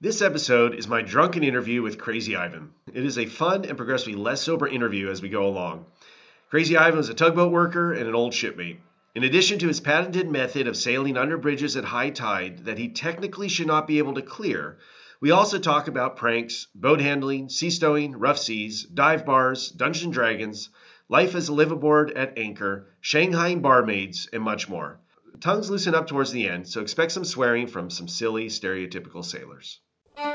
This episode is my drunken interview with Crazy Ivan. It is a fun and progressively less sober interview as we go along. Crazy Ivan is a tugboat worker and an old shipmate. In addition to his patented method of sailing under bridges at high tide that he technically should not be able to clear, we also talk about pranks, boat handling, sea stowing, rough seas, dive bars, Dungeons and Dragons, life as a liveaboard at anchor, Shanghaiing barmaids, and much more. Tongues loosen up towards the end, so expect some swearing from some silly, stereotypical sailors. Right,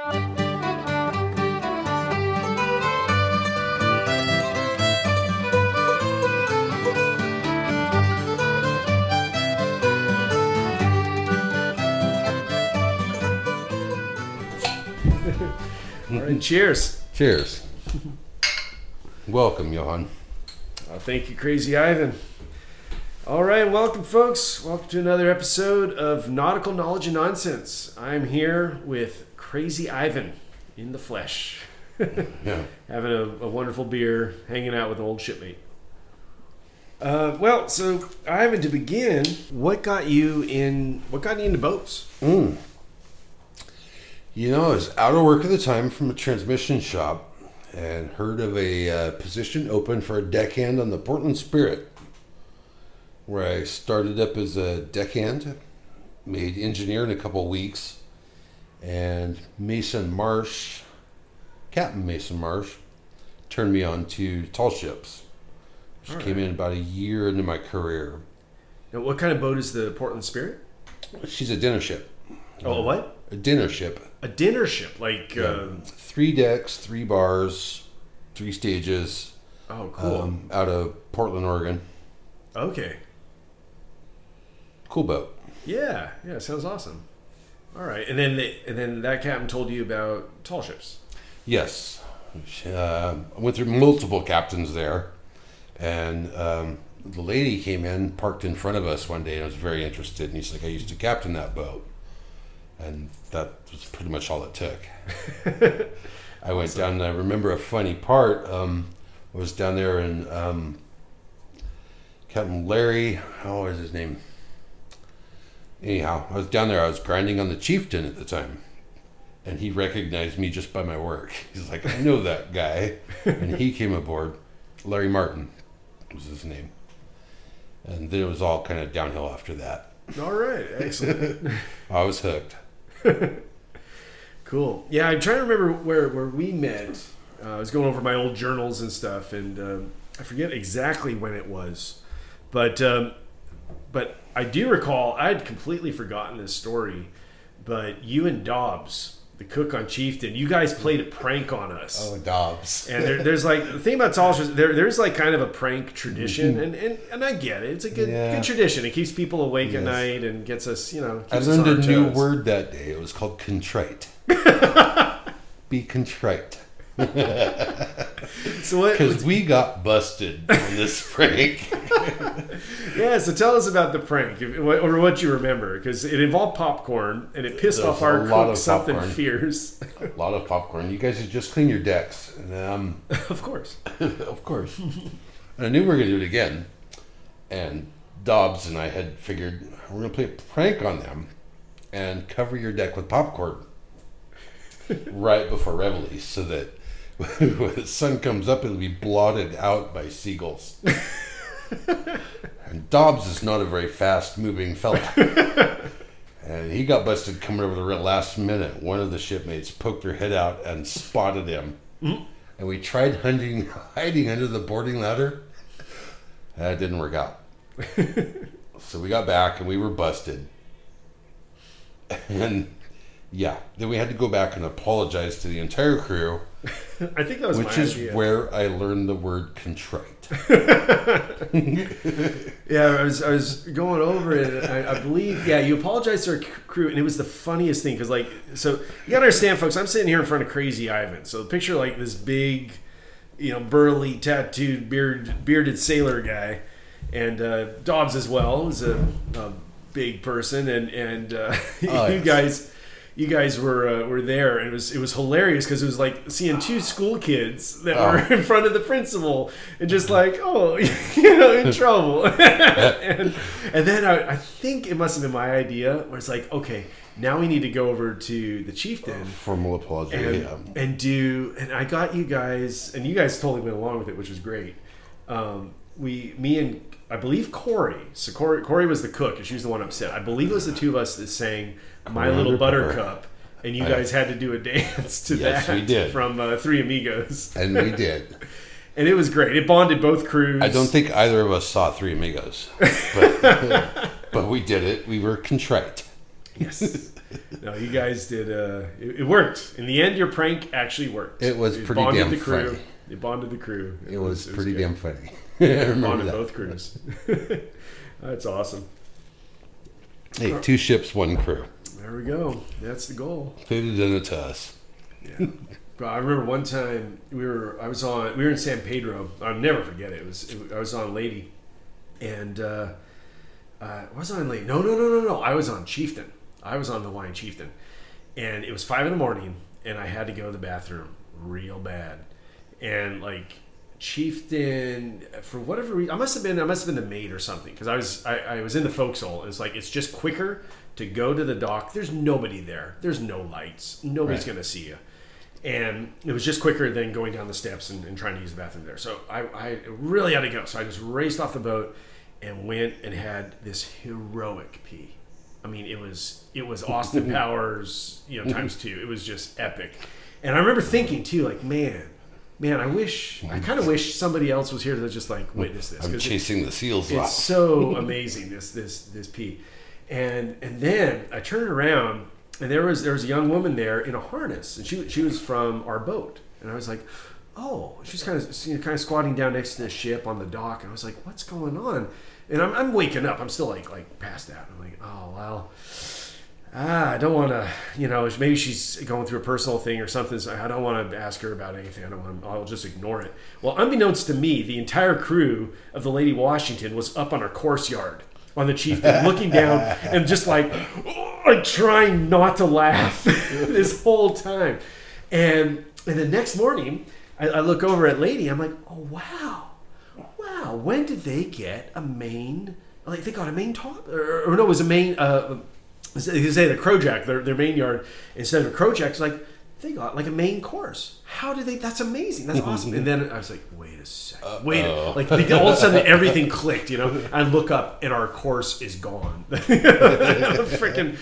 cheers. Cheers. Welcome, Johan. Oh, thank you, Crazy Ivan. All right, welcome, folks. Welcome to another episode of Nautical Knowledge and Nonsense. I'm here with Crazy Ivan in the flesh, Yeah. having a, a wonderful beer, hanging out with an old shipmate. Uh, well, so Ivan, to begin, what got you in? What got you into boats? You know, I was out of work at the time from a transmission shop and heard of a uh, position open for a deckhand on the Portland Spirit, where I started up as a deckhand, made engineer in a couple weeks, and Mason Marsh, Captain Mason Marsh, turned me on to tall ships, which All came in about a year into my career. Now, what kind of boat is the Portland Spirit? She's a dinner ship. Oh, what? A dinner ship. A dinner ship, like. Uh, three decks, three bars, three stages. oh, cool. Um, out of Portland, Oregon. okay. Cool boat. Yeah, yeah, sounds awesome. All right, and then the, and then that captain told you about tall ships. Yes, uh, I went through multiple captains there, and um, the lady came in, parked in front of us one day, and I was very interested. And he's like, "I used to captain that boat," and that was pretty much all it took. I went down. And I remember a funny part. Um, I was down there, and um, Captain Larry, how was his name? Anyhow, I was down there. I was grinding on the Chieftain at the time, and he recognized me just by my work. He's like, "I know that guy," and he came aboard. Larry Martin was his name, and then it was all kind of downhill after that. All right, excellent, I was hooked. cool. Yeah, I'm trying to remember where where we met. Uh, I was going over my old journals and stuff, and um, I forget exactly when it was, but um, but I do recall I had completely forgotten this story. But you and Dobbs, the cook on Chieftain, you guys played a prank on us. Oh, Dobbs. And there, there's like the thing about tall ships. There, there's like kind of a prank tradition, mm-hmm. and, and, and I get it. It's a good Yeah. good tradition. It keeps people awake at night and gets us, you know. I learned a new word that day. It was called contrite. Be contrite. So what? Because we got busted on this prank. Yeah. So tell us about the prank, if, or what you remember, because it involved popcorn and it pissed off our cook of something popcorn. fierce. a lot of popcorn. You guys should just clean your decks. And, um, of course. of course. and I knew we were going to do it again. And Dobbs and I had figured we're going to play a prank on them and cover your deck with popcorn right before Reveille so that when the sun comes up, it'll be blotted out by seagulls. and Dobbs is not a very fast moving fella. And he got busted coming over the last minute. One of the shipmates poked her head out and spotted him. And we tried hunting, hiding under the boarding ladder. That didn't work out. so we got back and we were busted. And yeah, then we had to go back and apologize to the entire crew, I think that was which is idea. where I learned the word contrite. Yeah, I was I was going over it. I, I believe, yeah, you apologized to our crew, and it was the funniest thing because, like, so you gotta understand, folks. I'm sitting here in front of Crazy Ivan. So picture like this big, you know, burly, tattooed, beard, bearded sailor guy, and uh, Dobbs as well is a, a big person, and and uh, Oh, you yes. guys. You guys were uh, were there, and it was it was hilarious because it was like seeing two school kids that were in front of the principal and just like, oh, you know, in trouble. and and then I, I think it must have been my idea where it's like, okay, now we need to go over to the chieftain Formal apology. and, yeah. and do and I got you guys and you guys totally went along with it, which was great. Um, we, me and I believe Corey. So Corey, Corey was the cook, and she was the one upset. I believe it was the two of us that sang "My Coriander Little Buttercup," and you I- guys had to do a dance to Yes, that we did. from uh, Three Amigos, And we did. and it was great. It bonded both crews. I don't think either of us saw Three Amigos, but, but we did it. We were contrite. Yes. no, you guys did. Uh, it, it worked. In the end, your prank actually worked. It was pretty damn the crew. funny. It bonded the crew. It was pretty good. damn funny. I remember bonded that. both crews. That's awesome. Hey, two ships, one crew. There we go. That's the goal. They'd have done it to us. But I remember one time we were I was on we were in San Pedro. I'll never forget it. It was it, I was on Lady, and uh, uh, was I on Lady? No, no, no, no, no. I was on Chieftain. I was on the Hawaiian Chieftain, and it was five in the morning, and I had to go to the bathroom real bad, and like Chieftain for whatever reason I must have been I must have been the maid or something because I was I, I was in the forecastle. It's like it's just quicker to go to the dock. There's nobody there. There's no lights. Nobody's Right. gonna see you and it was just quicker than going down the steps and, and trying to use the bathroom there. So I, I really had to go. So I just raced off the boat and went and had this heroic pee. I mean, it was it was Austin Powers, you know, times two. It was just epic. And I remember thinking too, like, man, man, I wish, I kind of wish somebody else was here to just like witness this. I'm 'cause it- chasing the seals it's so amazing this this this pee and and then i turned around and there was there was a young woman there in a harness and she she was from our boat and i was like oh she's kind of you know, kind of squatting down next to the ship on the dock and i was like what's going on and i'm, I'm waking up i'm still like like past that i'm like oh well ah, I don't want to, you know, maybe she's going through a personal thing or something. So I don't want to ask her about anything. I don't want. I'll just ignore it. Well, unbeknownst to me, the entire crew of the Lady Washington was up on our course yard on the chieftain, looking down and just like, like trying not to laugh this whole time. And and the next morning, I, I look over at Lady. I'm like, oh wow, wow. When did they get a main? Like they got a main top, or, or no, it was a main. Uh, you say the Crojack, their, their main yard, instead of a Crojack, it's like they got like a main course. How did they? That's amazing. That's awesome. And then I was like, wait a second, wait. a- oh. Like the, all of a sudden, everything clicked. You know, I look up and our course is gone. Freaking,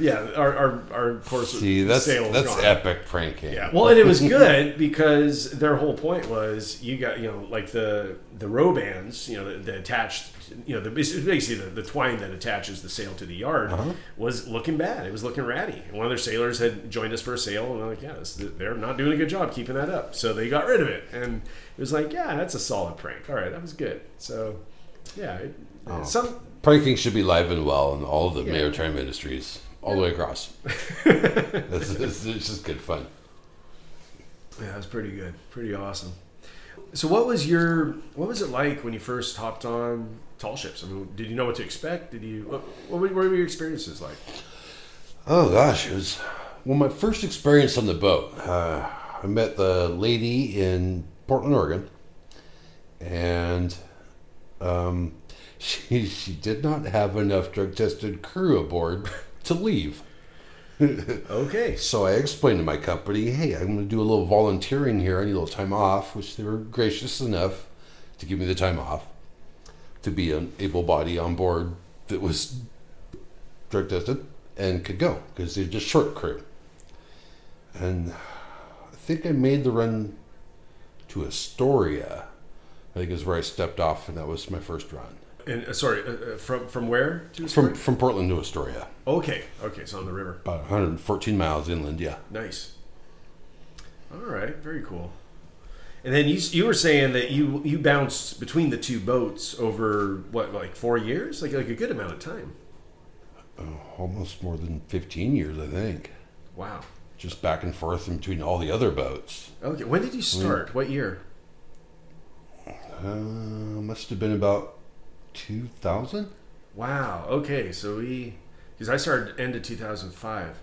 yeah, our, our, our course. See, that's that's gone. epic pranking. Yeah, well, and it was good because their whole point was you got you know like the the robands, you know, the, the attached, you know, the basically the, the twine that attaches the sail to the yard uh-huh. was looking bad. It was looking ratty. And one of their sailors had joined us for a sail, and they're like, yeah, this, they're not doing a good job keeping that up, so they got rid of it. And it was like, yeah, that's a solid prank. All right, that was good. So, yeah, it, oh. some Pranking should be live and well in all of the maritime industries, all the way across. it's, it's, it's just good fun. Yeah, it was pretty good, pretty awesome. So, what was your what was it like when you first hopped on tall ships? I mean, did you know what to expect? Did you what, what were what were your experiences like? Oh gosh, it was well my first experience on the boat. Uh, I met the lady in Portland, Oregon, and um, she she did not have enough drug tested crew aboard to leave. Okay, So I explained to my company, hey, I'm going to do a little volunteering here. I need a little time off, which they were gracious enough to give me the time off to be an able body on board that was drug tested and could go because they're just short crew. And I think I made the run to Astoria. I think is where I stepped off, and that was my first run and uh, sorry, uh, uh, from from where to Astoria? from from Portland to Astoria, Okay, okay, so on the river. about 114 miles inland. Yeah. Nice. All right, very cool. And then you you were saying that you you bounced between the two boats over what like four years, like like a good amount of time. almost more than 15 years, I think. Wow. Just back and forth in between all the other boats. Okay, when did you start? What year? Uh, must have been about 2000. Wow. Okay, so we because I started end of two thousand five.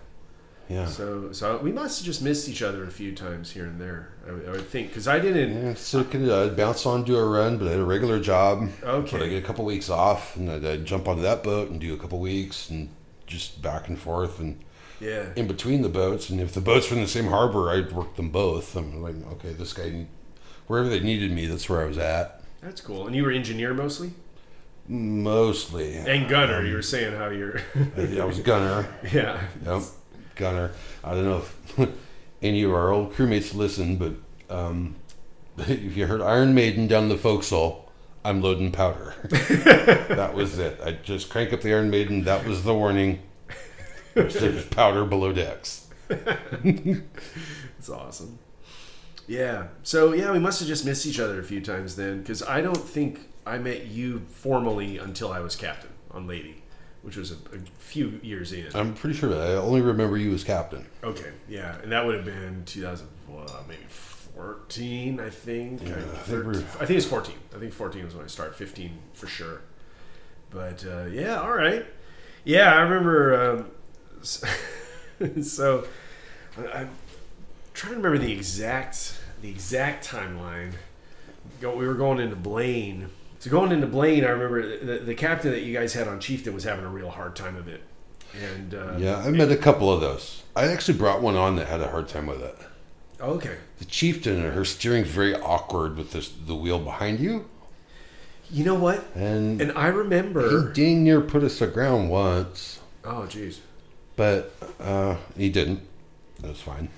Yeah. So so we must have just missed each other a few times here and there. I, would- I would think because I didn't. Yeah, so could uh, bounce on, do a run, but I had a regular job. Okay. But I get a couple weeks off, and I'd, I'd jump onto that boat and do a couple weeks, and just back and forth, and Yeah. in between the boats. And if the boats were in the same harbor, I'd work them both. I'm like, okay, this guy, wherever they needed me, that's where I was at. That's cool. And you were engineer mostly Mostly. and gunner. you were saying how you're. I, I was gunner. yeah. Yep, gunner. I don't know if any of our old crewmates listen, but um, if you heard Iron Maiden down the forecastle, I'm loading powder. that was it. I just crank up the Iron Maiden. That was the warning. There's powder below decks. It's awesome. Yeah. So yeah, we must have just missed each other a few times then, because I don't think I met you formally until I was captain on Lady, which was a, a few years in. I'm pretty sure I only remember you as captain. Okay. Yeah, and that would have been 2000, well, maybe 14, I think. Yeah, I, I think I think it's 14. I think 14 was when I started. 15 for sure. But uh, yeah, all right. Yeah, I remember. Um, so I, I'm trying to remember the exact the exact timeline. Go, we were going into Blaine. So going into Blaine, I remember the, the captain that you guys had on Chieftain was having a real hard time of it. And uh, Yeah, I met a couple of those. I actually brought one on that had a hard time with it. okay. The chieftain, and her steering's very awkward with this, the wheel behind you, You know what? and And I remember. he dang near put us aground once. Oh, jeez. But uh, he didn't. That was fine.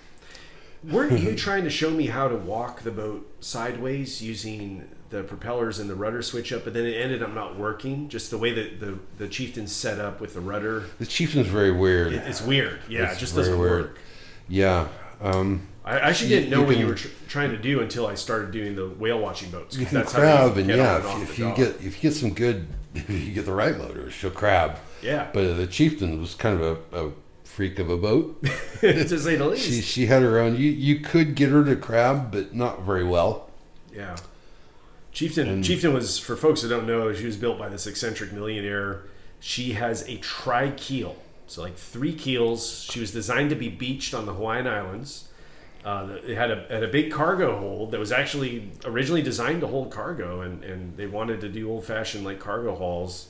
Weren't you trying to show me how to walk the boat sideways using the propellers and the rudder switch up, but then it ended up not working? Just the way that the the chieftain's set up with the rudder, The chieftain's very weird. it, it's weird. Yeah, It's it just doesn't weird. work. yeah. Um, I actually didn't know you what you were tr- trying to do until I started doing the whale watching boats. you can that's crab, how you and yeah, and if, you- if you dock. get if you get some good, if you get the right motor, she'll crab. yeah, But the chieftain was kind of a, a freak of a boat. to say the least. she she had her own. You you could get her to crab, but not very well. Yeah. Chieftain And- Chieftain was for folks that don't know, she was built by this eccentric millionaire. She has a tri keel, so like three keels. She was designed to be beached on the Hawaiian Islands. Uh, it had a, had a big cargo hold that was actually originally designed to hold cargo, and, and they wanted to do old fashioned like cargo hauls.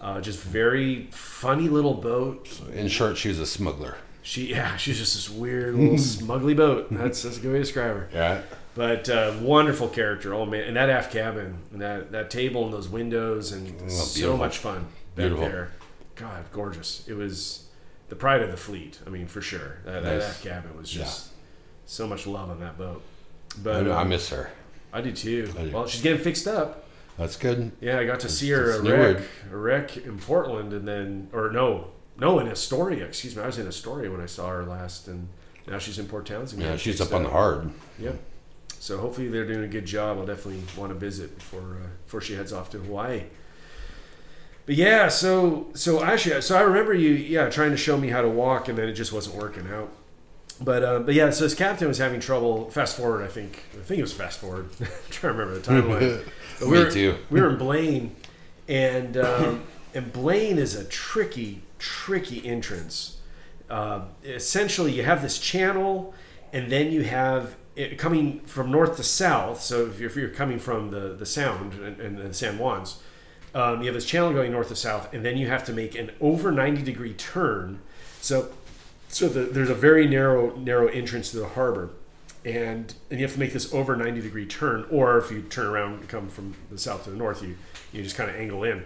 Uh, just very funny little boat. In short, she was a smuggler. She yeah, she's just this weird little smuggly boat. That's that's a good way to describe her. Yeah. But uh, wonderful character, oh man! And that aft cabin, and that that table, and those windows, and so Oh, beautiful. much fun back Beautiful. there. God, gorgeous! It was the pride of the fleet. I mean, for sure, that, that aft cabin was just so much love on that boat. But I uh, miss her. I do too. I do. Well, she's getting fixed up. That's good. Yeah, I got to see her a wreck, a wreck in Portland, and then or no, no, in Astoria. Excuse me, I was in Astoria when I saw her last, and now she's in Port Townsend. Yeah, she's up on the hard. Yep. So hopefully they're doing a good job. I'll definitely want to visit before uh, before she heads off to Hawaii. But yeah, so so actually, so I remember you, yeah, trying to show me how to walk, and then it just wasn't working out. But uh, but yeah, so this captain was having trouble. Fast forward, I think. I think it was fast forward. I'm trying to remember the timeline. But we Me were, too. We were in Blaine, and um, and Blaine is a tricky, tricky entrance. Uh, essentially, you have this channel, and then you have it coming from north to south. So if you're, if you're coming from the the Sound and, and the San Juans, um, you have this channel going north to south, and then you have to make an over ninety degree turn. So so the, there's a very narrow narrow entrance to the harbor and and you have to make this over 90 degree turn or if you turn around and come from the south to the north you you just kind of angle in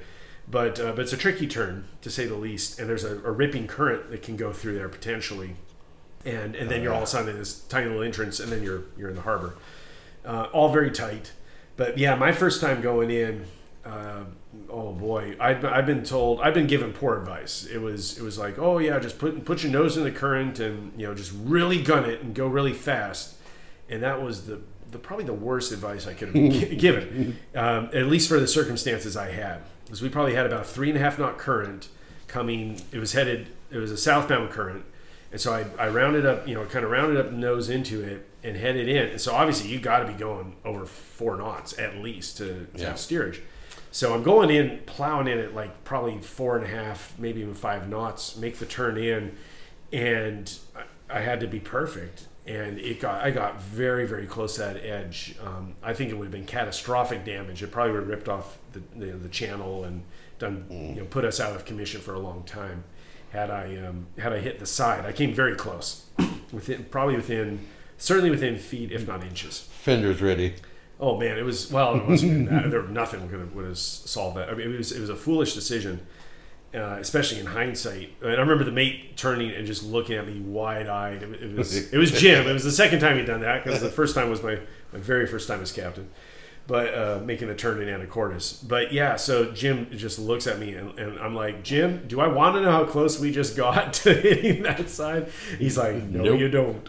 but uh, but it's a tricky turn to say the least and there's a, a ripping current that can go through there potentially and and then you're all of a sudden in this tiny little entrance and then you're you're in the harbor. Uh, all very tight. But yeah my first time going in uh, oh boy I'd, I've been told I've been given poor advice. It was it was like oh yeah just put put your nose in the current and you know just really gun it and go really fast. And that was the, the probably the worst advice I could have been given um, at least for the circumstances I had. Because we probably had about three and a half knot current coming it was headed it was a southbound current and so I, I rounded up, you know, kind of rounded up the nose into it and headed in. And so obviously you got to be going over four knots at least to, to Yeah. have steerage. So I'm going in, plowing in at like probably four and a half, maybe even five knots, make the turn in. And I had to be perfect, and it got I got very very close to that edge. Um, I think it would have been catastrophic damage. It probably would have ripped off the the, the channel and done you know put us out of commission for a long time. Had I um, had I hit the side, I came very close, within probably within certainly within feet if not inches. Fender's ready. Oh man, it was well. It wasn't that. There nothing would have, would have solved that. I mean, it was it was a foolish decision, uh, especially in hindsight. And I remember the mate turning and just looking at me wide eyed. It, it was it was Jim. It was the second time he'd done that because the first time was my my very first time as captain, but uh, making a turn in Anacortes. But yeah, so Jim just looks at me and, and I'm like, Jim, do I want to know how close we just got to hitting that side? He's like, No, Nope. you don't.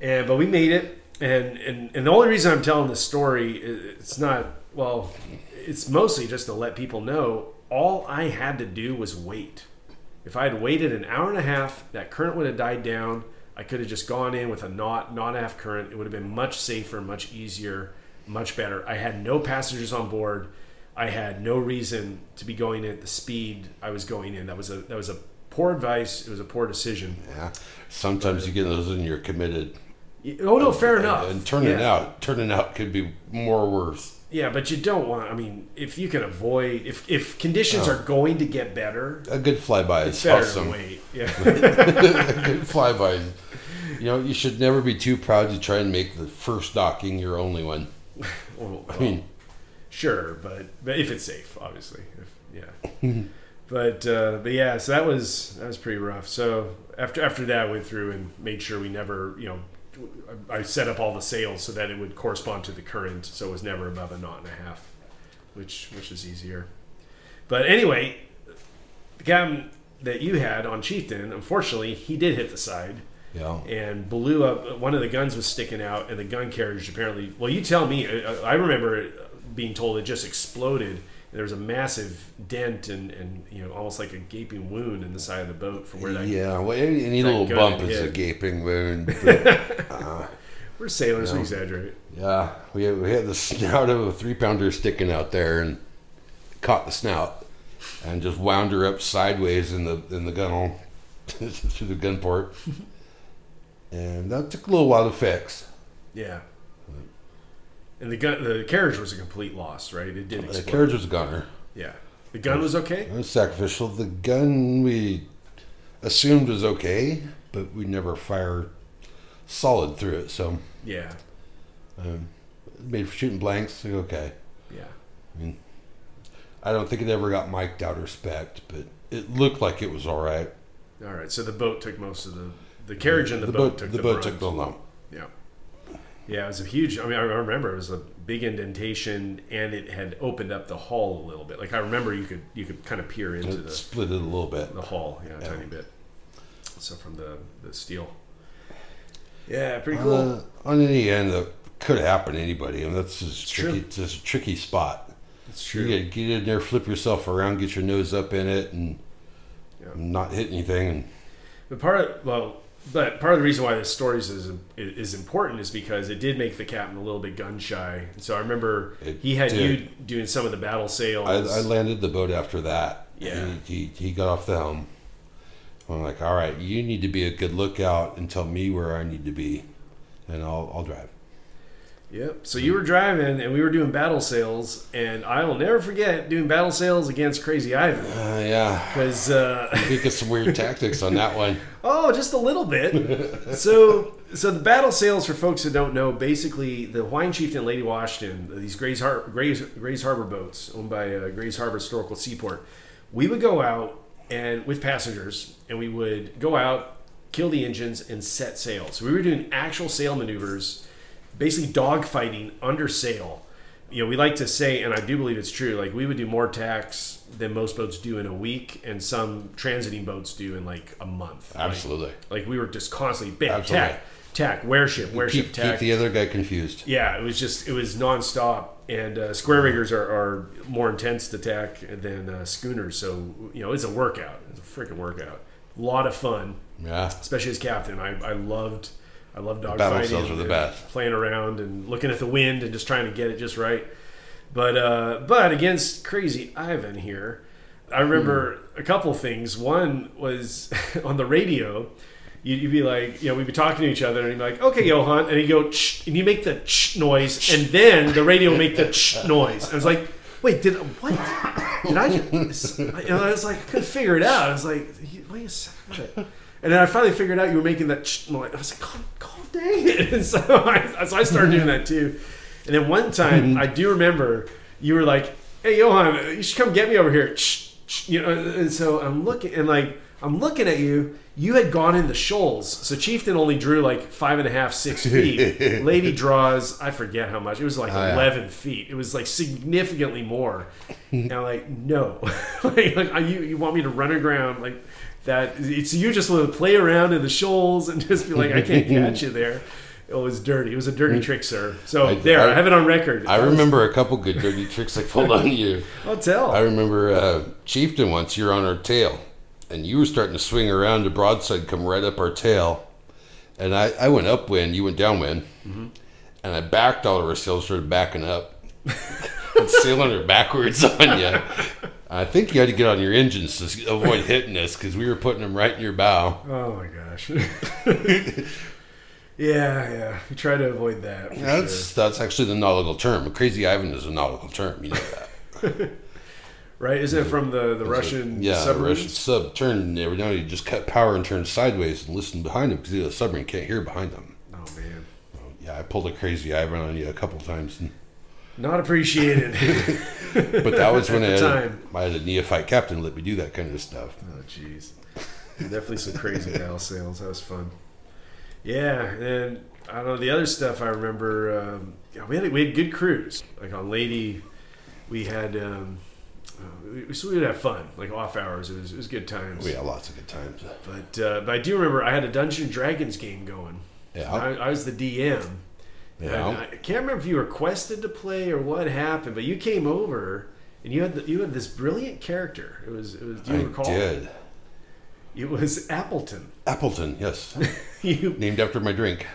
And but we made it and and and the only reason I'm telling this story it's not well it's mostly just to let people know all I had to do was wait. If I had waited an hour and a half, that current would have died down. I could have just gone in with a not not half current. It would have been much safer, much easier, much better. I had no passengers on board. I had no reason to be going at the speed I was going in. That was a that was a poor advice. It was a poor decision. Yeah. Sometimes you get those and you're committed. Oh no, fair enough. And turning Yeah. out, turning out could be more worse. Yeah, but you don't want. I mean, if you can avoid, if if conditions Oh. are going to get better, A good flyby is awesome. wait. Yeah, a good flyby. You know, you should never be too proud to try and make the first docking your only one. Well, I mean, sure, but but if it's safe, obviously. If, yeah, but uh, but yeah, so that was that was pretty rough. So after after that, I went through and made sure we never, you know, I I set up all the sails so that it would correspond to the current, so it was never above a knot and a half, which which is easier. But anyway, the captain that you had on Chieftain, unfortunately, he did hit the side you know, and blew up. One of the guns was sticking out, and the gun carriage apparently. Well, you tell me. I, I remember being told it just exploded. And there was a massive dent and, and you know almost like a gaping wound in the side of the boat from where that. yeah. Well, any, any that little bump is a gaping wound. But, uh, We're sailors. We exaggerate. yeah, we had, we had the snout of a three pounder sticking out there and caught the snout and just wound her up sideways in the in the gunnel through the gun port. And that took a little while to fix. Yeah. And the gun, the carriage was a complete loss, right? It did The carriage was a gunner. Yeah. The gun was okay. It was sacrificial. The gun we assumed was okay, but we never fired solid through it. So Yeah. um, made for shooting blanks. like, Okay. Yeah. I mean, I don't think it ever got mic'd out or spec, but it looked like it was all right. All right. So the boat took most of the the carriage and the, boat, took the the, boat brunt. took the lump. Yeah. Yeah, it was a huge. I mean, I remember it was a big indentation, and it had opened up the hull a little bit. Like I remember, you could you could kind of peer into It the split it a little bit. the hull, yeah, a Yeah. tiny bit. So from the the steel. Yeah, pretty cool. Uh, on any end, that could happen to anybody, and that's just true. tricky. It's just a tricky spot. it's You true. gotta get in there, flip yourself around, get your nose up in it, and Yeah. not hit anything. And But part of well, but part of the reason why this story is is important is because it did make the captain a little bit gun shy. So I remember It he had did. you doing some of the battle sails. I, I landed the boat after that. Yeah. He, he, he got off the helm. I'm like, all right, you need to be a good lookout and tell me where I need to be, and I'll, I'll drive. Yep. So you were driving, and we were doing battle sails, and I will never forget doing battle sails against Crazy Ivan Uh, yeah. because uh, We get some weird tactics on that one. oh, just a little bit. so so the battle sails for folks that don't know, basically the Hawaiian Chieftain Lady Washington, these Grays, Har- Grays, Grays Harbor boats owned by uh, Grays Harbor Historical Seaport, we would go out and with passengers, and we would go out, kill the engines, and set sail. So we were doing actual sail maneuvers, basically dogfighting under sail. You know, we like to say, and I do believe it's true, like we would do more tacks than most boats do in a week, and some transiting boats do in like a month. Absolutely. Like, we were just constantly bam, Absolutely. tack, tack, wear ship, wear keep, ship, keep the other guy confused. Yeah, it was just it was nonstop. And uh, square riggers are, are more intense to tack than uh, schooners, so you know it's a workout. It's a freaking workout. A lot of fun, Yeah. especially as captain. I, I loved I loved battle dogfighting. cells are the best. Playing around and looking at the wind and just trying to get it just right. But uh, but against crazy Ivan here, I remember Hmm. a couple things. One was on the radio. you'd, be like, you know, we'd be talking to each other, and he'd be like, "Okay, Johan," and he'd go, and you make the Shh noise, and then the radio would make the Shh noise. I was like, "Wait, did what? Did I just?" You know, I was like, I couldn't figure it out. I was like, "Wait a second. And then I finally figured out you were making that noise. I was like, "God, God dang it!" And so I, so I started doing that too. And then one time, mm-hmm. I do remember you were like, "Hey, Johan, you should come get me over here." You know, and so I'm looking and like I'm looking at you. You had gone in the shoals, so Chieftain only drew like five and a half, six feet. Lady draws, I forget how much. It was like Oh, yeah. eleven feet. It was like significantly more. and I'm like, no, like, like are you you want me to run aground like that? It's you just want to play around in the shoals and just be like, I can't catch you there. It was dirty. It was a dirty trick, sir. So I- there, I, I- have it on record. I remember a couple good dirty tricks I pulled on you. I'll tell. I remember uh, Chieftain once, you're on our tail, and you were starting to swing around the broadside, come right up our tail. And I, I went upwind, you went downwind, Mm-hmm. and I backed all of our sails, started backing up, and sailing her backwards on you. I think you had to get on your engines to avoid hitting us because we were putting them right in your bow. Oh my gosh. yeah, yeah. We try to avoid that. That's that's actually the nautical term. Crazy Ivan is a nautical term. You know that. right. Is it from the the Russian yeah, the submarines? Russian sub turned every now and then you just cut power and turn sideways and listen behind them because the submarine can't hear behind them. Oh man, Yeah, I pulled a crazy Ivan on you a couple times, and, not appreciated. but that was when I had, time. I had a neophyte captain let me do that kind of stuff. oh jeez. Definitely some crazy gal sales. That was fun. Yeah, and I don't know the other stuff. I remember. Um, yeah, we had we had good crews. Like on Lady, we had. Um, uh, we, so we would have fun, like off hours. It was, it was good times. We had lots of good times. But uh, but I do remember I had a Dungeons and Dragons game going. Yeah, I, I was the DM. Yeah. And I can't remember if you requested to play or what happened, but you came over and you had the, you had this brilliant character. It was it was. Do you I recall? did. It was Appleton. Appleton, yes, You named after my drink.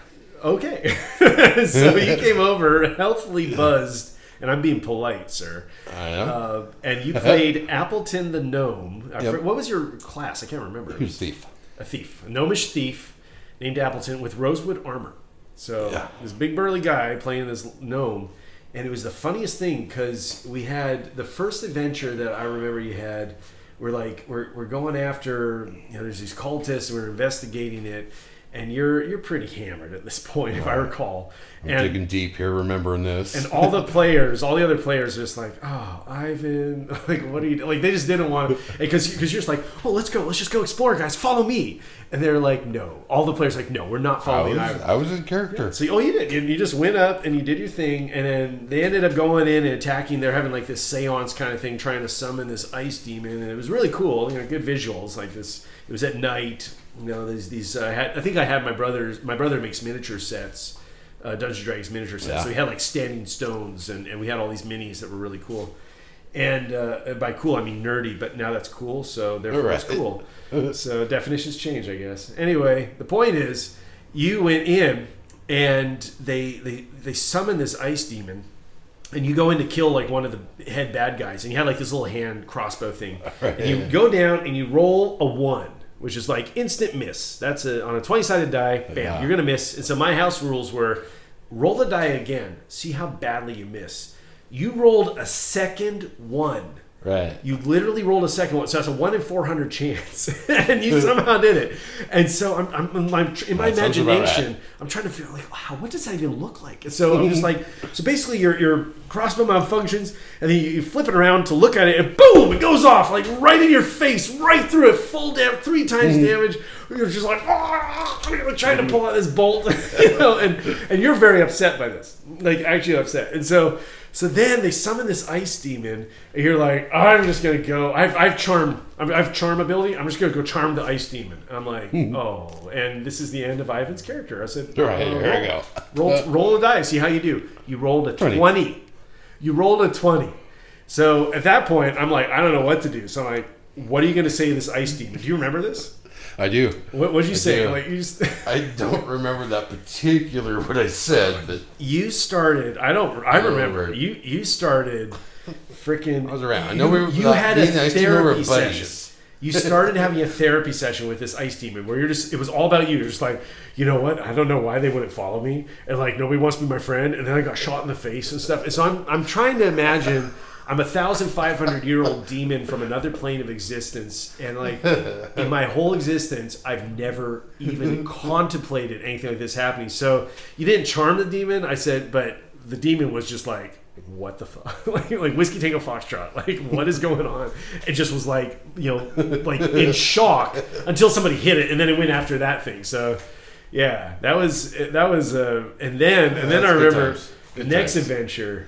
okay? so you came over, healthily buzzed, and I'm being polite, sir. I know. Uh, and you played Appleton the gnome. Yep. What was your class? I can't remember. He was a thief. a thief, a gnomish thief named Appleton with rosewood armor. So Yeah. this big burly guy playing this gnome, and it was the funniest thing because we had the first adventure that I remember you had. We're like we're, we're going after you know there's these cultists and we're investigating it, and you're you're pretty hammered at this point if I recall. I'm and digging deep here, remembering this. and all the players, all the other players, are just like, "Oh, Ivan, like, what are you?" Like, they just didn't want to, because because you're just like, "Oh, let's go, let's just go explore, guys, follow me." And they're like, "No." All the players are like, "No, we're not I following was, Ivan." I was in character. So, oh, you did. You, you just went up and you did your thing, and then they ended up going in and attacking. They're having like this seance kind of thing, trying to summon this ice demon, and it was really cool. You know, good visuals like this. It was at night. You know, these these. Uh, had, I think I had my brother's. My brother makes miniature sets, uh, Dungeons Dragons miniature sets. Yeah. So we had like standing stones, and, and we had all these minis that were really cool. And uh, by cool, I mean nerdy, but now that's cool, so therefore it's cool. so definitions change, I guess. Anyway, the point is, you went in and they they they summon this ice demon, and you go in to kill like one of the head bad guys, and you had like this little hand crossbow thing, and you go down and you roll a one. Which is like instant miss. That's a, on a twenty-sided die. Bam, Yeah. you're gonna miss. And so my house rules were: roll the die again, see how badly you miss. You rolled a second one. Right. You literally rolled a second one, so that's a one in four hundred chance, and you somehow did it. And so I'm, I'm, I'm in my That imagination, I'm trying to figure like, wow, what does that even look like? And so I'm just like, so basically your your crossbow malfunctions, and then you, you flip it around to look at it, and boom, it goes off like right in your face, right through it, full damage, three times damage. You're just like, "Ah," you're trying to pull out this bolt, you know, and and you're very upset by this, like actually upset. And so so then they summon this ice demon, and you're like, I'm just gonna go. I've, I've charm. I have charm ability. I'm just gonna go charm the ice demon. And I'm like, oh, and this is the end of Ivan's character. I said, Hmm. Right, uh, here we go. Roll, roll a die. See how you do. You rolled a 20. 20. You rolled a 20. So at that point, I'm like, I don't know what to do. So I'm like, what are you gonna say to this ice demon? Do you remember this? I do. What would you I say? Like you just. I don't remember that particular what I said, but You started. I don't. I remember. remember. You you started. Freaking. I was around. I know we were. You uh, had a me and I used to remember therapy session. you started having a therapy session with this ice demon where you're just it was all about you. You're just like, you know what? I don't know why they wouldn't follow me, and like nobody wants to be my friend, and then I got shot in the face and stuff. And so I'm I'm trying to imagine. I'm a thousand five hundred year old demon from another plane of existence, and like in my whole existence, I've never even contemplated anything like this happening. So you didn't charm the demon, I said, but the demon was just like, "What the fuck?" like, like whiskey tango foxtrot. Like, what is going on? It just was like, you know, like in shock until somebody hit it, and then it went after that thing. So yeah, that was that was, uh, and then and then That's I remember next times. adventure.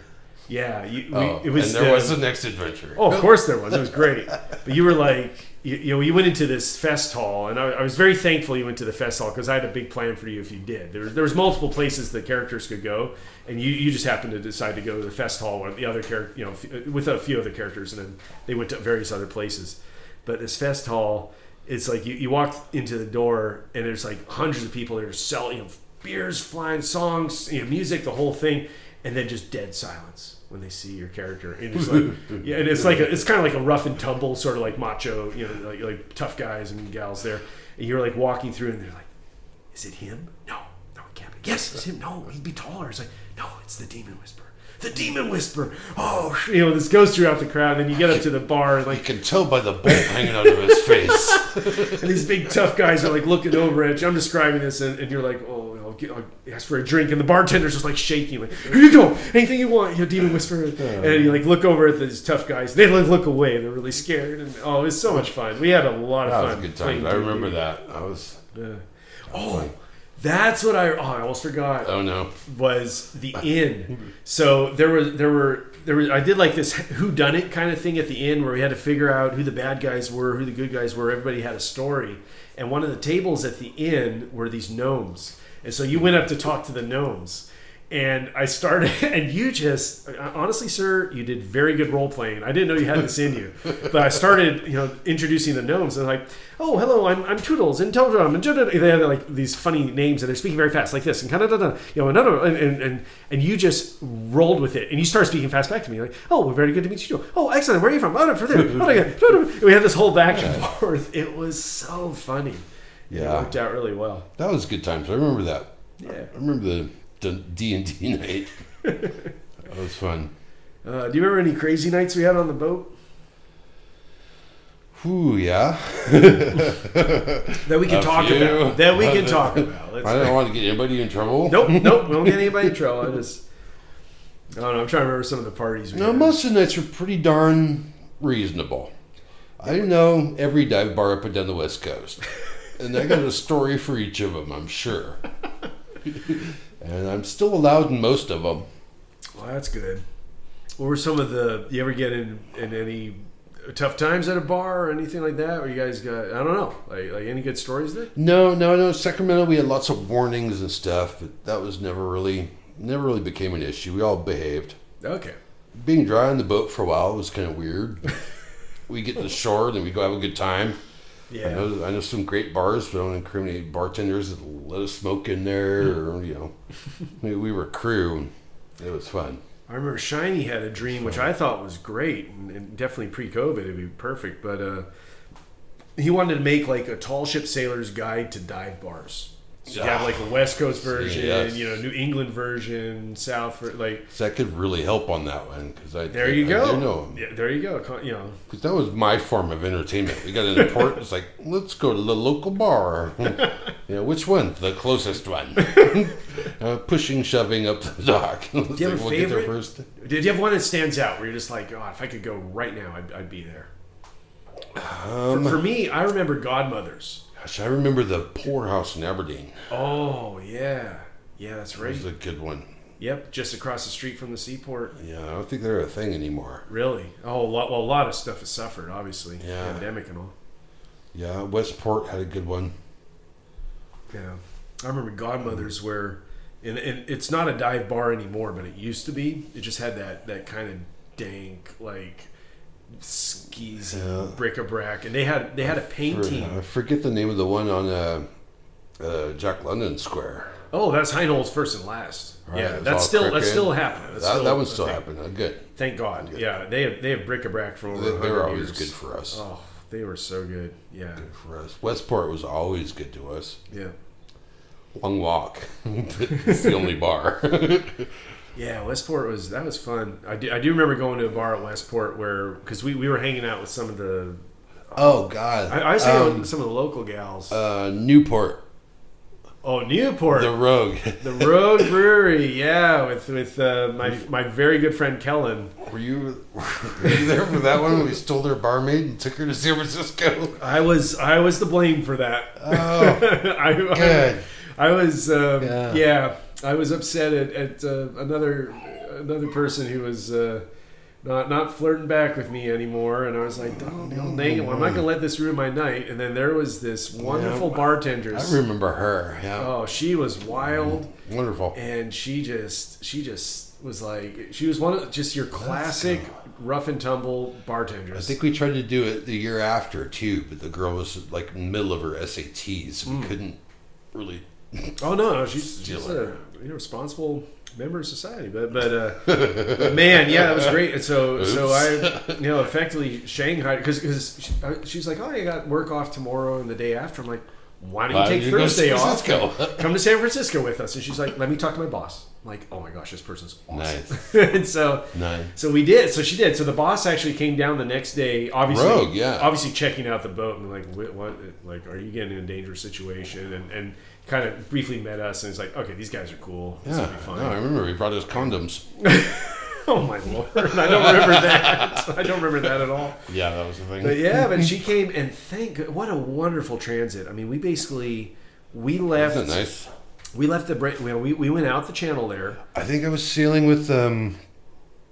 Yeah, you, we, Oh, it was and there uh, was the next adventure. Oh, of course there was. It was great. But you were like, you, you know, you went into this fest hall, and I, I was very thankful you went to the fest hall because I had a big plan for you if you did. There was, there was multiple places the characters could go, and you, you just happened to decide to go to the fest hall with the other character, you know, with a few other characters, and then they went to various other places. But this fest hall, it's like you, you walk into the door, and there's like hundreds of people that are selling, you know, beers flying, songs, you know, music, the whole thing, and then just dead silence when they see your character. And it's like, yeah, and it's like a, it's kind of like a rough and tumble, sort of like macho, you know, like, like tough guys and gals there. And you're like walking through, and they're like, "Is it him? No, no, it can't be. Yes, it's him. No, he'd be taller." It's like, "No, it's the demon whisperer." The demon whisperer. Oh, you know, this goes throughout the crowd. And then you get up to the bar, and like You can tell by the bolt hanging out of his face. and these big tough guys are like looking over at you. I'm describing this, and, and you're like, oh, Get, ask for a drink, and the bartender's just like shaking, like, here you go, anything you want, you know, demon whisperer. And you like look over at these tough guys. They like look away. They're really scared, and oh, it was so much fun. We had a lot of That fun. was good time. I remember D&D. that. I was. Yeah. Oh, that's what I. Oh, I almost forgot Oh no. was the inn. So there was there were there was I did like this who done it kind of thing at the end where we had to figure out who the bad guys were, who the good guys were. Everybody had a story, and one of the tables at the inn were these gnomes, and so you went up to talk to the gnomes. And I started, and you just honestly, sir, you did very good role playing. I didn't know you had this in you, but I started, you know, introducing the gnomes. And like, oh, hello, I'm, I'm Toodles and Totem and. They had like these funny names, and they're speaking very fast, like this, and kind of, you know, another, and, and and and you just rolled with it, and you started speaking fast back to me, like, oh, well, very good to meet you. Oh, excellent. Where are you from? Oh, from there. Oh. We had this whole back and forth. It was so funny. It Yeah. worked out really well. That was good times. I remember that. Yeah. I remember the D and D night. that was fun. Uh, do you remember any crazy nights we had on the boat Whew, yeah. that we can A talk few. about? That we can talk about. Let's I don't want to get anybody in trouble. Nope, nope. We don't get anybody in trouble. I just, I don't know. I'm trying to remember some of the parties. We No, had. most of the nights were pretty darn reasonable. I know every dive bar up and down the West Coast, and I got a story for each of them. I'm sure, and I'm still allowed in most of them. Well, that's good. What were some of the? You ever get in in any tough times at a bar or anything like that? Or you guys got? I don't know. Like like any good stories there? No, no, no. Sacramento, we had lots of warnings and stuff, but that was never really, never really became an issue. We all behaved. Okay. Being dry on the boat for a while was kind of weird. we get to the shore, then we go have a good time. I know, I know some great bars, but I don't incriminate bartenders that let us smoke in there, or you know, we, we were crew. It was fun. I remember Shiny had a dream, which I thought was great, and, and definitely pre-COVID, it'd be perfect. But uh, he wanted to make like a tall ship sailor's guide to dive bars. So you have like a West Coast version, Yes. you know, New England version, South, like So that could really help on that one because I there you I go. do know Yeah, there you go. You know, because that was my form of entertainment. We got in the port. It's like let's go to the local bar. know which one? The closest one. uh, pushing, shoving up the dock. Let's you have a we'll favorite? first. did you have one that stands out where you're just like, oh, if I could go right now, I'd, I'd be there. Um, for, for me, I remember Godmothers. Gosh, I remember the poorhouse in Aberdeen. Oh yeah, yeah, that's That right. was a good one. Yep, just across the street from the seaport. Yeah, I don't think they're a thing anymore. Really? Oh, a lot, well, a lot of stuff has suffered, obviously. Yeah. Pandemic and all. Yeah, Westport had a good one. Yeah. I remember Godmothers where, and, and it's not a dive bar anymore, but it used to be. It just had that, that kind of dank, like, skeezy Yeah. bric-a-brac. And they had they had a painting. I forget the name of the one on uh, uh, Jack London Square. Oh, that's Heinold's first and last. Right, yeah, that's still that's still happening. That's That, still that one's still happening. Good. Thank God. Yeah, they have they have bric-a-brac for over. They, they were 100 always years. good for us. Oh, they were so good. Yeah, good for us. Westport was always good to us. yeah, Long walk. it's the only bar. yeah. Westport was that was fun. I do, I do remember going to a bar at Westport where because we, we were hanging out with some of the oh God. I, I was hanging out Um, with some of the local gals. uh, Newport, oh, Newport, the Rogue. the Rogue Brewery. Yeah, with with uh, my my very good friend Kellen. were you were you there for that one? when We stole their barmaid and took her to San Francisco. I was I was the blame for that. Oh, I, good. I, I was um, Yeah. yeah. I was upset at, at uh, another another person who was uh, not not flirting back with me anymore, and I was like, "Oh, dang it, well, I'm not gonna let this ruin my night." And then there was this wonderful Yeah. bartender. I remember her. Yeah, Oh, she was wild, wonderful. and she just she just was like she was one of just your classic rough and tumble bartenders. I think we tried to do it the year after too, but the girl was like in the middle of her SATs. Hmm. We couldn't really. Oh no, no, she's she's a you know, responsible member of society. But but, uh, but man, yeah, that was great. And so so I you know effectively Shanghai because because she, she's like, oh, you got work off tomorrow and the day after. I'm like, why don't you Why take you Thursday off? Come to San Francisco with us. And she's like, let me talk to my boss. Like, oh my gosh, this person's awesome. Nice. and so Nice. so we did. So she did. So the boss actually came down the next day. Obviously, Rogue, yeah. Obviously, checking out the boat and like, what, what? Like, are you getting in a dangerous situation? And and kind of briefly met us and it's like, okay, these guys are cool. This will Yeah, be fun. no, I remember he brought us condoms. Oh my lord! I don't remember that. I don't remember that at all. Yeah, that was the thing. But yeah, but she came and thank God- what a wonderful transit. I mean, we basically we left. Isn't that nice? We left the break. We we went out the channel there. I think I was sailing with um,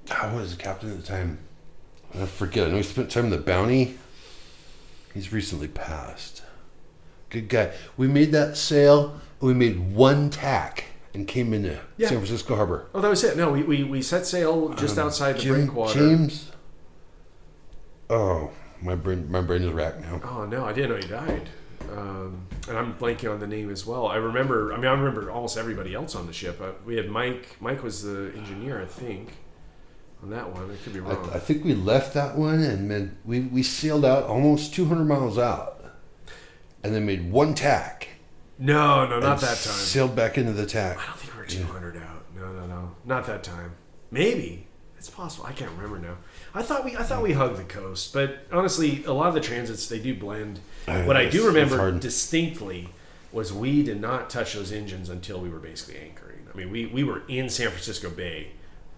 how was the captain at the time? I forget. I know he spent time in the Bounty. He's recently passed. Good guy. We made that sail. We made one tack and came into Yeah. San Francisco Harbor. Oh, that was it. No, we we, we set sail just outside the Um, Jim- breakwater. James. Oh, my brain, my brain is racked now. Oh no, I didn't know he died. Um, and I'm blanking on the name as well. I remember. I mean, I remember almost everybody else on the ship. Uh, we had Mike. Mike was the engineer, I think, on that one. I could be wrong. I think we left that one and then we, we sailed out almost 200 miles out, and then made one tack. no, no, not that time. Sailed back into the tack. I don't think we were 200 out. No, no, no, not that time. Maybe it's possible. I can't remember now. I thought we I thought we hugged the coast, but honestly, a lot of the transits they do blend. I what I do remember distinctly was we did not touch those engines until we were basically anchoring. I mean, we, we were in San Francisco Bay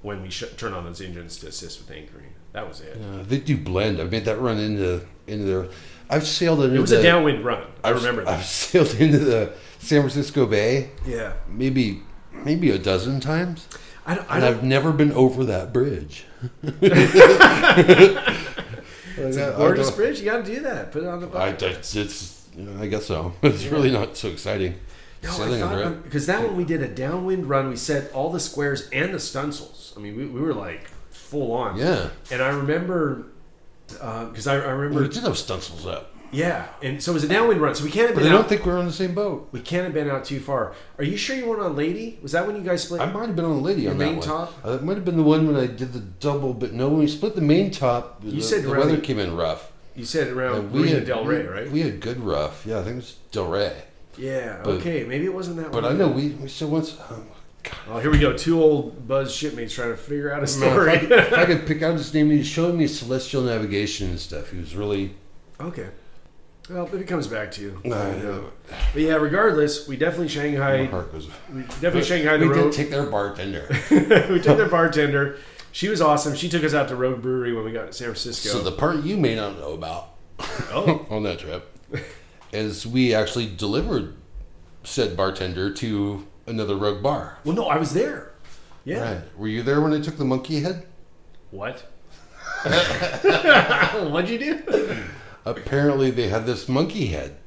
when we sh- turned on those engines to assist with anchoring. That was it. Uh, they do blend. I made that run into into there. I've sailed into It was the, a downwind run. I I've- remember that. I've sailed into the San Francisco Bay yeah, maybe maybe a dozen times, I don't. I and don't I've never been over that bridge. It's a gorgeous bridge. You got to do that. Put it on the I, it's, it's I guess so. It's really not so exciting. No, Sailing I under it. thought because that one we did a downwind run. We set all the squares and the stunsails. I mean, we, we were like full on. Yeah. And I remember uh, because I, I Well, remember we did have stunsails up, yeah, and so it was a downwind run. So we can't have but been I out. don't think we were on the same boat. we can't have been out too far. Are you sure you weren't on Lady? Was that when you guys split? I might have been on lady on that main one. top? Uh, it might have been the one when I did the double, but no, when we split the main top, You the, said the around weather came in rough. you said around Marina had, Del Rey, right? We had good rough. Yeah, I think it was Del Rey. yeah. but- okay, maybe it wasn't that But one. I know we, we still once. Oh, God. Oh, here we go. Two old Buzz shipmates trying to figure out a story. if, I, if I could pick out his name, he showing me celestial navigation and stuff. He was really. okay. Well, if it comes back to you. I know. But yeah, regardless, we definitely My Shanghai. heart goes. We definitely Shanghai the We road. did take their bartender. we took their bartender. She was awesome. She took us out to Rogue Brewery when we got to San Francisco. so the part you may not know about oh, on that trip is we actually delivered said bartender to another rogue bar. well, no, I was there. Yeah. Right. Were you there when they took the monkey head? What? What'd you do? Apparently, they had this monkey head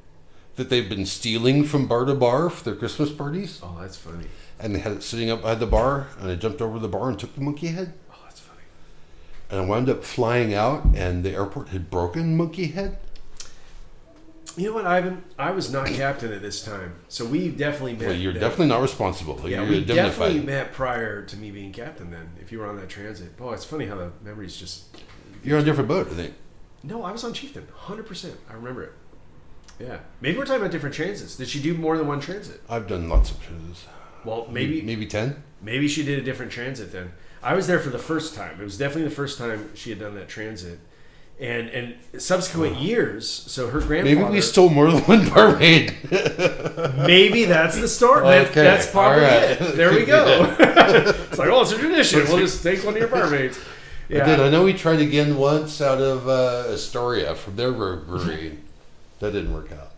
that they've been stealing from bar to bar for their Christmas parties, Oh, that's funny. and they had it sitting up by the bar. And I jumped over the bar and took the monkey head, Oh, that's funny. and I wound up flying out, and the airport had broken monkey head. You know what, Ivan? I was not captain at this time, so we definitely met. Well, you're then. definitely not responsible. Yeah, you're we definitely met prior to me being captain. Then, if you were on that transit, oh, it's funny how the memories just. You're on a different boat, I think. No, I was on Chieftain, hundred percent. I remember it. Yeah, maybe we're talking about different transits. Did she do more than one transit? I've done lots of shows. Well, maybe maybe ten. maybe she did a different transit then. I was there for the first time. It was definitely the first time she had done that transit, and and subsequent years. So her grandfather. Maybe we stole more than one barmaid. Maybe that's the story. That- Okay, that's probably right. it. There we go. it's like, oh, it's a tradition. We'll just take one of your barmaids. I did. Yeah. I know we tried again once out of uh, Astoria from their brewery. that didn't work out.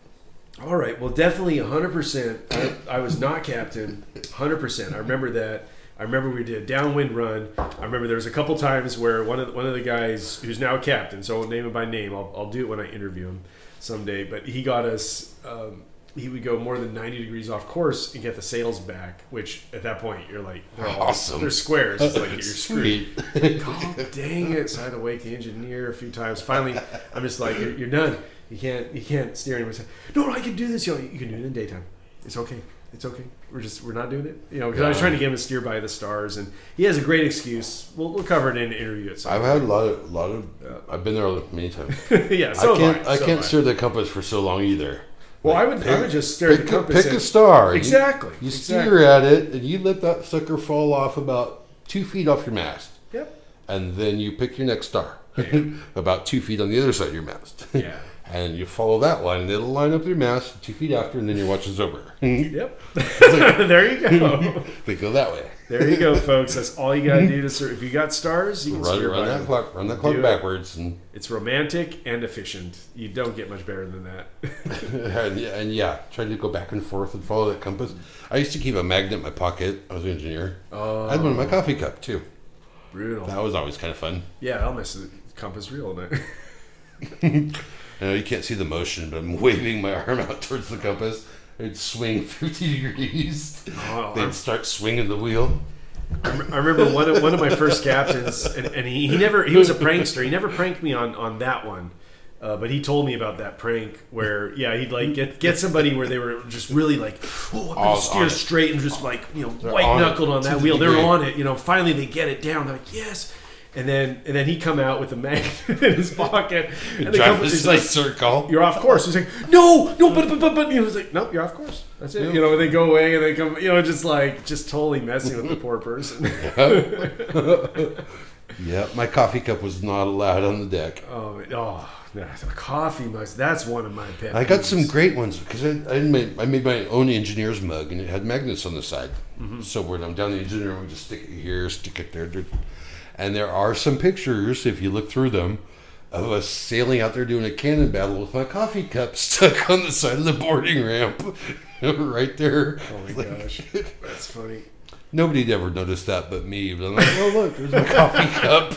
All right. Well, definitely 100%. I, I was not captain. 100%. I remember that. I remember we did a downwind run. I remember there was a couple times where one of the, one of the guys who's now captain, so I won't name him by name. I'll, I'll do it when I interview him someday. But he got us. Um, he would go more than 90 degrees off course and get the sails back. Which at that point you're like, they're all, Awesome. They're squares. It's like you're screwed. God dang it! So I had to wake the engineer a few times. Finally, I'm just like, you're, you're done. You can't, you can't steer anymore. No, no, I can do this. You, know, you can do it in daytime. It's okay. It's okay. We're just, we're not doing it. You know, because I was trying to get him to steer by the stars, and he has a great excuse. We'll, we'll cover it in an interview at some. I've had a lot of, lot of. I've been there many times. yeah, so I can't. have I, so can't steer the compass for so long either. Well, I would, I would just stare at Pick, the compass. pick a star. Exactly. You, exactly. steer at it, and you let that sucker fall off about two feet off your mast, Yep. and then you pick your next star, about two feet on the other side of your mast. Yeah. and you follow that line, and it'll line up your mast two feet after, and then your watch is over. Yep. there you go. They go that way. There you go, folks. That's all you got to do to serve. If you got stars, you can Run, steer run that clock, run that clock backwards, and, It's romantic and efficient. You don't get much better than that. and yeah, and yeah, try to go back and forth and follow that compass. I used to keep a magnet in my pocket. I was an engineer. I had one in my oh. coffee cup too. Brutal. That was always kind of fun. Yeah, I'll miss the compass real night. I know you can't see the motion, but I'm waving my arm out towards the compass. It'd swing 50 degrees. Oh, They'd start swinging the wheel. I remember one of, one of my first captains, and, and he, he never he was a prankster. He never pranked me on on that one, uh, but he told me about that prank where yeah he'd like get get somebody where they were just really like oh I'm gonna On- on steer straight and just like you know white knuckled on to that the wheel. They're on it. You know, finally they get it down. They're like yes. And then, and then he come out with a magnet in his pocket, and the Drive compass is in a like, circle. you're off course. He's like, no, no, but but but but. You know, he's like, nope, you're off course. That's it. You know, and they go away and they come. You know, just like just totally messing with the poor person. Yeah, my coffee cup was not allowed on the deck. oh, oh, that's coffee mug. That's one of my pet. I got peeves. some great ones because I, I, made, I made my own engineer's mug and it had magnets on the side. Mm-hmm. So when I'm down the engineer, room, I just stick it here, stick it there. And there are some pictures, if you look through them, of us sailing out there doing a cannon battle with my coffee cup stuck on the side of the boarding ramp, right there. Oh my gosh, that's funny. Nobody'd ever noticed that but me. But I'm like, oh look, there's my coffee cup.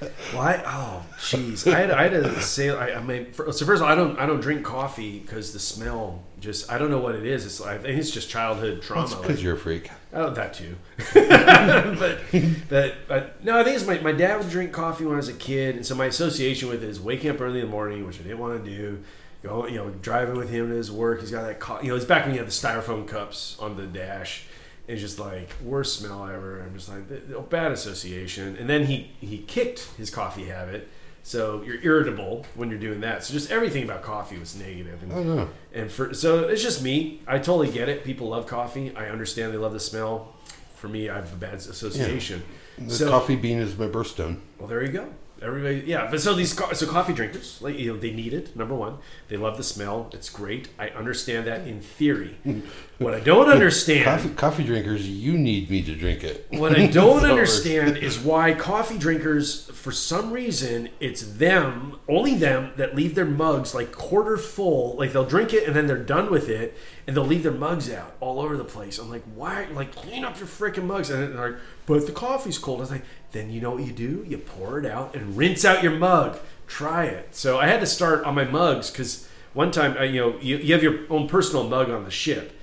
Well, oh, jeez, I had, I had to say, I, I mean, for, so first of all, I don't, I don't drink coffee because the smell just, I don't know what it is. It's, I think it's just childhood trauma. Like, Because you're a freak. Oh, that too. but, but, but no, I think it's my, my dad would drink coffee when I was a kid, and so my association with it is waking up early in the morning, which I didn't want to do. Go, you know, driving with him to his work. He's got that, co- you know, it's back when he had the styrofoam cups on the dash. It's just like worst smell ever. I'm just like bad association. And then he he kicked his coffee habit, so you're irritable when you're doing that. So just everything about coffee was negative. And, I don't know. and for so it's just me. I totally get it. People love coffee. I understand they love the smell. For me, I have a bad association. The So coffee bean is my birthstone. well, there you go. Everybody, yeah. But so these co- so coffee drinkers, like you know, they need it. Number one, they love the smell. It's great. I understand that in theory. what I don't understand Coffee, coffee drinkers, you need me to drink it. what I don't understand is why coffee drinkers, for some reason, it's them, only them, that leave their mugs like quarter full. Like they'll drink it and then they're done with it, and they'll leave their mugs out all over the place. I'm like, why? Like, clean up your freaking mugs. And they're like, but the coffee's cold. I was like, then you know what you do? You pour it out and rinse out your mug. Try it. So I had to start on my mugs because one time, I, you know, you, you have your own personal mug on the ship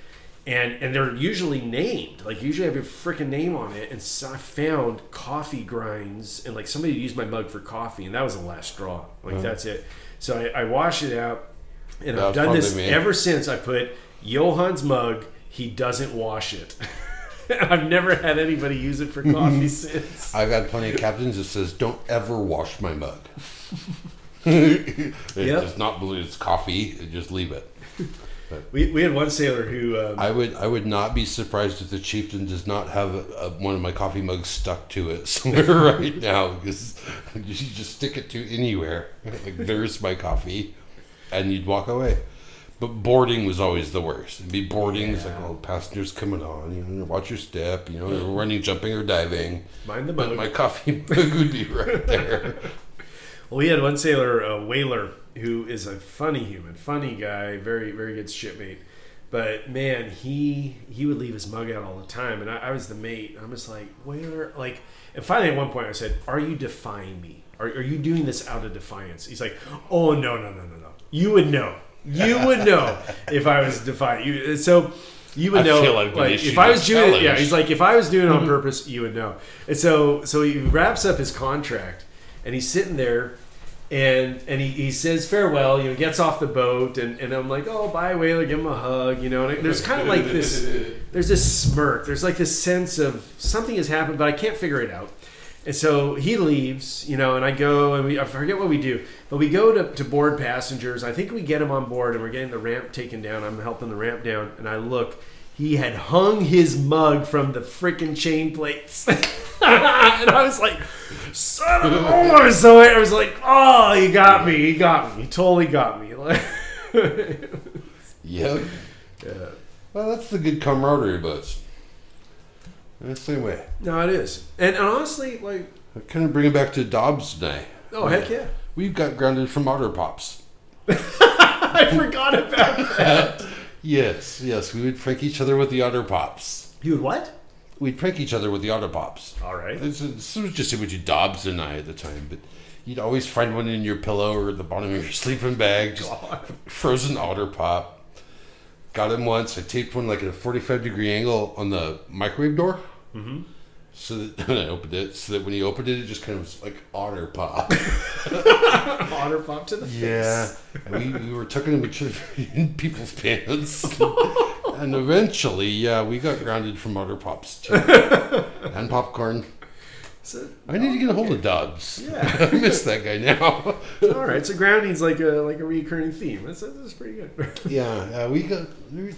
and and they're usually named. Like usually I have a freaking name on it. And so I found coffee grinds and like somebody used my mug for coffee, and that was the last straw. Like uh-huh. that's it. So I, I wash it out, and I've done this me. ever since. I put Johan's mug. He doesn't wash it. I've never had anybody use it for coffee since. I've had plenty of captains that says, "Don't ever wash my mug." it Yep. does not believe it's coffee. Just leave it. We, we had one sailor who um, I would I would not be surprised if the chieftain does not have a, a, one of my coffee mugs stuck to it somewhere right now because you just stick it to anywhere. Like there's my coffee, and you'd walk away. But boarding was always the worst. It'd be boarding. It's like all passengers coming on. You know, watch your step. You know, running, jumping, or diving. mind the But my coffee mug would be right there. Well, we had one sailor, a whaler, who is a funny human, funny guy, very very good shipmate. But man, he he would leave his mug out all the time, and I, I was the mate. I'm just like, where, like, and finally at one point I said, "Are you defying me? Are, are you doing this out of defiance?" He's like, "Oh no no no no no! You would know, you would know if I was defying you." So. You would I know, been like, if I was doing it. Yeah, he's like, if I was doing it on purpose, you would know. And so, so he wraps up his contract, and he's sitting there, and and he, he says farewell. You know, gets off the boat, and, and I'm like, oh, bye, whaler, give him a hug. You know, and there's kind of like this, there's this smirk. There's like this sense of something has happened, but I can't figure it out. And so he leaves, you know, and I go and we I forget what we do, but we go to, to board passengers. I think we get him on board and we're getting the ramp taken down. I'm helping the ramp down, and I look. He had hung his mug from the freaking chain plates. and I was like, son of a. So I was like, oh, he got me. He got me. He totally got me. Like, Yep. yeah. Well, that's the good camaraderie boats. The same way. No, it is. And, and honestly, like, Kind of bring it back to Dobbs I. oh, heck yeah. We got grounded from Otter Pops. I forgot about that. Yes, yes, we would prank each other with the Otter Pops. You would what? We'd prank each other with the Otter Pops. All right. This, this was just you Dobbs and I at the time, but you'd always find one in your pillow or the bottom of your sleeping bag, just frozen Otter Pop. Got him once. I taped one like at a 45 degree angle on the microwave door. Mm-hmm. So that when I opened it, so that when he opened it, it just kind of was like Otter Pop. Otter pop to the face. Yeah, and we, we were tucking each other in people's pants, and eventually, yeah, we got grounded from Otter Pops too, and popcorn. face. I need to get a hold of Dobbs. Yeah. I miss that guy now. All right. So grounding's like a like a recurring theme. That's, that's pretty good. yeah, uh, we got. we-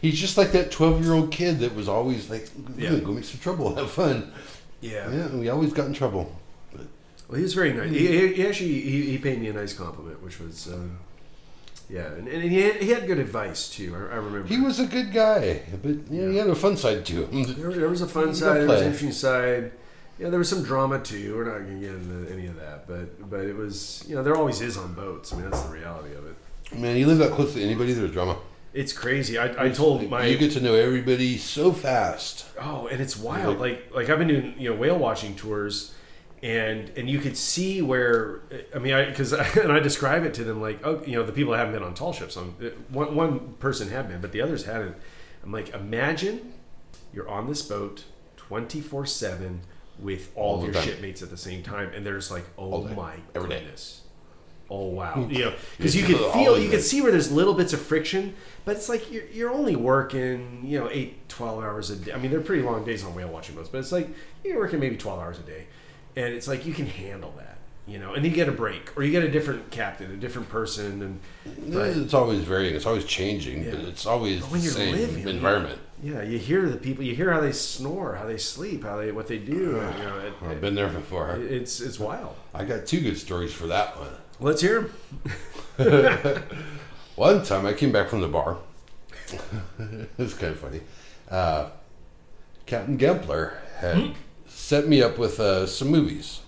He's just like that twelve-year-old kid that was always like, Yeah. "Go make some trouble, have fun." Yeah. Yeah, we always got in trouble. Well, he was very nice. He, he- he actually he, he paid me a nice compliment, which was um, yeah, and, and he had he had good advice too. I, I remember He was a good guy, but you know, he had a fun side to him. There, there was a fun side. There was an interesting side. Yeah, there was some drama too. We're not going to get into any of that, but but it was you know there always is on boats. I mean that's the reality of it. Man, you live that close to anybody, there's drama. It's crazy. I, I told my you get to know everybody so fast. Oh, and it's wild. Like like I've been doing you know whale watching tours, and and you could see where I mean I because and I describe it to them like oh you know the people that haven't been on tall ships on uh, one one person had been but the others hadn't. I'm like imagine you're on this boat twenty four seven with all, All of your time. shipmates at the same time, and there's like oh my Every day. Goodness. Oh wow! Mm. You know, because you Yeah, could feel, you could see where there's little bits of friction, but it's like you're, you're only working, you know, 8, 12 hours a day. I mean, they're pretty long days on whale watching boats, but it's like you're working maybe 12 hours a day. And it's like you can handle that, you know, and you get a break or you get a different captain, a different person. And but, it's always varying. It's always changing, but it's always But when the you're same living, environment. yeah, you hear the people, you hear how they snore, how they sleep, how they, what they do. and, you know, it, I've been there before. it's, it's wild. I got two good stories for that one. Let's hear. One time I came back from the bar. it's kind of funny. Uh, Captain Gempler had set me up with uh, some movies.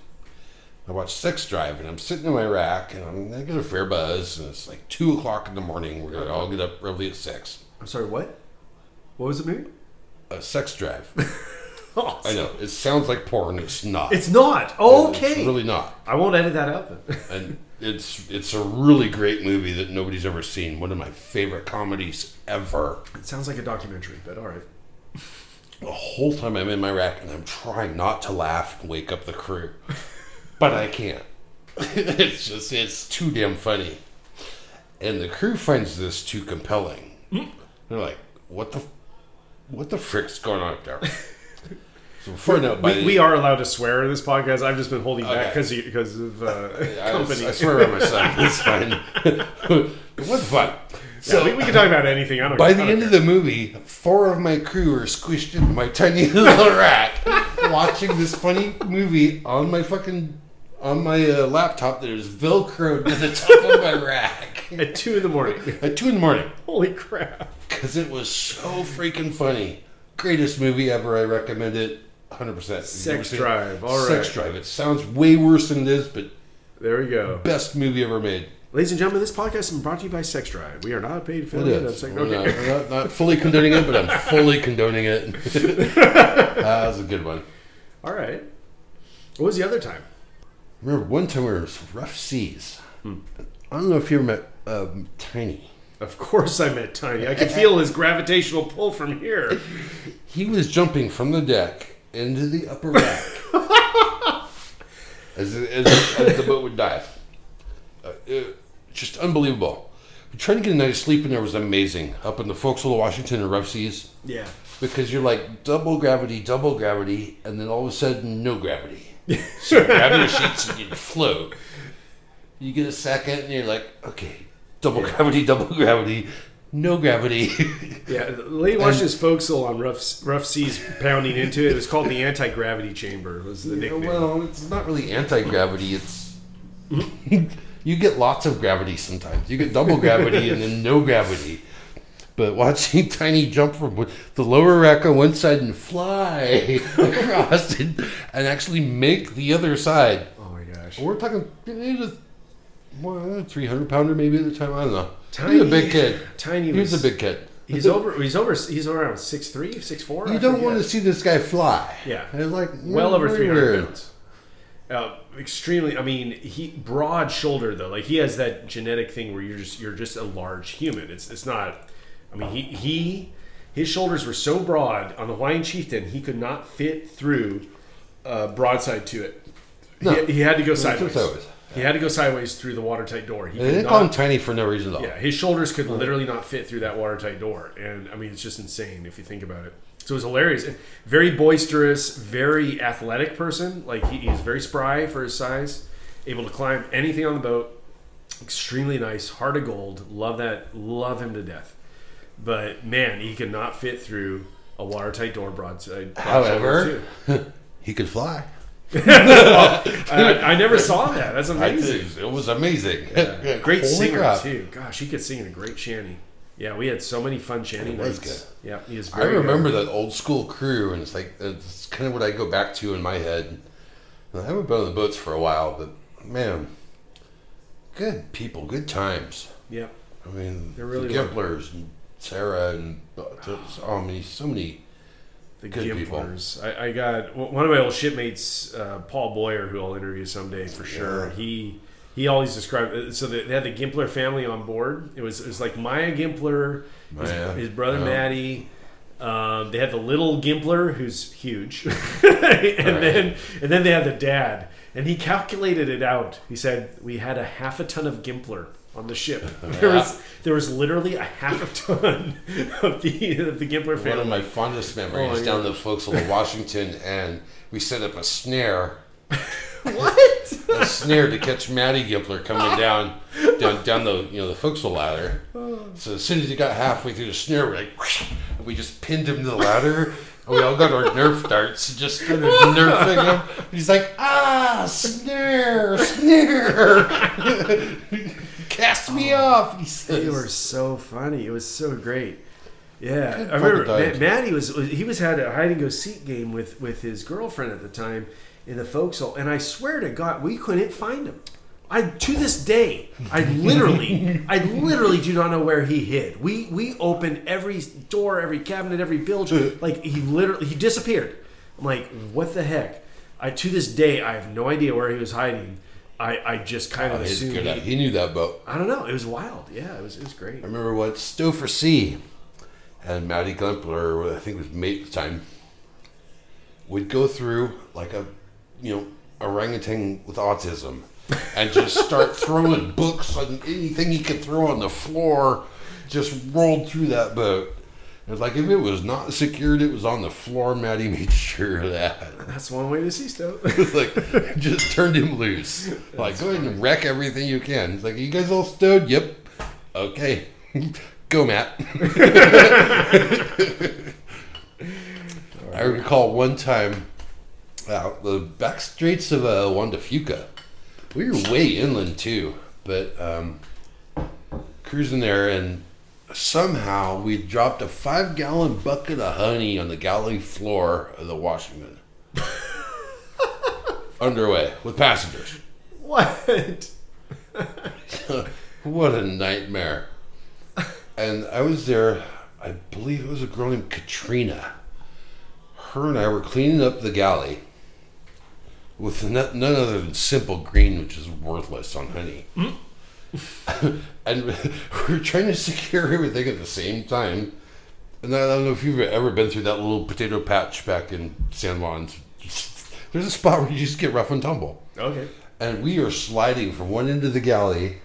I watched Sex Drive, and I'm sitting in my rack, and I'm, I get a fair buzz, and it's like two o'clock in the morning. We're gonna all get up early at six. I'm sorry, what? What was the movie? Uh, sex Drive. Oh, I know it sounds like porn. It's not. It's not. Okay. It's really not. I won't edit that out then. and it's it's a really great movie that nobody's ever seen. One of my favorite comedies ever. it sounds like a documentary, but all right. The whole time I'm in my rack and I'm trying not to laugh and wake up the crew, but I can't. it's just it's too damn funny, and the crew finds this too compelling. Mm. They're like, "What the, what the frick's going on up there?" so before I know it, We, the- we are allowed to swear in this podcast. I've just been holding back because because of uh, I, company. I swear on my son. It's fine. it was fun. so we, we can talk about anything. I don't. By the don't end of the movie, four of my crew are squished into my tiny little rack, watching this funny movie on my fucking on my uh, laptop that is velcroed to the top of my rack at two in the morning. at two in the morning Holy crap! because it was so freaking funny. Greatest movie ever. I recommend it. 100. percent Sex Drive, all Sex. Drive. It sounds way worse than this, but There we go. best movie ever made. Ladies and gentlemen, this podcast has been brought to you by Sex Drive. We are not paid It affiliate of is. Sex We're not, we're not, not fully condoning it, but I'm fully condoning it. that was a good one. All right. What was the other time? Remember one time we were in rough seas. I don't know if you ever met um, Tiny. Of course, I met Tiny. I could feel his gravitational pull from here. He was jumping from the deck into the upper rack as, as, as the boat would dive. Uh, it- just unbelievable. Trying to get a night's sleep in there was amazing. Up in the forecastle of Washington and rough seas. Yeah. because you're like double gravity, double gravity, and then all of a sudden no gravity. so you grab your sheets and you float. You get a second and you're like, okay, double gravity, double gravity, no gravity. Yeah, the Lady Washington's forecastle on rough rough seas pounding into it. It was called the anti gravity chamber. Was the Yeah, nickname? well, it's not really anti gravity. It's hmm? you get lots of gravity sometimes. You get double gravity and then no gravity. But watching Tiny jump from the lower rack on one side and fly across it and actually make the other side. oh my gosh! We're talking he was a three hundred pounder maybe at the time. I don't know. Tiny, He's a big kid. Tiny He was was a big kid. He's over. He's over. He's around six three, six four. You don't want to see this guy fly. Yeah. It's like well over three hundred pounds. Uh, extremely. I mean, he broad shoulder though. Like he has that genetic thing where you're just you're just a large human. It's it's not. I mean, he he his shoulders were so broad on the Hawaiian chieftain he could not fit through uh, broadside to it. No. He, he had to go sideways. He had to go sideways through the watertight door. He They could call him tiny for no reason at all. yeah, his shoulders could literally not fit through that watertight door, and I mean it's just insane if you think about it. So it was hilarious. Very boisterous, very athletic person. Like he, he's very spry for his size, able to climb anything on the boat. Extremely nice, heart of gold. Love that. Love him to death. But man, he could not fit through a watertight door broadside. broad shoulder, However, too. he could fly. I, I never saw that. That's amazing. think it was amazing. Yeah. Great Holy singer crap. too. Gosh, he could sing in a great shanty. Yeah, we had so many fun shanty It was nights. Yeah, he is I remember good. that old school crew, and it's like it's kind of what I go back to in my head. I haven't been on the boats for a while, but man, good people, good times. Yeah, I mean, There really the were. Gimplers and Sarah and uh, oh, many, so many. The Good. I, I got one of my old shipmates, uh, Paul Boyer, who I'll interview someday for sure. Yeah. He he always described uh, so they they had the Gimpler family on board. It was it was like Maya Gimpler, his, Maya, his brother yeah. Matty. Um, they had the little Gimpler, who's huge, and then and then they had the dad, and he calculated it out. He said we had a half a ton of Gimpler on the ship. There was there was literally a half a ton of the of the Gimpler One of my fondest Oh, memories my down the forecastle of Washington, and we set up a snare, what? a snare to catch Maddie Gimpler coming down, down, down the you know the forecastle ladder. So as soon as he got halfway through the snare, we're like, we just pinned him to the ladder. And we all got our Nerf darts, and just started nerfing him. He's like, ah, snare, snare, cast me oh. off. He says. They were so funny. It was so great. Yeah, Good I remember. Ma- Maddie was he was had a hide and go seek game with with his girlfriend at the time in the forecastle, and I swear to God, we couldn't find him. I to this day, I literally, I literally do not know where he hid. We we opened every door, every cabinet, every bilge. Like he literally he disappeared. I'm like, what the heck? I to this day, I have no idea where he was hiding. I, I just kind of Oh, assumed. good He, he knew that boat. I don't know. It was wild. Yeah, it was it was great. I remember what Stouffer C and Matty Gimpler, I think it was mate at the time, would go through like a, you know, orangutan with autism and just start throwing books and anything he could throw on the floor, just rolled through that boat. It's like if it was not secured, it was on the floor. Maddie made sure of that. That's one way to see stuff. It's like just turned him loose. Like go ahead and wreck everything you can. It's like you guys all stowed. Yep. Okay. Go, Matt. I recall one time out the back streets of uh, Juan de Fuca. We were way inland too, but um, cruising there, and somehow we dropped a five gallon bucket of honey on the galley floor of the Washington. Underway with passengers. what? what a nightmare. And I was there, I believe it was a girl named Katrina. Her and I were cleaning up the galley with none other than simple green, which is worthless on honey. Mm. And we were trying to secure everything at the same time. And I don't know if you've ever been through that little potato patch back in San Juan. There's a spot where you just get rough and tumble Okay. and we are sliding from one end of the galley.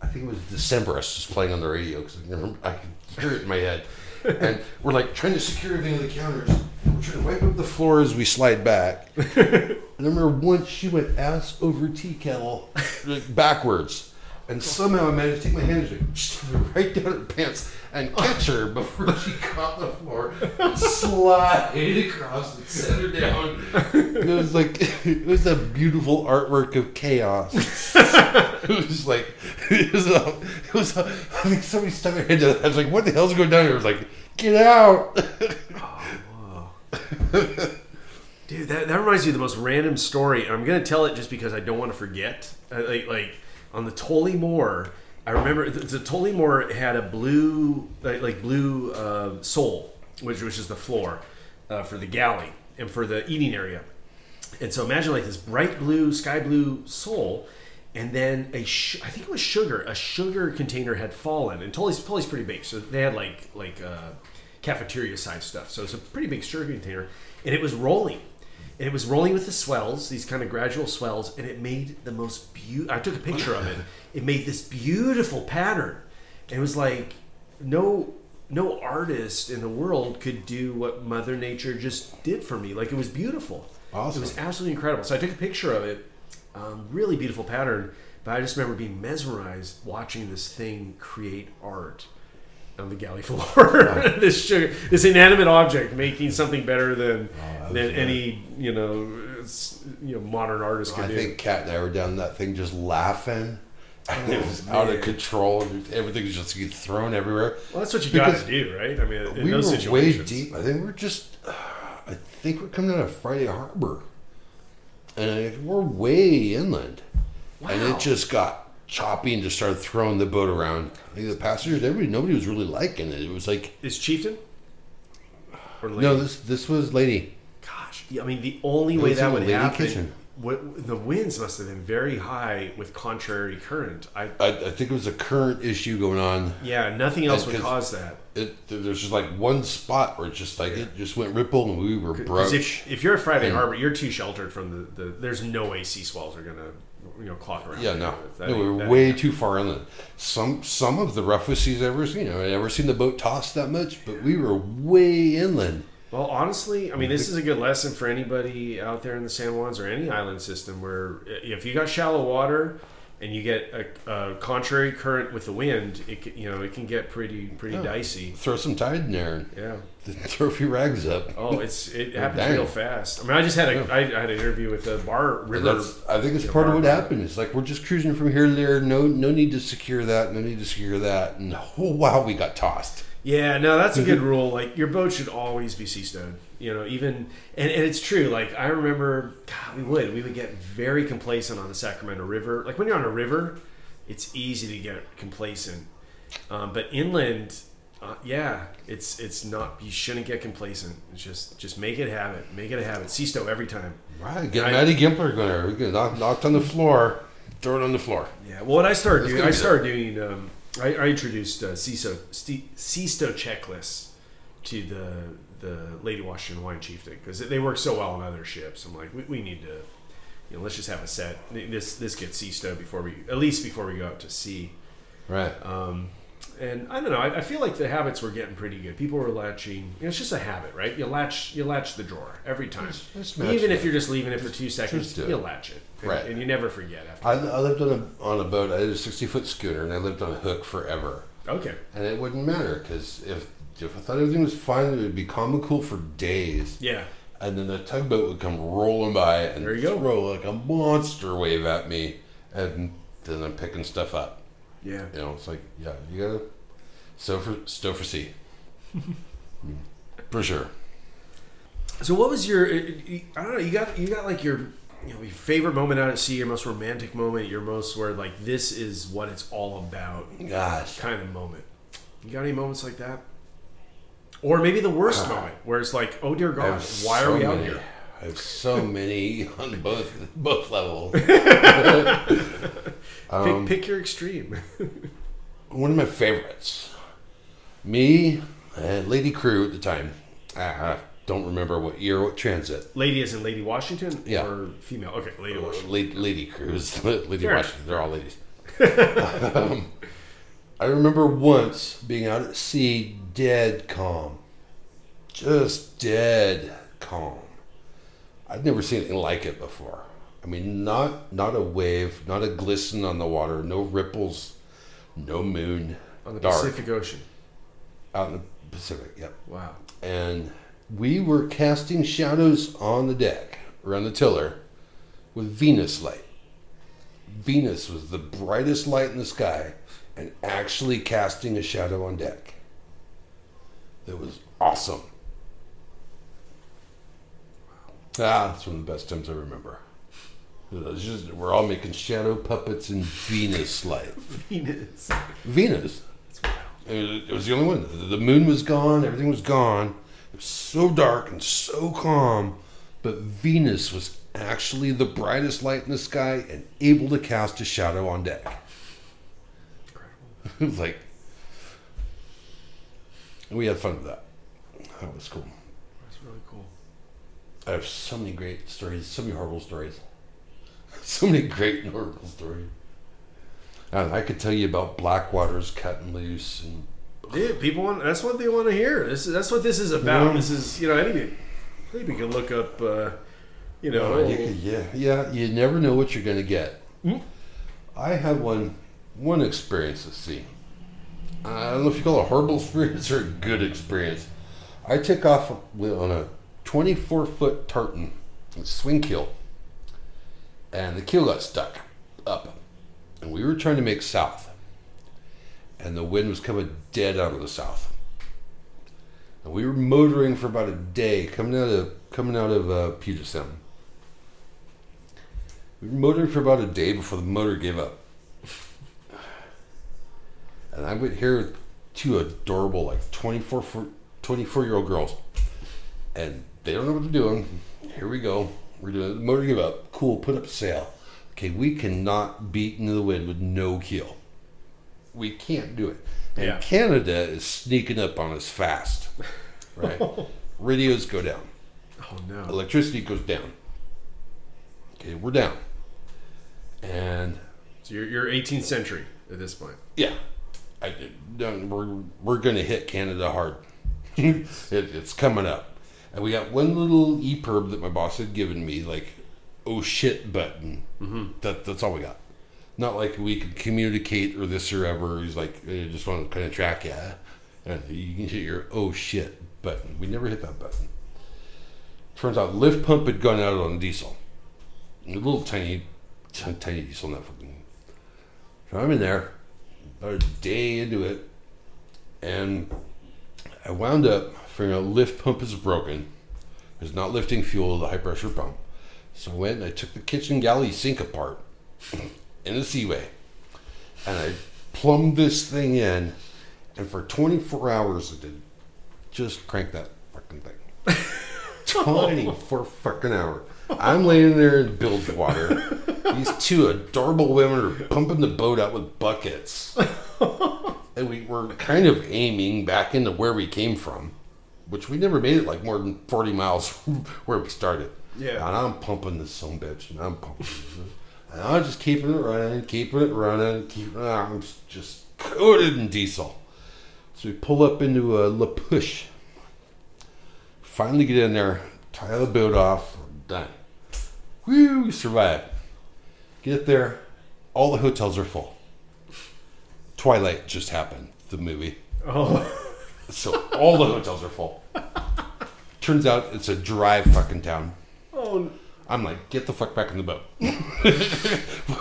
I think it was Decemberist was just playing on the radio because I, could hear it in my head. And we're like trying to secure everything on the counters. We're trying to wipe up the floor as we slide back. and I remember once she went ass over tea kettle like, backwards. And somehow I managed to take my hand and just right down her pants and catch her before she caught the floor and slide across and set her down. It was like it was a beautiful artwork of chaos. it was like it was a, it was a, I think somebody stuck their head down. I was like, "What the hell's going down here?" I was like, "Get out!" Dude, that, that reminds me of the most random story. and I'm gonna tell it just because I don't want to forget. Uh, like, like on the Tole Mour, I remember the, the Moor had a blue, like, like blue uh, sole, which which is the floor uh, for the galley and for the eating area. And so imagine like this bright blue, sky blue sole, and then a sh- I think it was sugar. A sugar container had fallen, and Tully's Tully's pretty big, so they had like like uh, cafeteria size stuff. So it's a pretty big sugar container, and it was rolling, and it was rolling with the swells, these kind of gradual swells, and it made the most beautiful. I took a picture of it. It made this beautiful pattern. And It was like no no artist in the world could do what Mother Nature just did for me. Like it was beautiful. Awesome. It was absolutely incredible. So I took a picture of it. Um, really beautiful pattern. But I just remember being mesmerized watching this thing create art on the galley floor. this sugar, this inanimate object making something better than Oh, than any you know you know modern artist could I do. think Kat and I were down that thing just laughing. And it was oh, out of control. Everything was just getting thrown everywhere. well, that's what you got to do, right? I mean, in we those were situations. way deep. I think we're just. I think we're coming out of Friday Harbor, and we're way inland, and it just got choppy and just started throwing the boat around. I think the passengers, everybody, nobody was really liking it. It was like, Is Chieftain? Or no, this this was lady. Gosh, yeah, I mean, the only It way was that in would lady happen, kitchen. what, the winds must have been very high with contrary current. I I, I think it was a current issue going on. yeah, nothing else would 'cause- cause that. It there's just like one spot where it's just like it just went ripple and we were Because broached. if, if you're at Friday Harbor, you're too sheltered from the, the. There's no way sea swells are gonna, you know, clock around. Yeah, no, no, we were way too far inland. Some some of the roughest seas I've ever seen. I've never seen the boat tossed that much, but we were way inland. Well, honestly, I mean, this is a good lesson for anybody out there in the San Juans or any island system where if you got shallow water and you get a, a contrary current with the wind, it can, you know it can get pretty pretty Yeah. dicey. Throw some tide in there Yeah. throw a few rags up. Oh, it's it happens dang. real fast. I mean, I just had a I, I had an interview with a bar river. I think it's Yeah, part of what happened. It's like we're just cruising from here to there. No, no need to secure that. No need to secure that. And oh wow, we got tossed. Yeah, no, that's a good rule. Like your boat should always be sea stowed. You know, even and, and it's true. Like I remember, God, we would we would get very complacent on the Sacramento River. Like when you're on a river, it's easy to get complacent. Um, but inland, uh, yeah, it's it's not. You shouldn't get complacent. It's just just make it habit. Make it a habit. Sea stow every time. Right, get I- Matty Gimpler going there. We get knocked, knocked on the floor. Throw it on the floor. Yeah. Well, what I started doing, I started doing. Um, I, I introduced uh, sea stow checklists to the the Lady Washington Hawaiian Chieftain because they work so well on other ships. I'm like, we, we need to, you know, let's just have a set. This this gets sea stowed before we at least before we go out to sea. Right. Um, and I don't know. I, I feel like the habits were getting pretty good. People were latching. You know, it's just a habit, right? You latch, you latch the drawer every time, just match even it. if you're just leaving it for two seconds. Just it. You latch it, and, Right. And you never forget after. I, I lived on a on a boat. I had a sixty foot schooner, and I lived on a hook forever. Okay. And it wouldn't matter because if if I thought everything was fine, it would be calm and cool for days. Yeah. And then the tugboat would come rolling by and There you go. throw like a monster wave at me, and then I'm picking stuff up. Yeah. You know, it's like yeah, you gotta stow for stow for sea, for sure. So what was your? I don't know. You got you got like your you know your favorite moment out at sea, your most romantic moment, your most where like this is what it's all about Gosh, kind of moment. You got any moments like that? Or maybe the worst moment where it's like, oh dear God, why so are we out many. here? I have so many on both both levels. Um, pick, pick your extreme. one of my favorites. Me and Lady Crew at the time. I don't remember what year, what transit. Lady is in Lady Washington Yeah. or female? Okay, Lady Washington. Lady, Lady Crew Lady Fair. Washington. They're all ladies. um, I remember once being out at sea, dead calm, just dead calm. I'd never seen anything like it before. I mean, not not a wave, not a glisten on the water, no ripples, no moon, On the dark Pacific Ocean. out in the Pacific. Yep. Wow. and we were casting shadows on the deck around the tiller with Venus light. Venus was the brightest light in the sky and actually casting a shadow on deck. It was awesome. Ah, that's one of the best times I remember. Just, we're all making shadow puppets in Venus light. Venus. Venus. It was, the only one. The- The moon was gone. Everything was gone. It was so dark and so calm. But Venus was actually the brightest light in the sky and able to cast a shadow on deck. Incredible. like, and we had fun with that. That was cool. That's really cool. I have so many great stories, so many horrible stories, so many great and horrible stories. And I could tell you about Blackwaters cutting loose and Dude, people want that's what they want to hear. This is that's what this is about. Yeah. This is you know anybody maybe you can look up uh, you know Oh, you could, yeah, yeah. You never know what you're going to get. Mm. I had one one experience at sea. I don't know if you call it a horrible experience or a good experience. I took off on a 24 foot tartan swing keel, and the keel got stuck up, and we were trying to make south, and the wind was coming dead out of the south. And we were motoring for about a day, coming out of coming out of uh, Puget Sound. We were motoring for about a day before the motor gave up. And I would hear two adorable, like 24 24 year old girls. And they don't know what they're doing. Here we go. We're doing the motor give up. Cool, put up sail. Okay, we cannot beat into the wind with no keel. We can't do it. And Yeah. Canada is sneaking up on us fast. Right? Radios go down Oh no. electricity goes down. Okay, we're down. And So you're, you're 18th century at this point. yeah, I, we're we're gonna hit Canada hard. it, it's coming up, and we got one little EPIRB that my boss had given me, like oh shit button. Mm-hmm. That that's all we got. Not like we could communicate or this or ever. He's like, I just want to kind of track you, and you can hit your oh shit button. We never hit that button. Turns out lift pump had gone out on diesel. A little tiny, t- tiny diesel, not fucking. So I'm in there, about a day into it, and I wound up figuring out lift pump is broken. It's not lifting fuel to the high pressure pump. So I went and I took the kitchen galley sink apart in a seaway, and I plumbed this thing in, and for 24 hours it did just crank that fucking thing. 24 fucking hour. I'm laying there in bilge water. These two adorable women are pumping the boat out with buckets. And we were kind of aiming back into where we came from, which we never made it like more than 40 miles from where we started. Yeah. And I'm pumping this some bitch, and I'm pumping. And I'm just keeping it running, keeping it running, keeping it I'm just coated in diesel. So we pull up into a La Push. Finally get in there, tie the boat off, done. Woo, we survive. Get there, all the hotels are full. Twilight just happened, the movie. Oh, So all the hotels are full. Turns out it's a dry fucking town. oh, I'm like, get the fuck back in the boat.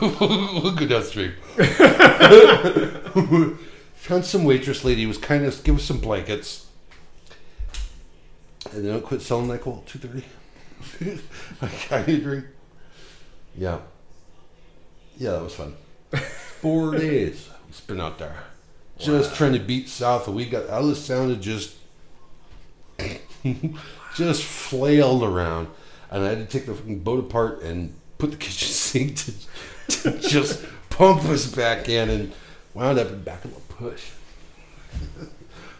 we'll go downstream. Found some waitress lady who was kind of give us some blankets. And they don't quit selling alcohol at two thirty. I need a drink. Yeah. Yeah, that was fun. Four days we spent out there. Just trying to beat south and we got out of the sound of just just flailed around. And I had to take the fucking boat apart and put the kitchen sink to, to just pump us back in and wound up in back of a push.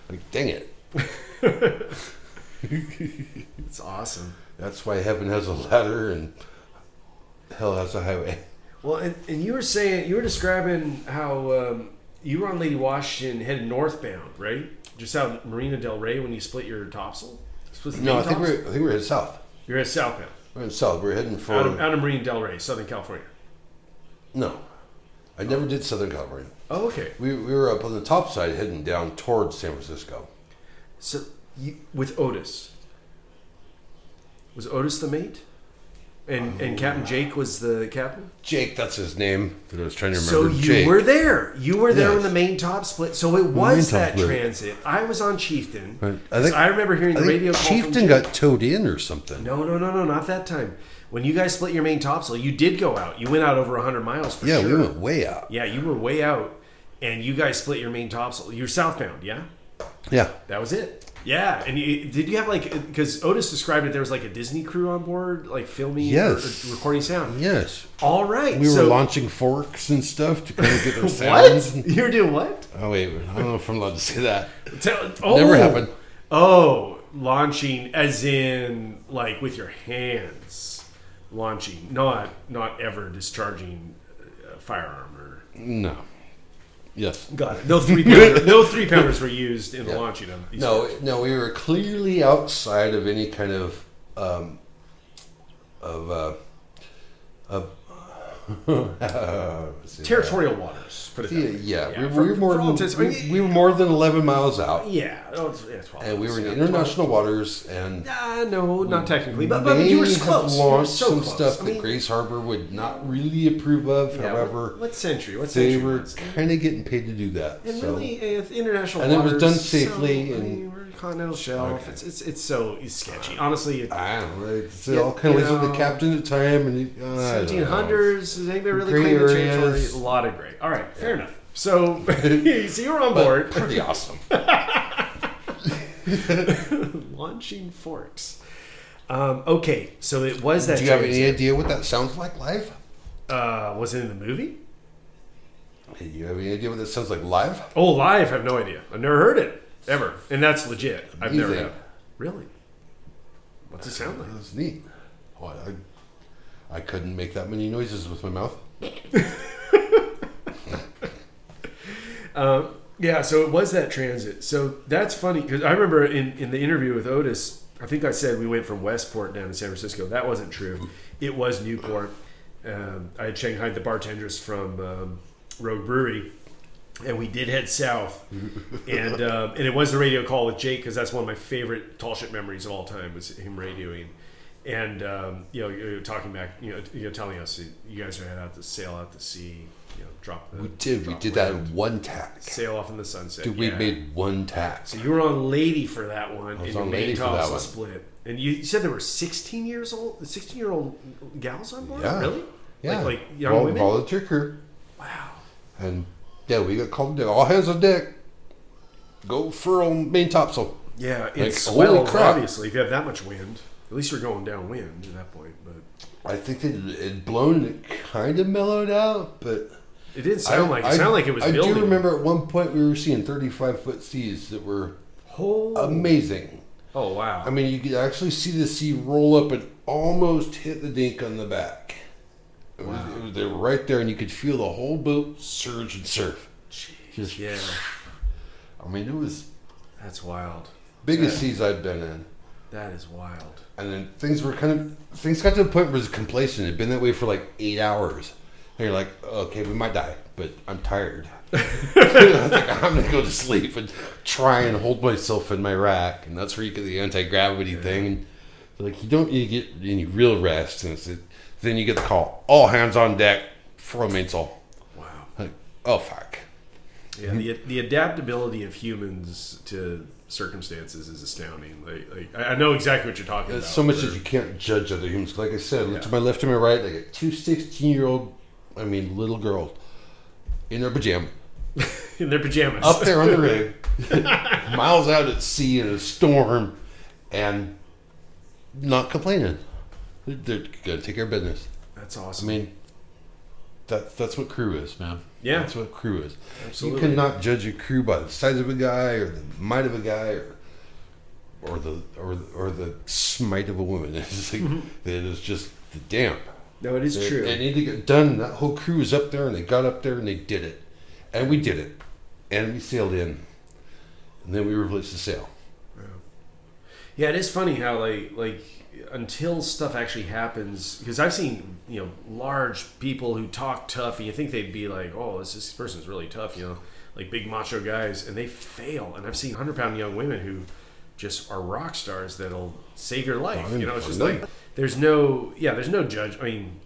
like, dang it. it's awesome. That's why heaven has a ladder and hell has a highway. Well, and, and you were saying you were describing how um, you were on Lady Washington headed northbound, right? Just out of Marina Del Rey when you split your topsail. Split No, I think topsail? we're I think we're headed south. you're at southbound, We're in south. We're heading for out of, out of Marina Del Rey, Southern California. no. I never did Southern California. Oh, okay. We, we were up on the top side heading down towards San Francisco. So you, with Otis, was Otis the mate, and and Captain Jake was the captain. Jake, that's his name. That I was trying to remember. So remember. you Jake. were there. You were there Yes. when the main top split. So it was top that split. transit. I was on Chieftain. Right. I think- I remember hearing I the think radio call from Chieftain Jake. got towed in or something. No, no, no, no, not that time. When you guys split your main topsail, you did go out. You went out over 100 miles for yeah, sure. we went way out. Yeah, you were way out, and you guys split your main topsail. You're southbound, yeah? Yeah. That was it. Yeah, and you, did you have like because Otis described it? There was like a Disney crew on board, like filming, Yes. or, or recording sound. Yes. All right, We were launching forks and stuff to kind of get their sounds. What you were doing? What? Oh wait, I don't know if I'm allowed to say that. Tell, oh, Never happened. Oh, launching as in like with your hands, launching, not not ever discharging a firearm or. No. Yes. Got it. No three pounder, no three pounders were used in the launching these. No, no, we were clearly outside of any kind of um, of uh, of see. territorial waters. Put it that Yeah, yeah, we, for- we were more intents- than we, we were more than eleven miles out, Yeah, oh, it's, it's and we were in international waters, and Ah, no, not technically, but, but you were have close. Were launched so some close. stuff I that Grays Harbor would not really approve of. yeah, However, what, what century? What they century? were was it? kind of getting paid to do that. And so. really, uh, international And it was done safely So, and- mean, we're continental shelf. Okay. It's, it's it's so it's sketchy. Honestly, it, I don't know. It's Yeah, all kind of know, the captain at the time, and uh, seventeen hundreds. Does anybody really claim the territory? A lot of gray. All right, fair enough. So, so you were on board. But pretty awesome. launching forks. Um, okay, so it was that. Do you have any idea what that sounds like live? Uh, was it in the movie? Do you have any idea what that sounds like live? Oh, live. I have no idea. I've never heard it ever, and that's legit. I've never. Have. Really? What's it sound like? That's neat. Oh, I, I couldn't make that many noises with my mouth. Um, yeah, so it was that transit. So that's funny because I remember in, in the interview with Otis, I think I said we went from Westport down to San Francisco. That wasn't true. It was Newport. Um, I had Shanghai the bartenders from um, Rogue Brewery, and we did head south. and um, and it was the radio call with Jake because that's one of my favorite tall ship memories of all time was him radioing. And um, you know, you're talking back, you know, you're telling us you guys are heading out to sail out to sea, you know, drop the We did. We did that in one tack. sail off in the sunset. Dude, we yeah. made one tack. So you were on Lady for that one, I was and your on main Lady for that one. split. And you, you said there were 16 years old, 16 year old gals on board. Yeah. Really? Yeah. Like, like young Vol- women. Volunteer crew. wow. And yeah, we got called to all hands on deck. Go oh, furl main topsail. Yeah, Like, it's swells obviously if you have that much wind. At least you're going downwind at that point, but I think that it had blown it kind of mellowed out, but it didn't sound like it sounded like it was I building. do remember at one point we were seeing 35 foot seas that were Oh, amazing. oh wow. I mean, you could actually see the sea roll up and almost hit the dink on the back. It was, it was, they were right there, and you could feel the whole boat surge and surf. Just- yeah. I mean, it was That's wild. biggest seas I've been in. That is wild. And then things were kind of things got to the point where it was complacent. It'd been that way for like eight hours. And you're like, okay, we might die, but I'm tired. I like, I'm gonna go to sleep and try and hold myself in my rack, and that's where you get the anti gravity thing. And like you don't you get any real rest, and it's, then you get the call, all hands on deck for a mainsail. Wow. Like, oh fuck. Yeah, the, the adaptability of humans to circumstances is astounding. Like, like I know exactly what you're talking about. so much that you can't judge other humans. Like I said, look Yeah. to my left and my right, like a two 16 year old, I mean, little girls in their pajamas, in their pajamas. up there on the rig, miles out at sea in a storm, and not complaining. They're, to take care of business. That's awesome. I mean, that, that's what crew is, man. Yeah. That's what crew is. Absolutely. You cannot judge a crew by the size of a guy or the might of a guy or or the or or the smite of a woman. It's like it is just the damn. no, it is They, true. they need to get done. That whole crew was up there, and they got up there, and they did it, and we did it, and we sailed in, and then we replaced the sail. Yeah, it is funny how like like until stuff actually happens because I've seen you know large people who talk tough and you think they'd be like oh this this person's really tough you know like big macho guys and they fail and I've seen hundred pound young women who just are rock stars that'll save your life I mean, you know it's just like there's no yeah there's no judge I mean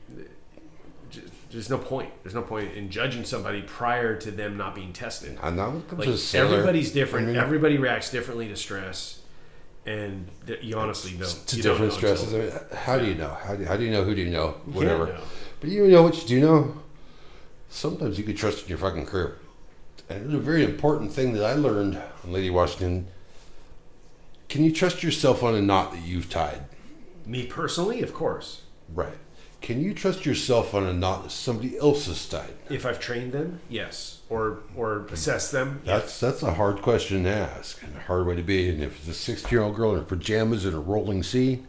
there's no point there's no point in judging somebody prior to them not being tested And comes like to a sailor. everybody's different. I mean, Everybody reacts differently to stress, and th- you honestly don't. to you don't different know stresses. I mean, how do you know? How do, how do you know who do you know? You Whatever. know. But you know what you do know? Sometimes you could trust in your fucking crew. And it's a very important thing that I learned on Lady Washington. Can you trust yourself on a knot that you've tied? Me personally, of course. Right. Can you trust yourself on a knot somebody else's has? If I've trained them, yes, or or assess them, That's that's a hard question to ask and a hard way to be. And if it's a 16 year old girl in her pajamas in a rolling sea,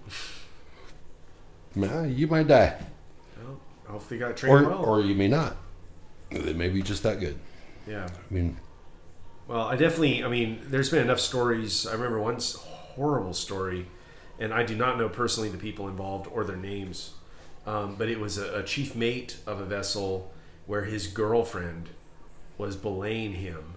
nah, you might die. well, hopefully got trained Or, well. or you may not. They may be just that good. yeah. I mean, Well, I definitely. I mean, there's been enough stories. I remember one horrible story, and I do not know personally the people involved or their names, um, but it was a, a chief mate of a vessel where his girlfriend was belaying him,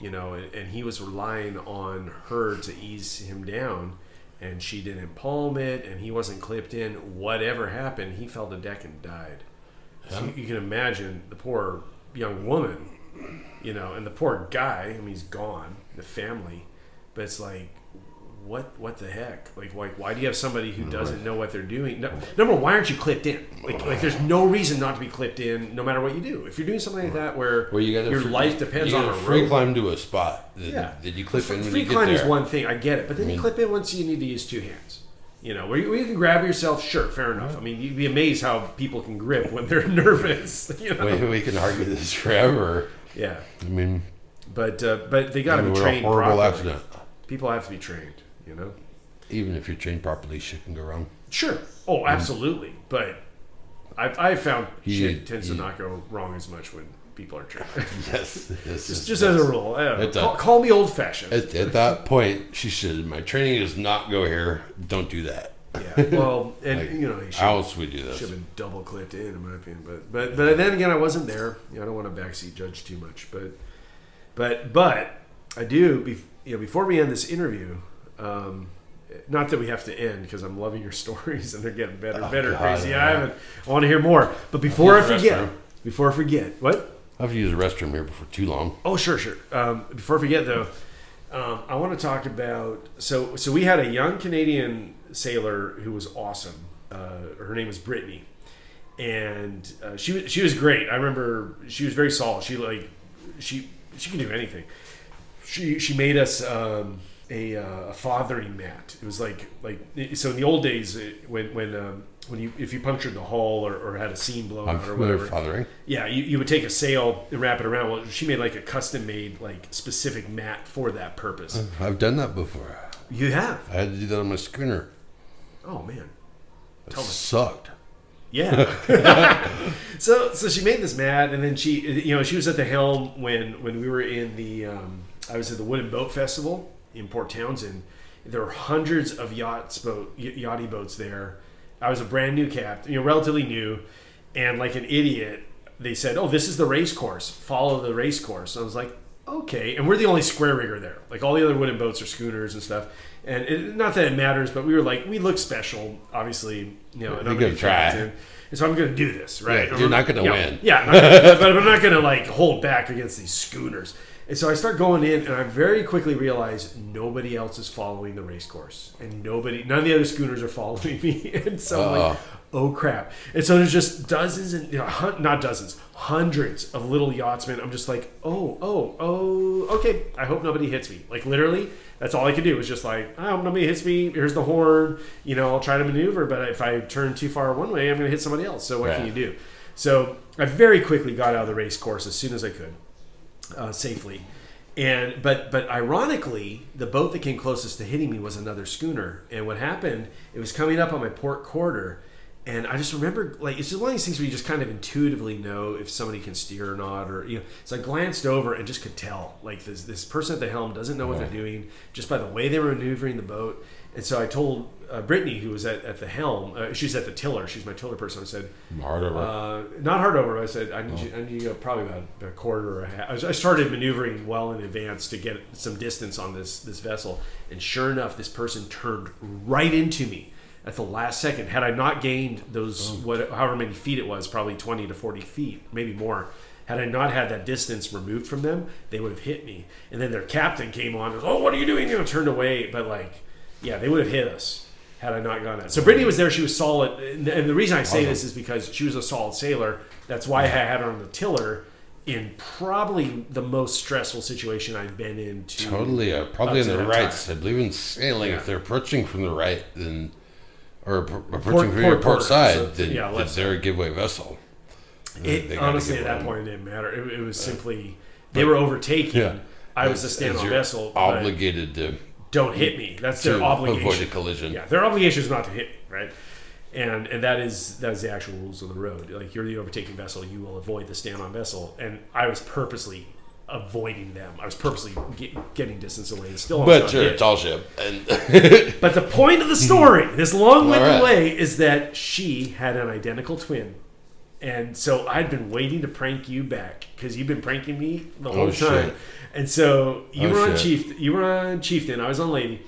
you know, and, and he was relying on her to ease him down, and she didn't palm it, and he wasn't clipped in. Whatever happened, he fell to deck and died. So you, you can imagine the poor young woman you know, and the poor guy. I mean, he's gone. The family, but it's like, what? What the heck? Like, like, why do you have somebody who doesn't know what they're doing? No, number one, why aren't you clipped in? Like, like, there's no reason not to be clipped in, no matter what you do. If you're doing something like that, where well, you got your life depends you on gotta a free rope. climb to a spot. That, Yeah. that you clip in when Free climb is one thing, I get it, but then you clip in once you need to use two hands. You know, where you, where you can grab yourself, sure, fair enough. I mean, you'd be amazed how people can grip when they're nervous. You know, we, we can argue this forever. yeah. I mean, But uh, but they got to we be were a trained horrible properly. accident. People have to be trained. You know. Even if you're trained properly, shit can go wrong. Sure. Oh, mm. absolutely. But I've, I've found You- shit tends to not go wrong as much when people are trained. Yes, yes, just just as a rule. I don't know. It. Call, call me old fashioned. At, at that point, she said, "My training does not go here. Don't do that. Yeah. Well, and Like, you know, he should, How else we do this?" should have been double clipped in, in my opinion. But but but then again, I wasn't there. You know, I don't want to backseat judge too much. But but but I do. Bef- you know, before we end this interview. Um, not that we have to end because I'm loving your stories and they're getting better and Oh, better. God, Crazy. Ivan. I want to hear more. But before I forget, before I forget, what? I have to use the restroom here before too long. Oh, sure, sure. Um, before I forget, though, um, I want to talk about. So, so we had a young Canadian sailor who was awesome. Uh, her name was Brittany, and uh, she was she was great. I remember she was very solid. She like she she could do anything. She she made us. Um, a, uh, a fothering mat. It was like like so in the old days it, when when um, when you if you punctured the hull or, or had a seam blown I'm out or whatever. fothering. Yeah, you, you would take a sail and wrap it around. Well, she made like a custom made, like specific mat for that purpose. I've done that before. You have? I had to do that on my schooner. Oh man, It Tell me. sucked. yeah. so so she made this mat, and then she you know she was at the helm when when we were in the um, I was at the Wooden Boat Festival in Port Townsend. There were hundreds of yachts boat y- yachty boats there. I was a brand new captain, you know, relatively new, and like an idiot, they said, "Oh, this is the race course. Follow the race course." I was like, "Okay." And we're the only square rigger there. Like all the other wooden boats are schooners and stuff. And it, not that it matters, but we were like, we look special, obviously, you know. And I'm gonna try. captain. And so I'm going to do this, right? Yeah, you're not gonna Yeah. win. Yeah, not gonna- but I'm not going to like hold back against these schooners. And so I start going in, and I very quickly realize nobody else is following the race course, and nobody, none of the other schooners are following me. And so I'm like, uh. oh crap! And so there's just dozens and you know, not dozens, hundreds of little yachtsmen. I'm just like, oh, oh, oh, okay. I hope nobody hits me. Like literally, that's all I could do was just like, I hope nobody hits me. Here's the horn. You know, I'll try to maneuver, but if I turn too far one way, I'm going to hit somebody else. So what can you do? So I very quickly got out of the race course as soon as I could, uh, safely. And but but ironically, the boat that came closest to hitting me was another schooner. And what happened? It was coming up on my port quarter, and I just remember like it's just one of these things where you just kind of intuitively know if somebody can steer or not, or you know. So I glanced over and just could tell like this this person at the helm doesn't know what they're doing just by the way they were maneuvering the boat. And so I told uh, Brittany, who was at, at the helm, uh, she's at the tiller. She's my tiller person. I said, Hard over. uh, not hard over. I said I need, you, I need you probably about a quarter or a half. I started maneuvering well in advance to get some distance on this this vessel, and sure enough, this person turned right into me at the last second. Had I not gained those what however many feet it was, probably twenty to forty feet, maybe more. Had I not had that distance removed from them, they would have hit me. And then their captain came on and was, "Oh, what are you doing?" You know, turned away. But like, yeah, they would have hit us had I not gone that. So Brittany was there. She was solid, and and the reason I say this is because she was a solid sailor. That's why I had her on the tiller in probably the most stressful situation I've been in. To Totally, uh, probably on to the right time. side. Believe in sailing. Yeah. If they're approaching from the right, then or approaching Port- from your port port side, so- then, yeah, then left they're a giveaway vessel. It, They gotta honestly, at that one. point, it didn't matter. It, it was simply they were overtaking. Yeah. I was a As stand-on vessel. but Obligated to, don't hit me. That's their obligation. avoid a collision. Yeah, their obligation is not to hit me, right? And and that is that is the actual rules of the road. Like you're the overtaking vessel, you will avoid the stand-on vessel. And I was purposely avoiding them. I was purposely get, getting distance away. And still, But a hit. tall ship, and But the point of the story, this long-winded right. way, is that she had an identical twin. And so I'd been waiting to prank you back because you've been pranking me the oh, whole Oh, time. shit. And so you Oh, were on shit. Chief, you were on Chieftain. I was on Lady,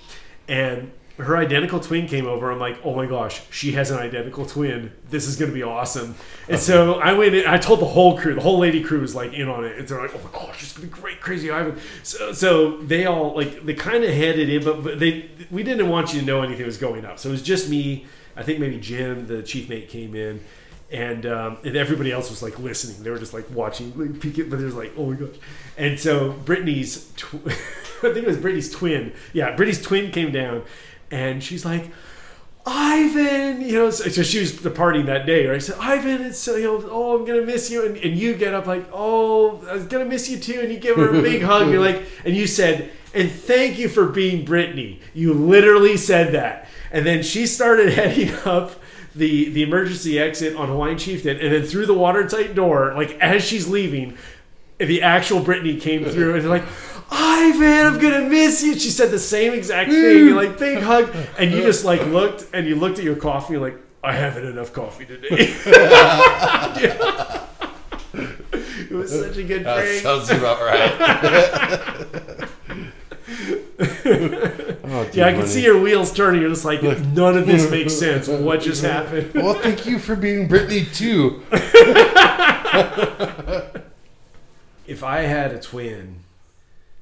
and her identical twin came over. I'm like, oh my gosh, she has an identical twin. This is going to be awesome. And so uh-huh. I went in. I told the whole crew. The whole Lady crew was like in on it. And they're like, oh my gosh, it's going to be great, crazy Ivan. So, so they all like they kind of headed in, but, but they we didn't want you to know anything was going up. So it was just me. I think maybe Jim, the chief mate, came in. And um, and everybody else was like listening. They were just like watching, like peeking, but there's like, oh my gosh. And so Brittany's, tw- I think it was Brittany's twin. Yeah, Brittany's twin came down, and she's like, Ivan, you know, so, so she was departing that day, right? Said, Ivan, it's so, you know, oh, I'm gonna miss you, and, and you get up like, oh, I was gonna miss you too, and you give her a big hug. You're like, and you said, and thank you for being Brittany. You literally said that, and then she started heading up the the emergency exit on Hawaiian Chieftain, and then through the watertight door, like as she's leaving, the actual Brittany came through, and like. Ivan, I'm gonna miss you. She said the same exact thing, mm. like big hug, and you just like looked and you looked at your coffee, and like I haven't enough coffee today. it was such a good that prank. sounds about right. oh, yeah, I can see your wheels turning. You're just like, none of this makes sense. What just happened? Well, thank you for being Brittany too. if I had a twin,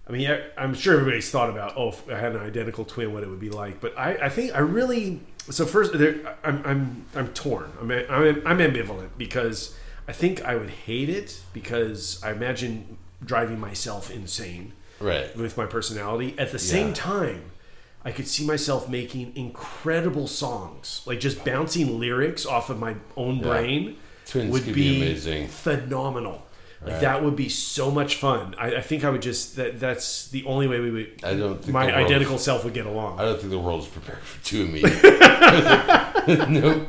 I mean, I'm sure everybody's thought about, oh, if I had an identical twin, what it would be like. But I, I think I really, so first, there, I'm, I'm, I'm torn. I'm, I'm, I'm ambivalent because I think I would hate it because I imagine driving myself insane Right. with my personality. At the same Yeah. time, I could see myself making incredible songs, like just bouncing lyrics off of my own brain Twins would be, be amazing. phenomenal. Like Right. that would be so much fun. I, I think I would just that that's the only way we would. I don't think my identical self would get along. I don't think the world is prepared for two of me. nope.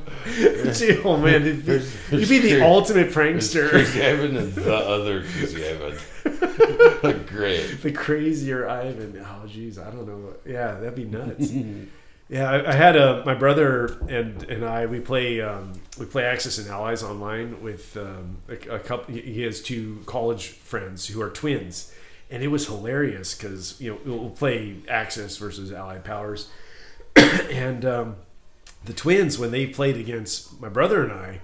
Gee, oh man, it'd be, you'd be the ultimate prankster, Crazy Ivan and the other Crazy Ivan. Great. the crazier Ivan. Oh jeez, I don't know. Yeah, that'd be nuts. Yeah, I, I had a my brother and and I we play um, we play Axis and Allies online with um, a, a couple. He has two college friends who are twins, and it was hilarious because you know we'll play Axis versus Allied powers, and um, the twins when they played against my brother and I.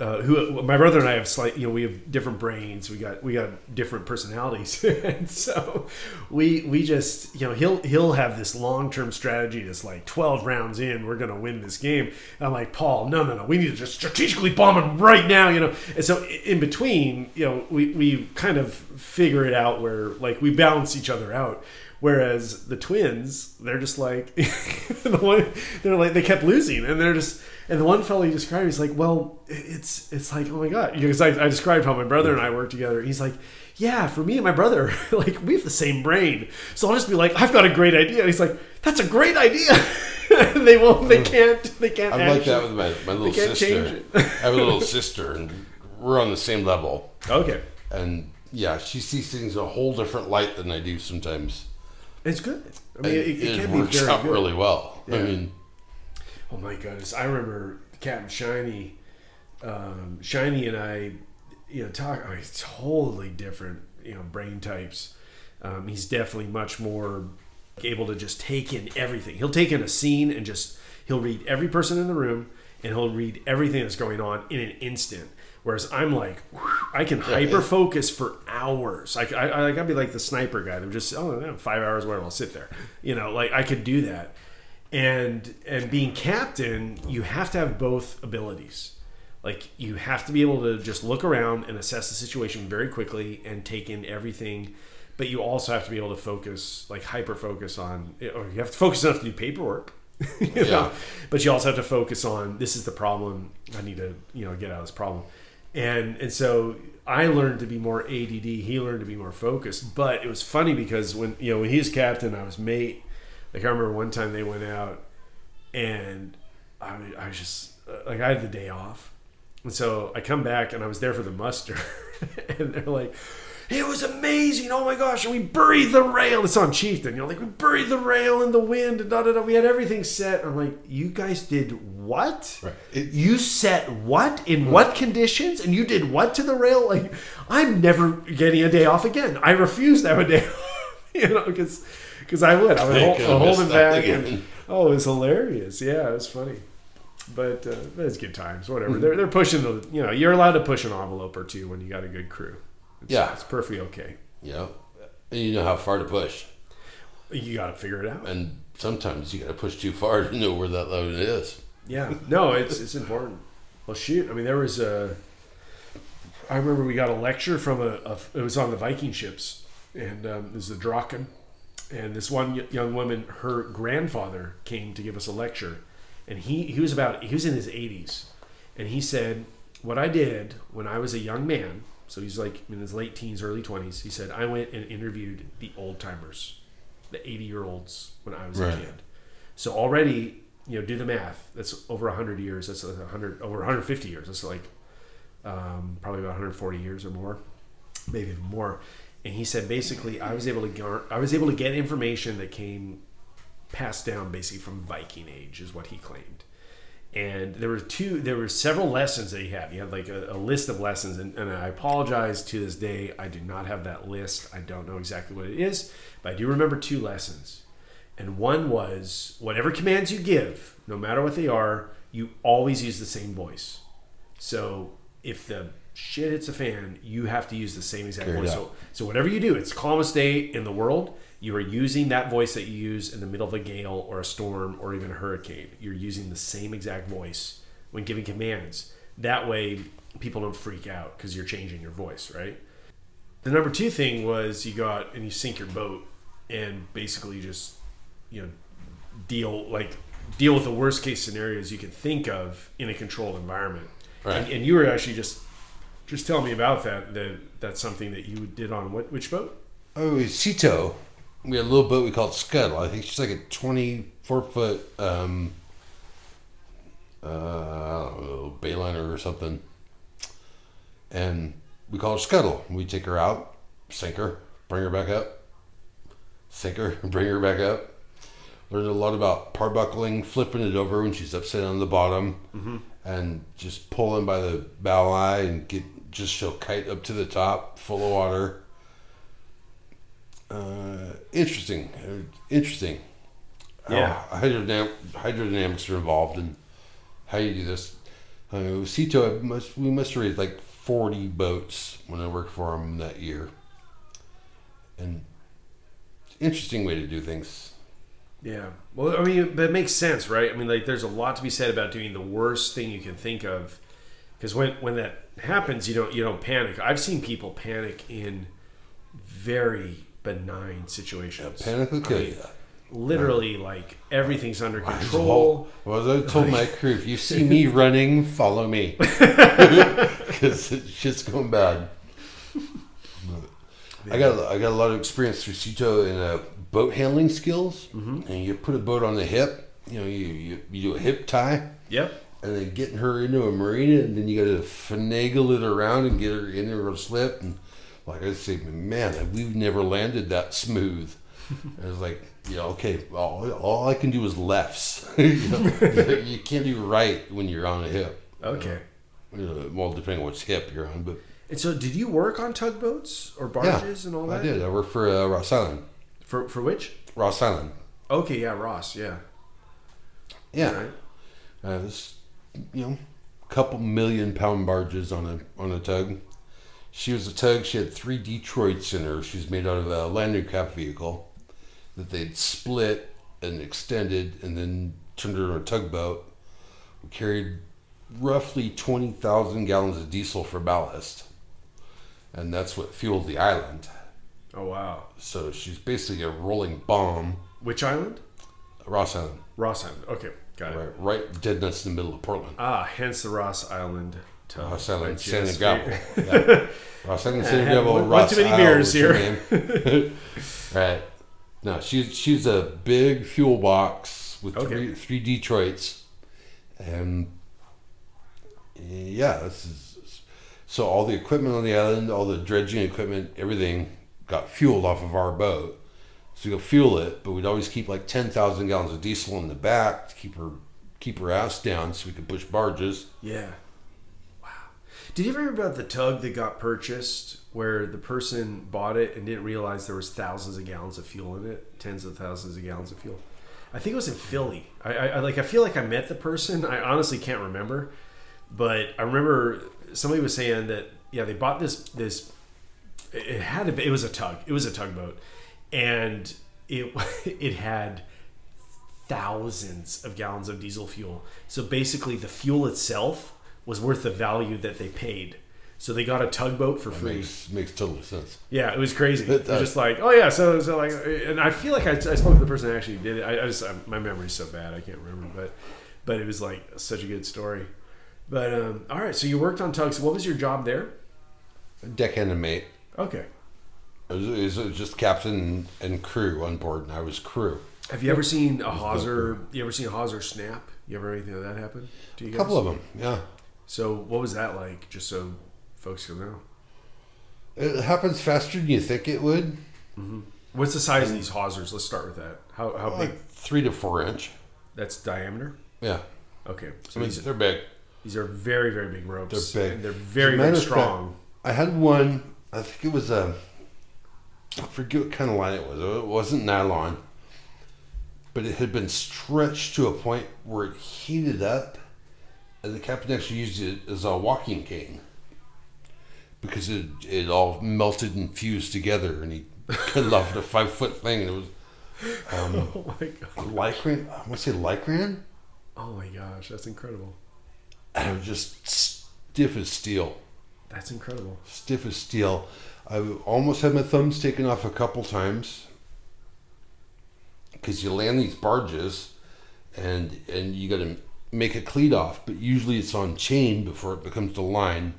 Uh, who my brother and I have slight, you know, we have different brains. We got we got different personalities, and so we we just you know he'll he'll have this long term strategy that's like twelve rounds in, we're gonna win this game. And I'm like Paul, no no no, we need to just strategically bomb him right now, you know. And so in between, you know, we we kind of figure it out where like we balance each other out. Whereas the twins, they're just like the one, they're like they kept losing, and they're just and the one fellow he described, he's like, well, it's it's like oh my god, because I, I described how my brother and I work together. He's like, yeah, for me and my brother, like we have the same brain, so I'll just be like, I've got a great idea. And he's like, that's a great idea. they won't, they hmm. can't, they can't. I'm like that with my, my little can't change sister. it. I have a little sister, and we're on the same level. Okay, And yeah, she sees things a whole different light than I do sometimes. it's good. I mean, And it, it, it, can be works very out good. really well. I mean, Oh my goodness! I remember Captain Shiny, um, Shiny and I, you know, talk. I mean, totally different, you know, brain types. Um, he's definitely much more able to just take in everything. He'll take in a scene and just he'll read every person in the room and he'll read everything that's going on in an instant. Whereas I'm like, whew, I can hyper focus for hours. Like I, I, I gotta be like the sniper guy. They're just oh, five hours, whatever. I'll sit there. You know, like I could do that and and being captain you have to have both abilities like you have to be able to just look around and assess the situation very quickly and take in everything but you also have to be able to focus like hyper focus on or you have to focus enough to do paperwork you know? Yeah. but you also have to focus on this is the problem i need to you know get out of this problem and and so I learned to be more ADD. He learned to be more focused. But it was funny because when you know when he was captain, I was mate. Like I remember one time they went out, and I, was- I was just uh, like I had the day off, and so I come back and I was there for the muster, and they're like. It was amazing. Oh my gosh. And we buried the rail. It's on Chieftain. You know, like we buried the rail in the wind and da da da. We had everything set. I'm like, you guys did what? Right. It- you set what in what conditions and you did what to the rail like i'm never getting a day off again i refuse to have a day off you know because because i would i would I hold, could've hold him back and, oh it was hilarious yeah it was funny but uh, it's good times whatever they're, they're pushing the you know you're allowed to push an envelope or two when you got a good crew it's, Yeah. it's perfectly okay know, and you know how far to push. you got to figure it out And sometimes you got to push too far to know where that load is. Yeah, no, it's it's important. Well, shoot, I mean, there was a. I remember we got a lecture from a. a it was on the Viking ships, and um, it was the Draken, and this one young woman, her grandfather came to give us a lecture, and he he was about he was in his eighties, and he said, "What I did when I was a young man." So he's like in his late teens, early twenties. He said, "I went and interviewed the old timers, the eighty year olds when I was Right. a kid." So already, you know, do the math. That's over 100 years. That's 100 over 150 years. That's like um, probably about 140 years or more, maybe even more. And he said basically, I was able to gar- I was able to get information that came passed down basically from Viking age, is what he claimed. And there were two, there were several lessons that he had. He had like a, a list of lessons, and, and I apologize to this day. I do not have that list. I don't know exactly what it is, but I do remember two lessons. And one was whatever commands you give, no matter what they are, you always use the same voice. So if the shit hits a fan, you have to use the same exact Carry it voice. So, so whatever you do, it's calmest day in the world. You are using that voice that you use in the middle of a gale or a storm or even a hurricane. You're using the same exact voice when giving commands. That way, people don't freak out because you're changing your voice, right? The number two thing was you go out and you sink your boat and basically just you know deal like deal with the worst case scenarios you can think of in a controlled environment Right. and, and you were actually just Just tell me about that. That that's something that you did on what which boat? Oh, Sito. We had a little boat we called Scuttle. I think she's like a 24 foot um, uh, I don't know, Bayliner or something. And we call her Scuttle. We take her out, sink her, bring her back up, sink her, bring her back up. Learned a lot about parbuckling, flipping it over when she's upside on the bottom, and just pulling by the bow eye and get just she'll kite up to the top, full of water. Uh, interesting, uh, interesting. Yeah. How hydrodynam- hydrodynamics are involved in how you do this. Uh, Cito, I must we must have raised like forty boats when I worked for him that year, and interesting way to do things. Yeah. Well, I mean, but it makes sense, right? I mean, like, there's a lot to be said about doing the worst thing you can think of, because when when that happens, you don't you don't panic. I've seen people panic in very benign situations. Panic will kill you. Literally, like everything's under control. well, I told my crew, if you see me running, follow me, because shit's going bad. I got I got a lot of experience through Cito in uh, boat handling skills, and you put a boat on the hip. You know, you, you, you do a hip tie, Yep. And then getting her into a marina, and then you got to finagle it around and get her in there to slip. And like I say, man, we've never landed that smooth. I was like, yeah, okay, all, all I can do is lefts. you, know, you can't do right when you're on a hip. Okay. You know, well, depending on which hip you're on, but And so, did you work on tugboats or barges and all that? I did. I worked for uh, Ross Island. For for which? Ross Island. Okay, yeah, Ross. Yeah. Yeah, Right. uh, this, you know, couple million pound barges on a on a tug. She was a tug. She had three Detroits in her. She was made out of a landing craft vehicle that they'd split and extended, and then turned her into a tugboat. We carried roughly twenty thousand gallons of diesel for ballast, and that's what fueled the island. Oh wow. So she's basically a rolling bomb. Which island? Ross Island, Ross Island. Okay, got it. right, right dead nuts in the middle of Portland. Ah, hence the Ross Island tug. Ross Island, I Sand and just Gravel. Yeah. Ross Island, Sand and had one- one Ross too many beers here. right. No, she's she's a big fuel box with Okay. three three Detroits, and yeah, this is so all the equipment on the island, all the dredging equipment, everything got fueled off of our boat. So we go fuel it, but we'd always keep like ten thousand gallons of diesel in the back to keep her keep her ass down, so we could push barges. Yeah. Wow. Did you ever hear about the tug that got purchased where the person bought it and didn't realize there was thousands of gallons of fuel in it, tens of thousands of gallons of fuel? I think it was in Philly. I, I, I like. I feel like I met the person. I honestly can't remember, but I remember somebody was saying that yeah, they bought this this. It had be, it was a tug. It was a tugboat, and it it had thousands of gallons of diesel fuel. So basically, the fuel itself was worth the value that they paid. So they got a tugboat for free. Makes makes total sense. Yeah, it was crazy. It was just like, oh yeah, so so like, and I feel like I, I spoke to the person that actually did it. I, I just I, my memory's so bad I can't remember, but but it was like such a good story. But um, all right, so you worked on tugs. What was your job there? Deckhand and mate. Okay. It was, it was just captain and crew on board, and I was crew. Have you ever seen a hawser? You ever seen a hawser snap? You ever anything like that happen? To you A couple of them, yeah. So what was that like? Just so folks can know. It happens faster than you think it would. Mm-hmm. What's the size of these hawsers? Let's start with that. How how big? Like three to four inch. That's diameter. Yeah, Okay, so I mean these, they're big. these are very very big ropes. They're big. And they're very As a matter very of fact, strong. I had one. I think it was a. I forget what kind of line it was. It wasn't nylon, but it had been stretched to a point where it heated up, and the captain actually used it as a walking cane because it it all melted and fused together, and he cut it off a five foot thing. And it was um, Oh my god! lycran. I want to say lycran, Oh my gosh, that's incredible. and it was just stiff as steel. That's incredible. stiff as steel. I almost had my thumbs taken off a couple times because you land these barges and and you got to make a cleat off, but usually it's on chain before it becomes the line.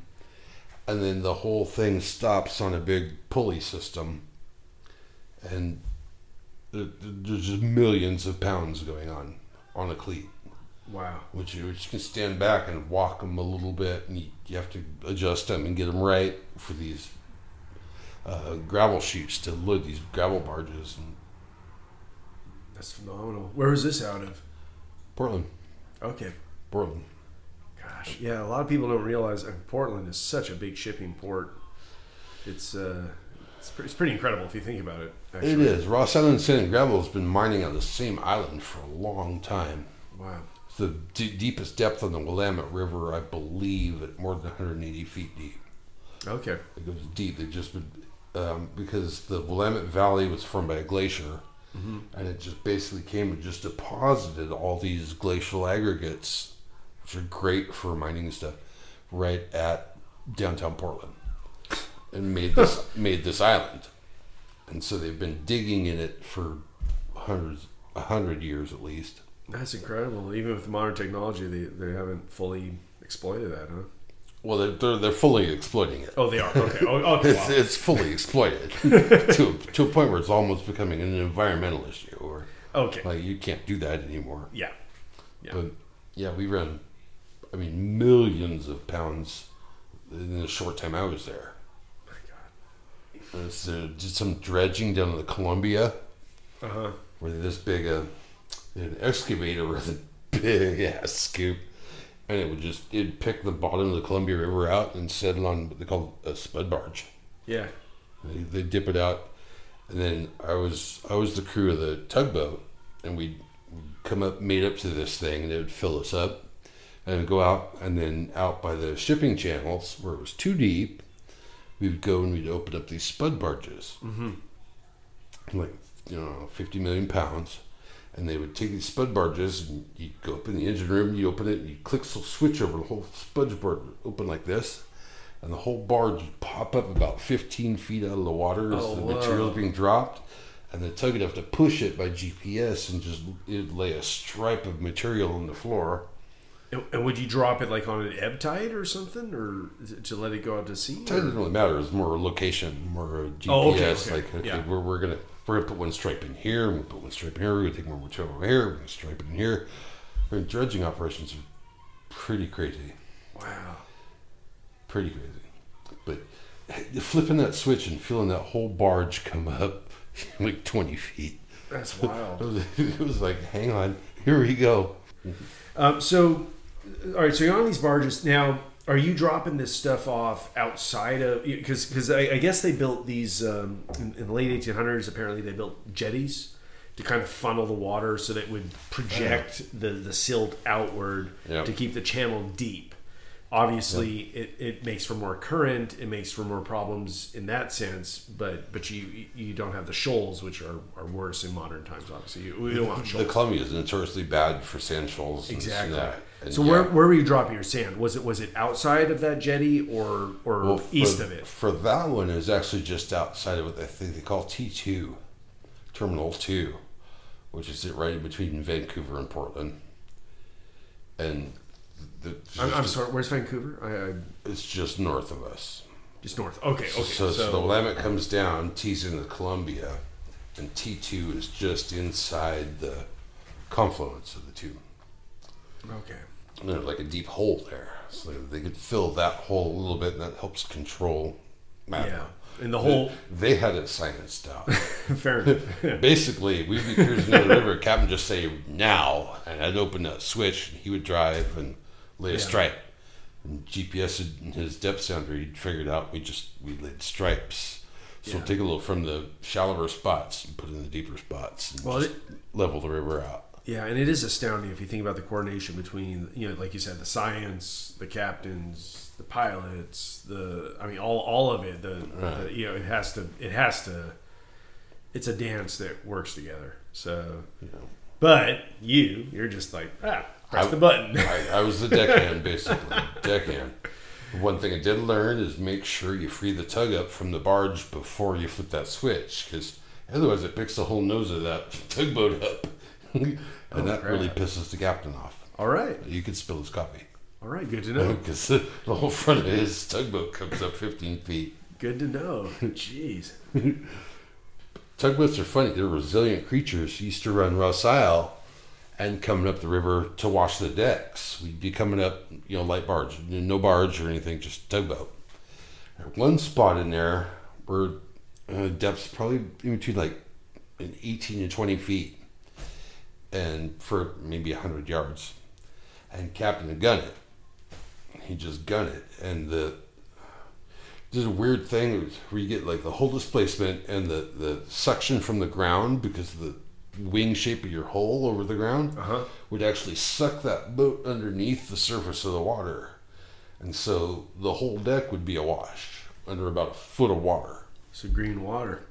and then the whole thing stops on a big pulley system, and there's just millions of pounds going on on a cleat, Wow. which you which can stand back and walk them a little bit, and you, you have to adjust them and get them right for these uh, gravel chutes to load these gravel barges in That's phenomenal. Where was this out of? Portland. Okay. Portland. Gosh, yeah. A lot of people don't realize uh, Portland is such a big shipping port. It's uh, it's pretty, it's pretty incredible if you think about it. Actually. It is. Ross Island Sand and Gravel has been mining on the same island for a long time. Wow. It's the d- deepest depth on the Willamette River, I believe, at more than 180 feet deep. Okay. It goes deep. They just been, um, because the Willamette Valley was formed by a glacier, and it just basically came and just deposited all these glacial aggregates, which are great for mining and stuff, right at downtown Portland, and made this made this island. And so they've been digging in it for hundreds, a hundred years at least. That's incredible. Even with modern technology, they, they haven't fully exploited that, huh? Well, they're they're, they're fully exploiting it. Oh, they are. Okay. Oh, okay. It's, Wow. it's fully exploited to to a point where it's almost becoming an environmental issue, or Okay. like you can't do that anymore. Yeah. Yeah. But yeah, we ran, I mean, millions of pounds in the short time I was there. My God. Uh, did some dredging down in the Columbia, Uh huh. where this big uh, an excavator with a big ass scoop, and it would just it'd pick the bottom of the Columbia River out and set it on what they call a spud barge. Yeah. They, they dip it out, and then I was I was the crew of the tugboat, and we'd come up, made up to this thing, and it would fill us up, and go out, and then out by the shipping channels where it was too deep, we would go and we'd open up these spud barges, mm-hmm. like you know, fifty million pounds. And they would take these spud barges, and you'd go up in the engine room, you open it, and you click the switch over the whole spud barge open like this, and the whole barge would pop up about 15 feet out of the water as Oh, the whoa. material's being dropped. And the tug would have to push it by GPS and just it'd lay a stripe of material on the floor. And, and would you drop it like on an ebb tide or something, or to let it go out to sea? It doesn't really matter. It's more location, more GPS. Oh, okay, okay. Like, okay, Yeah. we're, we're gonna we're gonna put one stripe in here. We're gonna put one stripe here. We're gonna take more material over here. We're gonna stripe it in here. I mean, dredging operations are pretty crazy. Wow. pretty crazy. But flipping that switch and feeling that whole barge come up like 20 feet. That's It wild. was, it was like, hang on, here we go. um, so, all right. So you're on these barges now. Are you dropping this stuff off outside of because because I, I guess they built these um, in, in the late 1800s. Apparently, they built jetties to kind of funnel the water so that it would project the the silt outward Yep. to keep the channel deep. Obviously, it, it makes for more current. It makes for more problems in that sense. But but you you don't have the shoals, which are, are worse in modern times. Obviously, you, we don't want The shoals. Columbia is notoriously bad for sand shoals. Exactly. And So yeah, where, where were you dropping your sand? Was it was it outside of that jetty or or well, for- east of it? For that one, it was actually just outside of what they think they call T2, Terminal 2, which is right in between Vancouver and Portland. And the, I'm, I'm sorry. Where's Vancouver? I, I it's just north of us. just north. Okay, okay. So, So, so, the Willamette comes down, T's in the Columbia, and T2 is just inside the confluence of the two. okay. There's like a deep hole there. So they could fill that hole a little bit, and that helps control magma. Yeah, and the whole They had it scienced out. fair enough. Basically, we'd be cruising down the river, Captain just say now, and I'd open that switch, and he would drive and lay a Yeah. stripe. And GPS in his depth sounder, he'd figured out we just we laid stripes. So Yeah. take a little from the shallower spots and put it in the deeper spots, and Well, just level the river out. Yeah, and it is astounding if you think about the coordination between you know, like you said, the science, the captains, the pilots, the I mean, all all of it. The, Right. the you know, it has to it has to. It's a dance that works together. So, know. but you, you're just like ah, press I- the button. I, I was the deckhand, basically. deckhand. One thing I did learn is make sure you free the tug up from the barge before you flip that switch, because otherwise it picks the whole nose of that tugboat up, and Oh, that really pisses the captain off. all right. You could spill his coffee. All right, good to know. because the, whole front of his tugboat comes up 15 feet. Good to know. Jeez. Tugboats are funny. They're resilient creatures. Used to run Ross Isle and coming up the river to wash the decks. We'd be coming up, you know, light barge, no barge or anything, just tugboat. One spot in there where uh, depths probably in between like 18 to 20 feet and for maybe 100 yards. And Captain would gun it. He just gun it. And the there's a weird thing where you get like the hull displacement and the, the suction from the ground because of the wing shape of your hole over the ground Uh-huh. would actually suck that boat underneath the surface of the water. And so the whole deck would be awash under about a foot of water. So green water.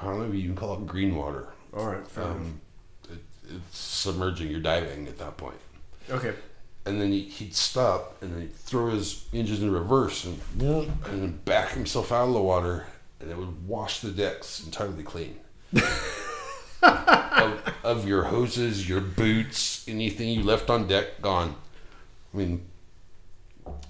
I don't know if you can call it green water. All right. fair. Um, it, it's submerging, you're diving at that point. okay. and then he, he'd stop and then he'd throw his engines in reverse and, and then back himself out of the water and it would wash the decks entirely clean of, of your hoses your boots anything you left on deck gone i mean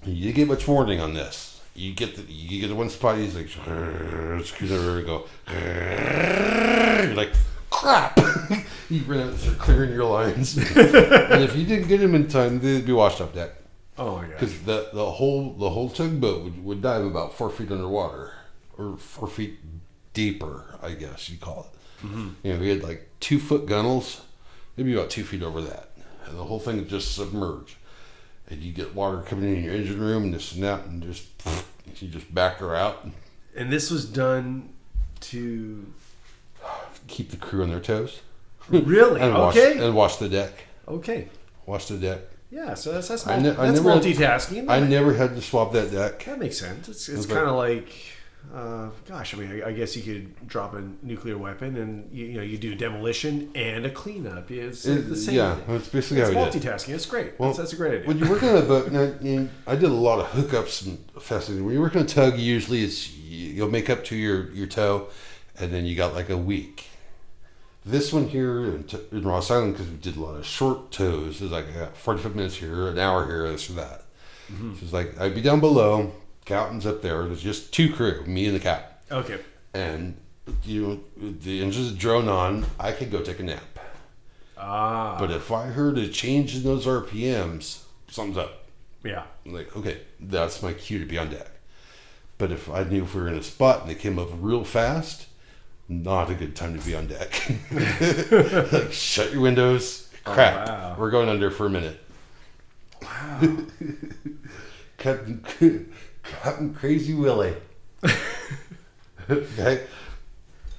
you get much warning on this you get the you get the one spot he's like screws over and go you're like crap you run out and start clearing your lines and if you didn't get him in time, they'd be washed off deck. Oh my gosh. Because the, the whole the whole tugboat would, would dive about four feet underwater, or four feet deeper, I guess you call it. Mm-hmm. You know, we had like two foot gunnels, maybe about two feet over that, and the whole thing would just submerge. And you get water coming in your engine room, and just snap, and just you just back her out, and And this was done to keep the crew on their toes, really and wash okay. and wash the deck, okay. wash the deck. Yeah. So that's that's, I ne- I that's had- multitasking. I never had to swap that deck. that makes sense. It's it's kind of like. Uh, gosh, I mean, I, I guess you could drop a nuclear weapon, and you, you know you do demolition and a cleanup. It's It- the same. yeah, that's basically it's we did. multitasking. It's great. Well, that's, that's a great idea. When you work on a boat, now, you I did a lot of hookups and fascinating. When you work on a tug, usually it's you- you'll make up to your your tow, and then you got like a week. This one here in, t- in Ross Island, because we did a lot of short tows, is like I got forty five minutes here, an hour here, this or that. So it's like I'd be down below, captain's up there. There's just two crew, me and the captain, okay. and you know, the engines drone on. I could go take a nap. Ah. But if I heard a change in those RPMs, something's up. yeah. I'm like, okay, that's my cue to be on deck. But if I knew if we were in a spot and they came up real fast, not a good time to be on deck. like, shut your windows. Crap. Oh, wow. We're going under for a minute. Wow. Captain, Captain Crazy Willie. okay.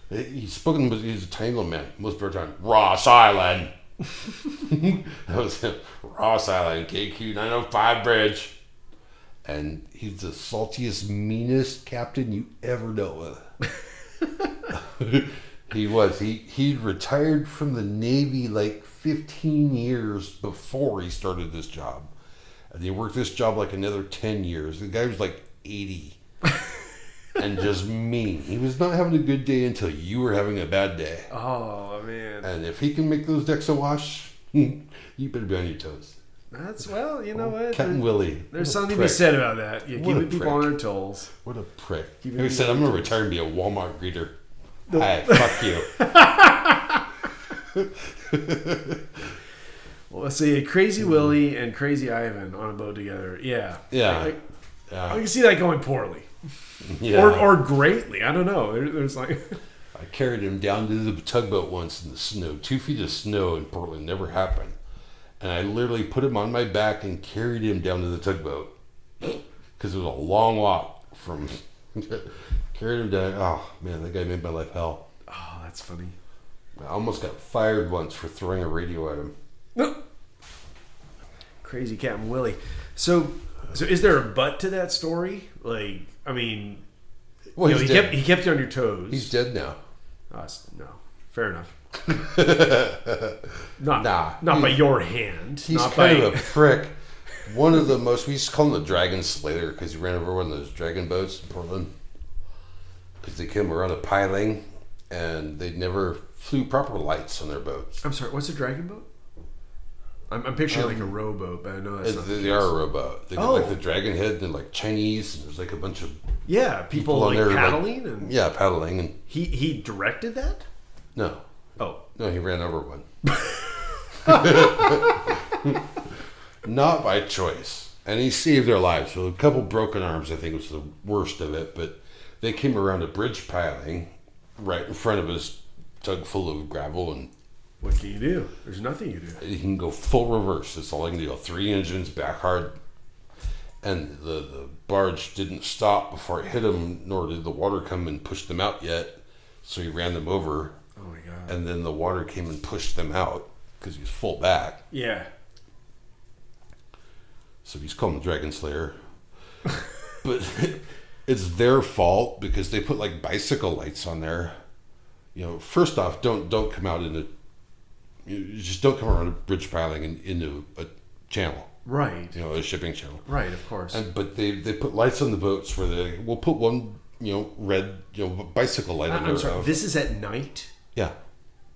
He's spoken, but he's a little man. Most of the time, Ross Island. that was him. Ross Island, KQ 905 bridge. And he's the saltiest, meanest captain you ever dealt with. he was. He he retired from the Navy like 15 years before he started this job. And he worked this job like another 10 years. The guy was like 80. and just mean. He was not having a good day until you were having a bad day. Oh man. And if he can make those decks a wash, you better be on your toes. That's well. You know oh, what? Captain Willie. There's what something to be said about that. You What keep people on their toes. What a prick. Keep it He said, I'm going to toes." retire and be a Walmart greeter. Hi, fuck you. Well, let's see, Crazy hmm. Willie and Crazy Ivan on a boat together. Yeah. Yeah. I, I, I can see that going poorly, yeah. or or greatly. I don't know. There, there's like, I carried him down to the tugboat once in the snow. Two feet of snow in Portland never happened. And I literally put him on my back and carried him down to the tugboat. Because it was a long walk from. carried him down. Oh, man, that guy made my life hell. oh, that's funny. I almost got fired once for throwing a radio at him. Crazy Captain Willie. So, so is there a butt to that story? Like, I mean, Well, you know, he dead. kept he kept you on your toes. he's dead now. Oh, it's- no, fair enough. not Nah. not by your hand. He's not kind by, of a prick. One of the most, we used to call him the Dragon Slayer because he ran over one of those dragon boats in Portland. Because they came around a piling and they never flew proper lights on their boats. I'm sorry. What's a dragon boat? I'm, I'm picturing like a um, rowboat, but I know that's not. They, the they are a rowboat. They got Oh. like the oh. dragon head. They're like Chinese. And there's like a bunch of Yeah, people, people on like there, like- paddling, and yeah paddling and he he directed that. No, Oh, no, he ran over one. Not by choice, and he saved their lives. So a couple broken arms, I think, was the worst of it. But they came around a bridge piling right in front of us, tug full of gravel, and what can you do? There's nothing you do. he can go full reverse. That's all he can do. Three engines, back hard. And the, the barge didn't stop before it hit him, nor did the water come and push them out yet. So he ran them over. And then the water came and pushed them out because he was full back. Yeah. So he's called the Dragon Slayer. but it's their fault because they put like bicycle lights on there. You know, first off, don't don't come out into you just don't come around a bridge piling and into a channel. Right. you know, a shipping channel. Right. Of course. And but they they put lights on the boats where they will put one you know red you know bicycle light I'm there. sorry. This is at night. yeah,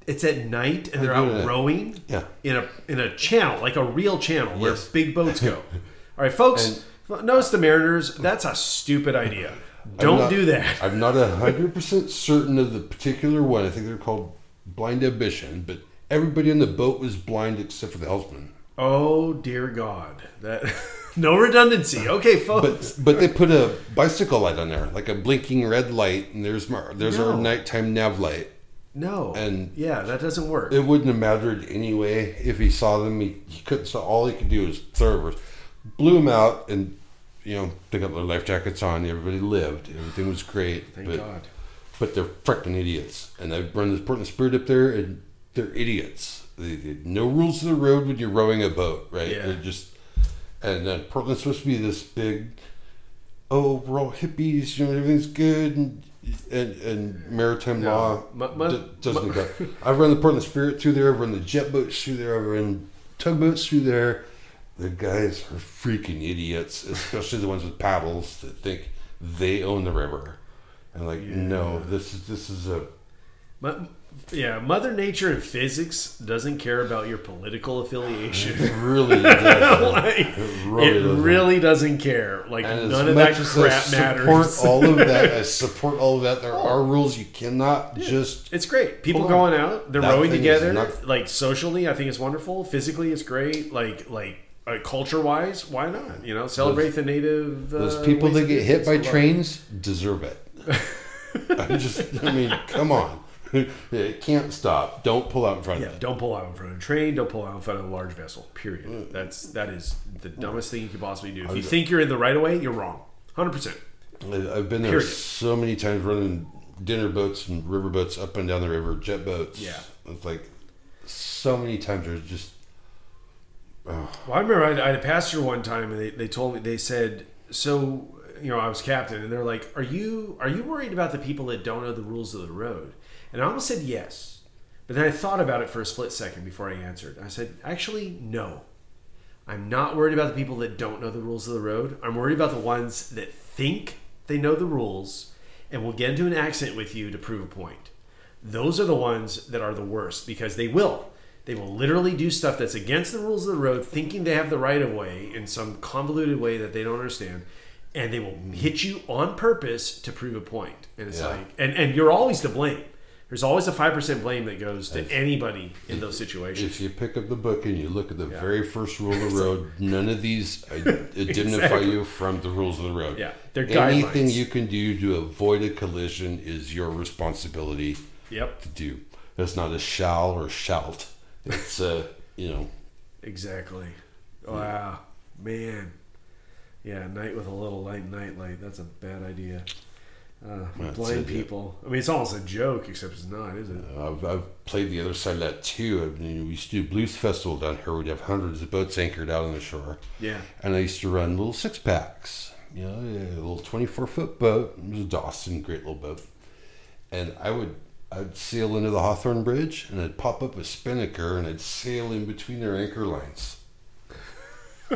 It's at night, and they're out rowing. Yeah. In a in a channel, like a real channel where Yes. big boats go. All right, folks. notice the Mariners. That's a stupid idea. Don't not- do that. I'm not a hundred percent certain of the particular one. I think they're called blind ambition, but everybody on the boat was blind except for the helmsman. Oh dear God. That no redundancy. Okay, folks. But but they put a bicycle light on there, like a blinking red light, and there's there's our nighttime nav light. No. and- yeah, that doesn't work. It wouldn't have mattered anyway if he saw them. He, he couldn't. So all he could do was throw over, blew them out, and you know pick up their life jackets on. Everybody lived. Everything was great. Thank but God. but they're freaking idiots. And I run this Portland Spirit up there, and they're idiots. They, they, no rules of the road when you're rowing a boat, right? Yeah. They're just. And then Portland's supposed to be this big. Oh, we're all hippies. You know, everything's good, and and, and maritime No. law Mu- mu- d- doesn't go. I've run the Portland Spirit through there. I've run the jet boats through there. I've run tugboats through there. The guys are freaking idiots, especially the ones with paddles that think they own the river. And like, no, this is this is a Mu- yeah, Mother Nature and physics doesn't care about your political affiliation. it really does. Like, It really it doesn't. really doesn't care. Like And none of that crap support matters. all of that, I support all of that. There are rules you cannot just. It's great. People going out, they're That rowing together. not- like socially, I think it's wonderful. Physically, it's great. Like like uh, culture wise, why not? You know, celebrate the native. Uh, Those people that get hit by things. I love it. trains deserve it. I just, I mean, come on. It can't stop. Don't pull out in front Yeah, of it. don't pull out in front of a train. Don't pull out in front of a large vessel. Period. Mm. That's that is the dumbest thing you could possibly do. If you think you're in the right of way, you're wrong. Hundred percent. I've been there Period. so many times running dinner boats and river boats up and down the river, jet boats. Yeah. It's like so many times there's just Well, I remember I, I had a pastor one time, and they, they told me they said, so you know, I was captain, and they're like, "Are you are you worried about the people that don't know the rules of the road?" And I almost said yes, but then I thought about it for a split second before I answered. I said, "Actually, no. I'm not worried about the people that don't know the rules of the road. I'm worried about the ones that think they know the rules and will get into an accident with you to prove a point. Those are the ones that are the worst because they will. They will literally do stuff that's against the rules of the road, thinking they have the right of way in some convoluted way that they don't understand, and they will hit you on purpose to prove a point. And it's Yeah. like, and, and you're always to blame. There's always a five percent blame that goes to anybody in those situations. if you pick up the book and you look at the very first rule of the road, none of these identify Exactly. you from the rules of the road. Yeah, they're Anything guidelines. you can do to avoid a collision is your responsibility Yep, to do. It's not a shall or shalt. It's uh, you know, exactly. Wow, man. Yeah, night with a little light night light. That's a bad idea. Uh, That's blind it, yeah. people. I mean, it's almost a joke, except it's not, is it? I've, I've played the other side of that too. I mean, we used to do blues festival down here. We'd have hundreds of boats anchored out on the shore. Yeah. And I used to run little six packs, you know, a little 24 foot boat. It was a Dawson, great little boat. And I would, I'd sail into the Hawthorne Bridge and I'd pop up a spinnaker and I'd sail in between their anchor lines.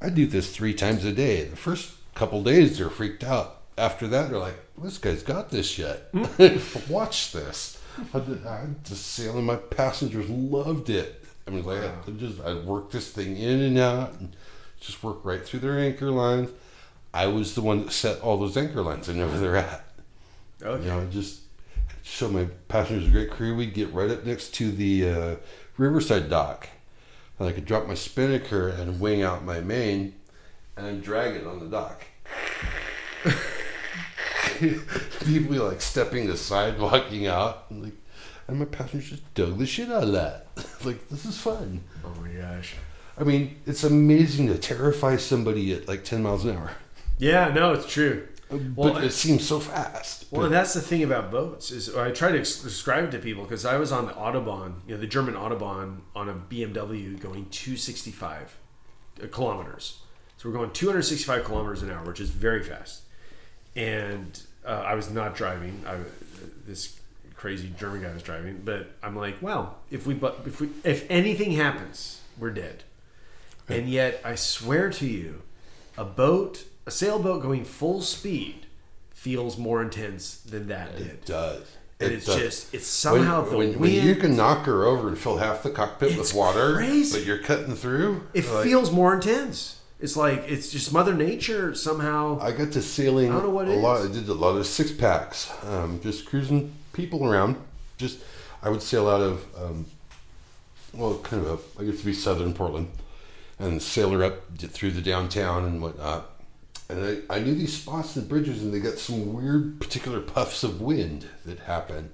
I do this three times a day. The first couple days they're freaked out. After that, they're like, "This guy's got this yet? Watch this." I did- I just sailing. My passengers loved it. I mean, like I just I work this thing in and out, and just work right through their anchor lines. I was the one that set all those anchor lines. I know where they're at. Okay. You know, just show my passengers a great crew. We'd get right up next to the uh, Riverside dock. And I could drop my spinnaker and wing out my main and drag it on the dock. People like stepping aside, walking out. And, like, and my passenger just dug the shit out of that. like, this is fun. Oh my gosh. I mean, it's amazing to terrify somebody at like 10 miles an hour. Yeah, no, it's true. Uh, but it seems so fast. Well, and that's the thing about boats is I try to describe it to people because I was on the Autobahn, you know, the German Autobahn on a BMW going 265 kilometers. So we're going 265 kilometers an hour, which is very fast. And uh, I was not driving. I, this crazy German guy was driving, but I'm like, well, if we but if we if anything happens, we're dead. And yet, I swear to you, a boat, a sailboat going full speed, feels more intense than that did. It does. And It it's does. just it's somehow when, the when, wind. when you can knock her over and fill half the cockpit with water, crazy. but you're cutting through. it like, feels more intense. It's like it's just Mother Nature somehow. I got to sailing I don't know what a lot. I did a lot of six packs, um, just cruising people around. Just I would sail out of um, well, kind of a, I used to be southern Portland, and sail her up through the downtown and whatnot. And I, I knew these spots and bridges, and they got some weird particular puffs of wind that happen.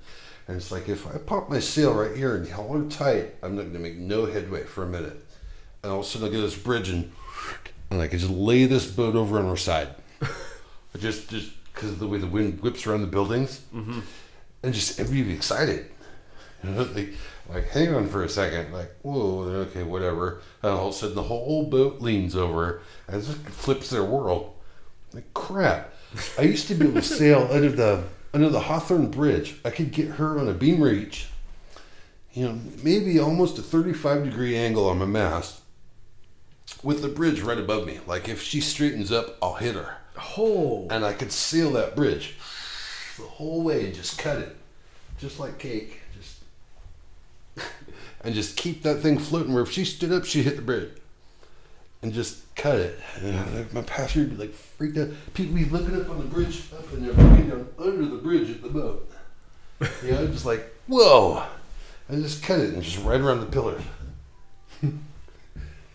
And it's like if I pop my sail right here and hold her tight, I'm not going to make no headway for a minute. And all of a sudden I get this bridge and and I can just lay this boat over on her side. just just because of the way the wind whips around the buildings, mm-hmm. and just everybody be excited. You know, like, like hang on for a second, like whoa, okay, whatever. And all of a sudden the whole boat leans over and just flips their world. Like crap. I used to be able to sail under the under the Hawthorne Bridge. I could get her on a beam reach. You know, maybe almost a 35 degree angle on my mast with the bridge right above me. Like if she straightens up, I'll hit her. Oh, And I could seal that bridge the whole way and just cut it. Just like cake. Just and just keep that thing floating where if she stood up, she'd hit the bridge. And just cut it. And my passenger would be like freaked out. People be looking up on the bridge up and they're looking down under the bridge at the boat. You know, just like, whoa. And just cut it and just right around the pillars.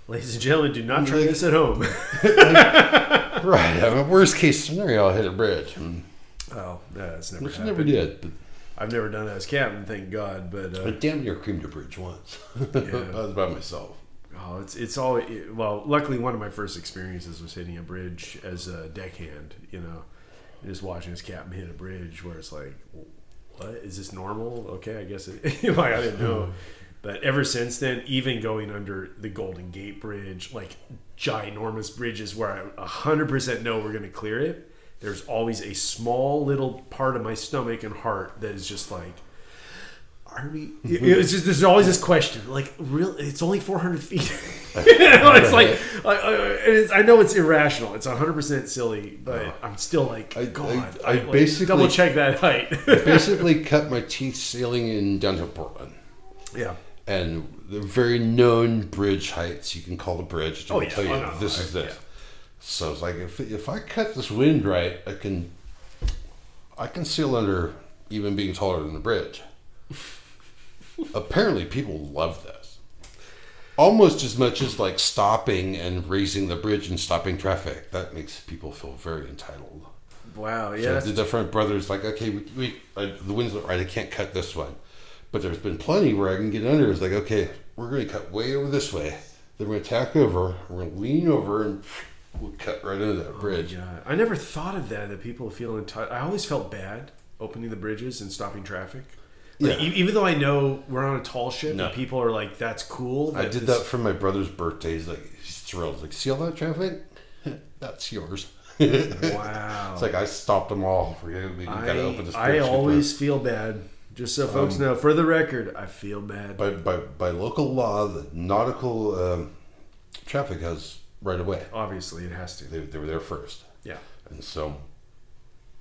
ladies and gentlemen, do not try this at home. Right. I mean, worst case scenario, I'll hit a bridge. Oh, that's never Which happened. never did. But I've never done that as captain, thank God. But I uh, damn near creamed a bridge once. I was by myself. oh, it's it's all well. Luckily, one of my first experiences was hitting a bridge as a deckhand. You know, just watching this captain hit a bridge where it's like, what is this normal? Okay, I guess it. like I didn't know. But ever since then, even going under the Golden Gate Bridge, like ginormous bridges where I 100% know we're going to clear it, there's always a small little part of my stomach and heart that is just like, are we? It's just there's always this question, like, real? It's only 400 feet. you know, it's like, I, I, it's, I know it's irrational. It's 100 percent silly, but I'm still like, I- God, I- I like, basically- double check that height. Basically, cut my teeth sailing in downtown Portland. yeah. And the very known bridge heights, you can call the bridge to Oh, yeah. tell you Oh, no, this I- is this. yeah. So it's like if if I cut this wind right, I can I can sail under even being taller than the bridge. Apparently, people love this almost as much as like stopping and raising the bridge and stopping traffic. That makes people feel very entitled. Wow. Yeah. So the different brothers like, okay, we, we uh, the wind's not right. I can't cut this one, but there's been plenty where I can get under. It's like, okay, we're going to cut way over this way. Then we're going to tack over. We're going to lean over and we'll cut right into that oh bridge. Yeah, I never thought of that. That people feel entitled. I always felt bad opening the bridges and stopping traffic. Like, Yeah. e- even though I know we're on a tall ship No. and people are like, "That's cool." I did this- that for my brother's birthday. He's like, he's thrilled. Like, see all that traffic? That's yours. Wow. It's like I stopped them all. We gotta, we gotta open this I, I always feel bad. Just so folks know, for the record, I feel bad. by, by by local law, the nautical um, traffic has right away. Obviously, it has to. They, they were there first, Yeah, and so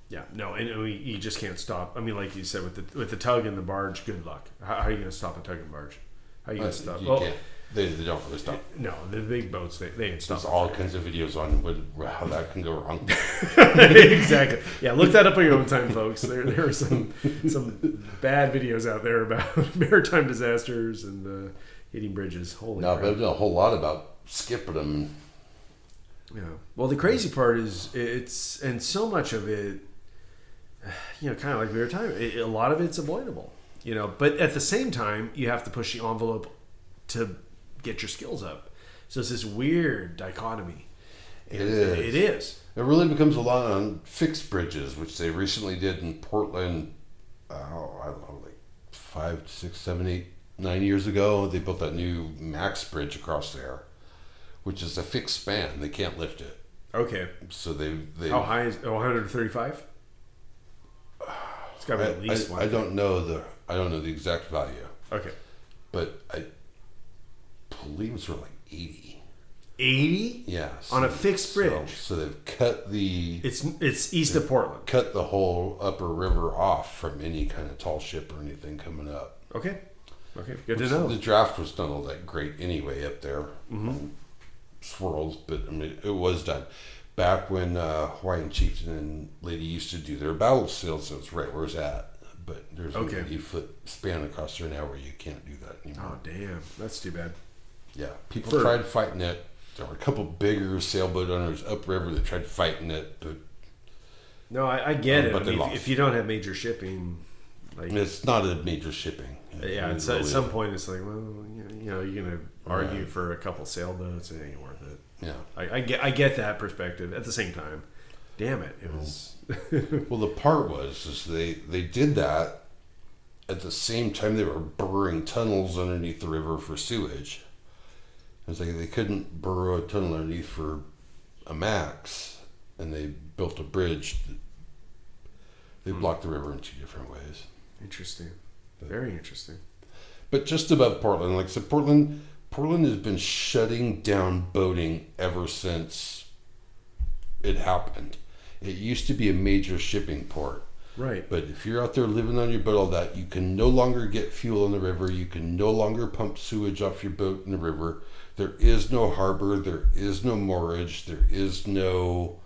yeah. No, and we, you just can't stop. I mean, like you said, with the with the tug and the barge, good luck. How, how are you going to stop a tug and barge? How are you gonna stop? You Well, can't. They, they don't really stop. no, the big boats they, they ain't There's all kinds of videos on what, how that can go wrong. exactly. Yeah, look that up on your own time, folks. There, there are some some bad videos out there about maritime disasters and uh, hitting bridges. Holy no, crap. but I've done a whole lot about skipping them. Yeah. Well, the crazy part is it's and so much of it, you know, kind of like we were talking. It, a lot of it's avoidable, you know. But at the same time, you have to push the envelope to get your skills up. So it's this weird dichotomy. It And, is. It is. It really becomes a lot on fixed bridges, which they recently did in Portland. Oh, I don't know, like five, six, seven, eight, nine years ago. They built that new Max Bridge across there, which is a fixed span. They can't lift it, Okay. so they they. How high is oh, 135? It's got to I, be at least I- one. I don't know the I don't know the exact value, Okay. but I believe it's around like eighty. 80 Yeah, on a fixed bridge. So, they've cut the It's it's east of Portland. cut the whole upper river off from any kind of tall ship or anything coming up. Okay. Okay. Good to know. The draft was done all that great anyway up there. Mm-hmm. Um, swirls, but I mean, it was done. Back when uh, Hawaiian Chieftain and Lady used to do their battle sails, so it's right where it's at. But there's Okay. an 80 foot span across there now where you can't do that anymore. Oh damn, that's too bad. Yeah, people For- tried fighting it. There were a couple bigger sailboat owners upriver that tried fighting it, but No, I, I get Um, it. but I they mean, if, lost. if you don't have major shipping, like it's not a major shipping. yeah, it's, really at some point it's like, well, you know, you're gonna argue Right. for a couple sailboats, it ain't worth it. Yeah. I, I get I get that perspective. At the same time, damn it, it was. Well, the part was is they they did that at the same time they were burrowing tunnels underneath the river for sewage. It's like they couldn't burrow a tunnel underneath for a max, and they built a bridge. That, they hmm. blocked the river in two different ways. Interesting. Very interesting. But just above Portland, like so Portland, Portland has been shutting down boating ever since it happened. It used to be a major shipping port. Right. But if you're out there living on your boat all that, you can no longer get fuel in the river. You can no longer pump sewage off your boat in the river. There is no harbor. There is no moorage. There is no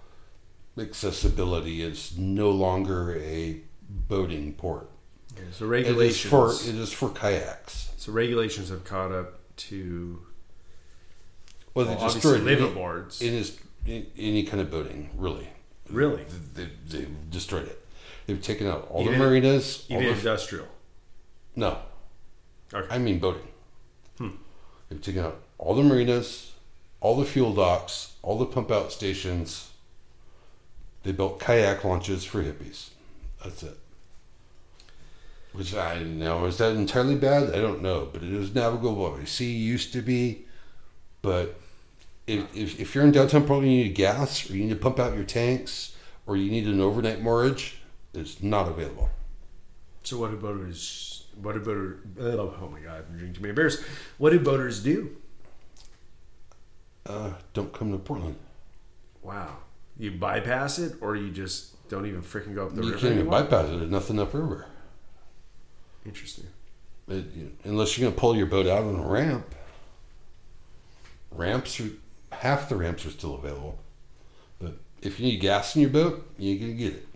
accessibility. It's no longer a boating port. Okay, so It is regulations. for it is for kayaks. so regulations have caught up to Well, they well, destroyed any, liveaboards. it is any kind of boating, really. Really? They, they, destroyed it. They've taken out all Even- the marinas. All Even the, industrial. no, Okay. I mean boating. Hmm. They've taken out all the marinas, all the fuel docks, all the pump out stations. They built kayak launches for hippies. That's it. Which I know is that entirely bad? I don't know, but it is navigable. The sea used to be, but if, if, if you're in downtown Portland, you need gas, or you need to pump out your tanks, or you need an overnight moorage, it's not available. So what do boaters? What do boater? Oh my god, I'm drinking too many beers. What do boaters do? Uh, don't come to Portland. Wow, you bypass it, or you just don't even freaking go up the you river can't even anymore? bypass it. There's nothing upriver. Interesting. It, you- unless you're going to pull your boat out on a ramp. Ramps are half the ramps are still available, but if you need gas in your boat, you can get it.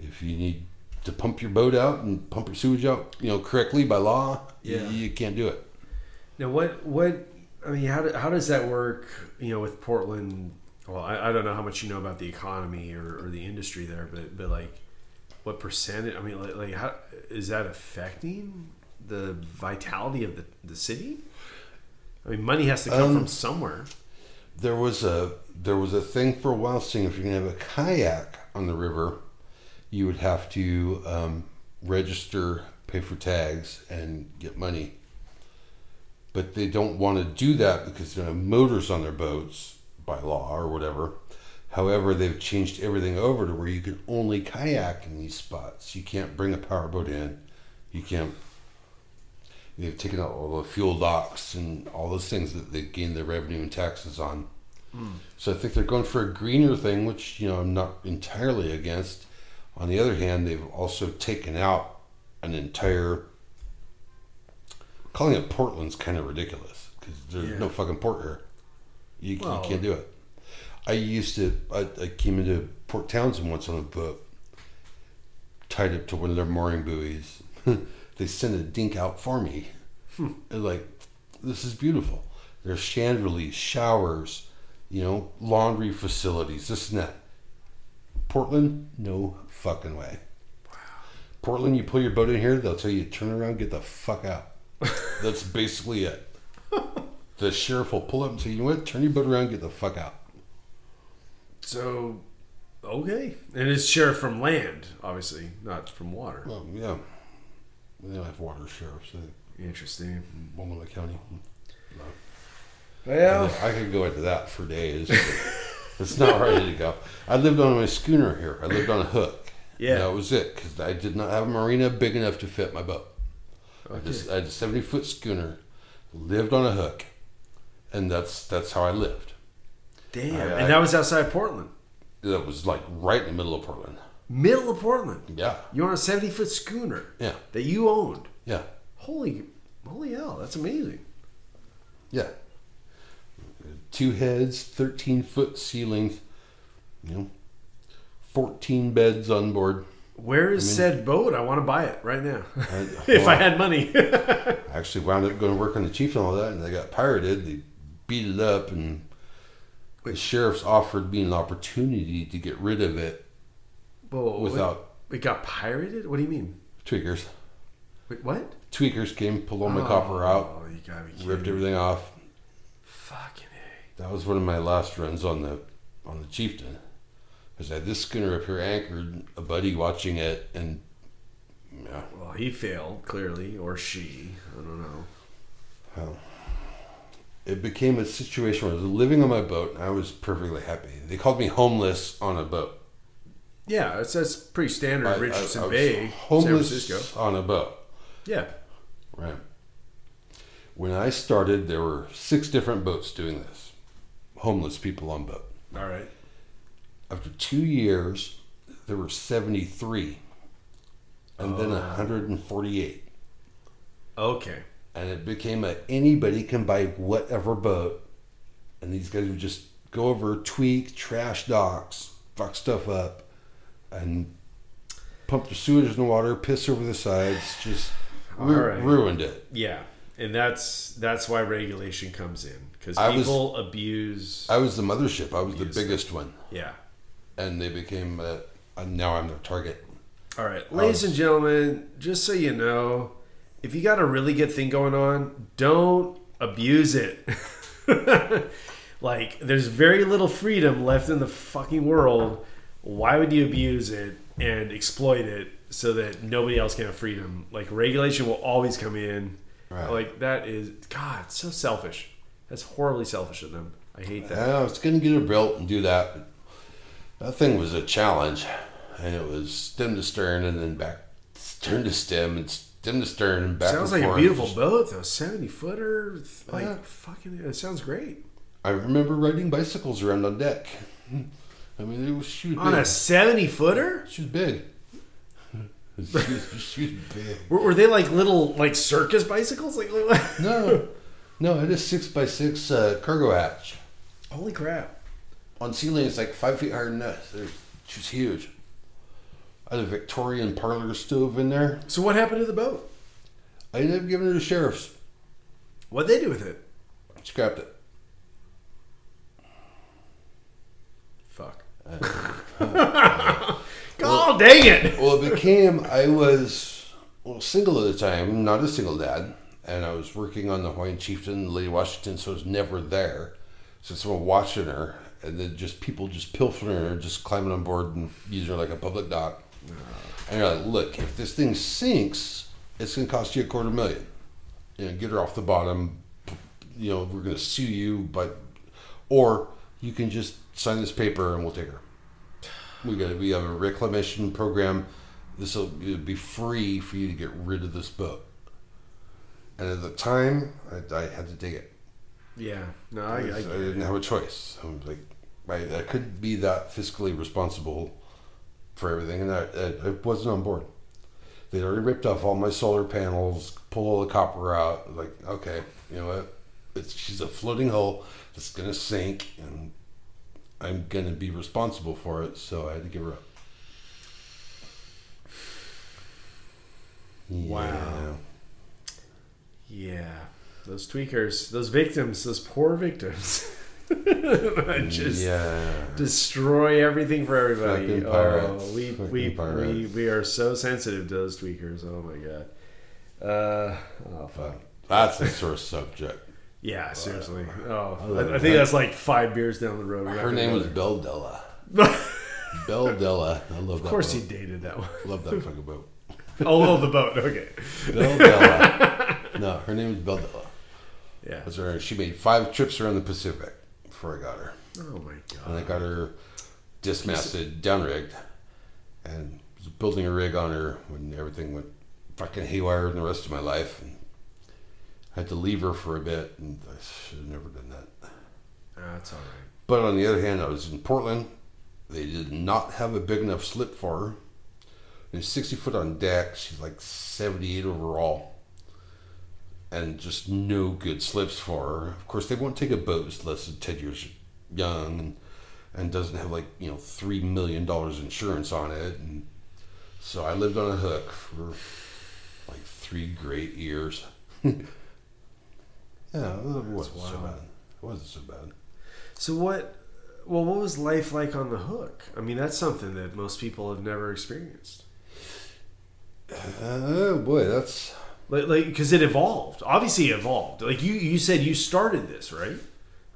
If you need to pump your boat out and pump your sewage out, you know, correctly by law, Yeah. you, you can't do it. Now, what what I mean, how do, how does that work? You know, with Portland. Well, I, I don't know how much you know about the economy or, or the industry there, but but like, what percentage? I mean, like, like how is that affecting the vitality of the the city? I mean, money has to come Um, from somewhere. There was a there was a thing for a while saying if you're going to have a kayak on the river, you would have to um, register, pay for tags, and get money. But they don't want to do that because they have motors on their boats by law or whatever. However, they've changed everything over to where you can only kayak in these spots. You can't bring a powerboat in. You can't. They've taken out all the fuel docks and all those things that they gain their revenue and taxes on. Hmm. So I think they're going for a greener thing, which you know I'm not entirely against. On the other hand, they've also taken out an entire calling it Portland's kind of ridiculous because there's Yeah. no fucking port here. You, Well- you can't do it. I used to. I, I came into Port Townsend once on a boat, tied up to one of their mooring buoys. they sent a dink out for me. Hmm. Like, this is beautiful. There's chandeliers, showers, you know, laundry facilities, this and that. Portland, no fucking way. Wow. Portland, you pull your boat in here, they'll tell you turn around, get the fuck out. That's basically it. The sheriff will pull up and say, you know what, turn your boat around, get the fuck out. So, okay, and it's sheriff from land, obviously, not from water. Well, yeah. they don't have water sheriffs in Interesting. Multnomah County. Well, I could go into that for days. but it's not ready to go. I lived on my schooner here. I lived on a hook. Yeah. That was it because I did not have a marina big enough to fit my boat. I, just, I had a 70 foot schooner, lived on a hook, and that's that's how I lived. damn, I- I- and that was outside Portland, That was like right in the middle of Portland. middle of Portland. Yeah. You're on a seventy foot schooner Yeah. that you owned. Yeah. Holy, holy hell, that's amazing. Yeah. Two heads, 13 foot ceilings, you know, 14 beds on board. Where is I mean- said boat? I want to buy it right now. I- if I had money. I actually wound up going to work on the chief and all that, and they got pirated. They beat it up, and the sheriff's offered me an opportunity to get rid of it Whoa, without it, it got pirated. What do you mean? tweakers. Wait, what? Tweakers came, pulled all my copper oh, out, Oh, you gotta be kidding. ripped everything off. Fucking a. That was one of my last runs on the on the chieftain. Because I had this schooner up here anchored, a buddy watching it, and yeah, Well, he failed clearly, or she. I don't know. well, it became a situation where I was living on my boat, and I was perfectly happy. They called me homeless on a boat. Yeah, it's that's pretty standard. I- I- Richardson I was Bay, San Francisco. on a boat. Yeah. Right. When I started, there were six different boats doing this. Homeless people on boat. All right. After two years, there were 73, and then Oh. 148. Okay. And it became a anybody can buy whatever boat, and these guys would just go over, tweak, trash docks, fuck stuff up, and pump the sewage in the water, piss over the sides, just ru- right. ruined it. Yeah, and that's that's why regulation comes in because I was- people abuse. I was the mothership. I was the biggest one, yeah. And they became. Now I'm their target. All right, um, ladies and gentlemen, just so you know, if you got a really good thing going on, don't abuse it. like, there's very little freedom left in the fucking world. Why would you abuse it and exploit it so that nobody else can have freedom? Like, regulation will always come in. Right. Like, that is, God, so selfish. That's horribly selfish of them. I hate that. I was going to get a belt and do that. That thing was a challenge, and it was stem to stern, and then back stern to stem, and stem to stern, and back. Sounds like a beautiful boat, though. 70 footer. Like, Yeah. fucking, it sounds great. I remember riding bicycles around on deck. I mean, it was she was On big. a 70 footer? She was big. she, was, she was big. Were, were they like little like circus bicycles? Like, like? No, no, I had a six by six uh, cargo hatch holy crap! On ceiling. It's like five feet higher than this. They're- She's huge. I had a Victorian parlor stove in there. So what happened to the boat? I ended up giving it to the sheriff's. What'd they do with it? Scrapped it. Fuck. Uh, Oh dang it! Well, it became I was well single at the time, not a single dad, and I was working on the Hawaiian Chieftain, Lady Washington, so I was never there. So someone watching her, and then just people just pilfering or just climbing on board and using her like a public dock. And you're like, look, if this thing sinks, it's going to cost you a quarter million. You know, get her off the bottom. You know, we're going to sue you, but or you can just sign this paper and we'll take her. We got we have a reclamation program. This will be free for you to get rid of this boat. And at the time, I, I had to take it. Yeah. No, I, I, I, I didn't have a choice. I was like, I, I couldn't be that fiscally responsible for everything, and I, I, I wasn't on board. They'd already ripped off all my solar panels, pulled all the copper out. Like, okay, you know what? It's, she's a floating hull that's gonna sink, and I'm gonna be responsible for it. So I had to give her up. Wow. Yeah, those tweakers, those victims, those poor victims, just yeah. destroy everything for everybody. Oh, we Fucking we, we pirates. we are so sensitive to those tweakers. Oh my god. Uh, oh fuck. That's a sore subject. Yeah, seriously. Oh, I, I think that's like five beers down the road. Her name was. Belle Della. Belle Della. I love that. Of course, he dated that one. Love that fucking boat. Oh, oh, the boat. Okay. Belle Della. No, her name was Belle Della. Yeah. That's her. She made five trips around the Pacific before I got her. Oh my god! And I got her dismasted, downrigged, and was building a rig on her when everything went fucking haywire in the rest of my life. And I had to leave her for a bit, and I should have never done that. That's all right. But on the other hand, I was in Portland. They did not have a big enough slip for her. She's 60 foot on deck. She's like 78 overall. And just no good slips for her. Of course, they won't take a boat that's less than 10 years young and, and doesn't have like, you know, $3 million insurance on it. And so I lived on a hook for like three great years. yeah, it wasn't so bad. It wasn't so bad. So what? Well, what was life like on the hook? I mean, that's something that most people have never experienced. Oh boy, that's Like, like, because it evolved. Obviously, it evolved. Like you, you said you started this, right?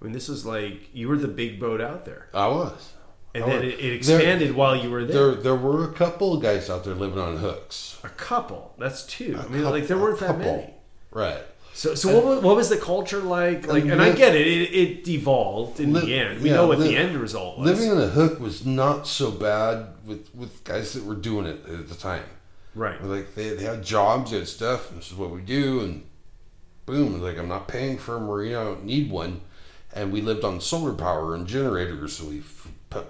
I mean, this was like you were the big boat out there, I was. and I then was. it, it expanded while you were there. There, there were a couple of guys out there living on hooks. A couple. That's two. I A mean, coup- like there weren't that couple. many. Right. So, so what, was, what was the culture like? Like, and I get it. It, it devolved in the end. We yeah, know what the end result was. Living on a hook was not so bad with, with guys that were doing it at the time. Right. Like they, they had jobs, they had stuff. And this is what we do, and boom. Like I'm not paying for a marina. I don't need one. And we lived on solar power and generators, so we put,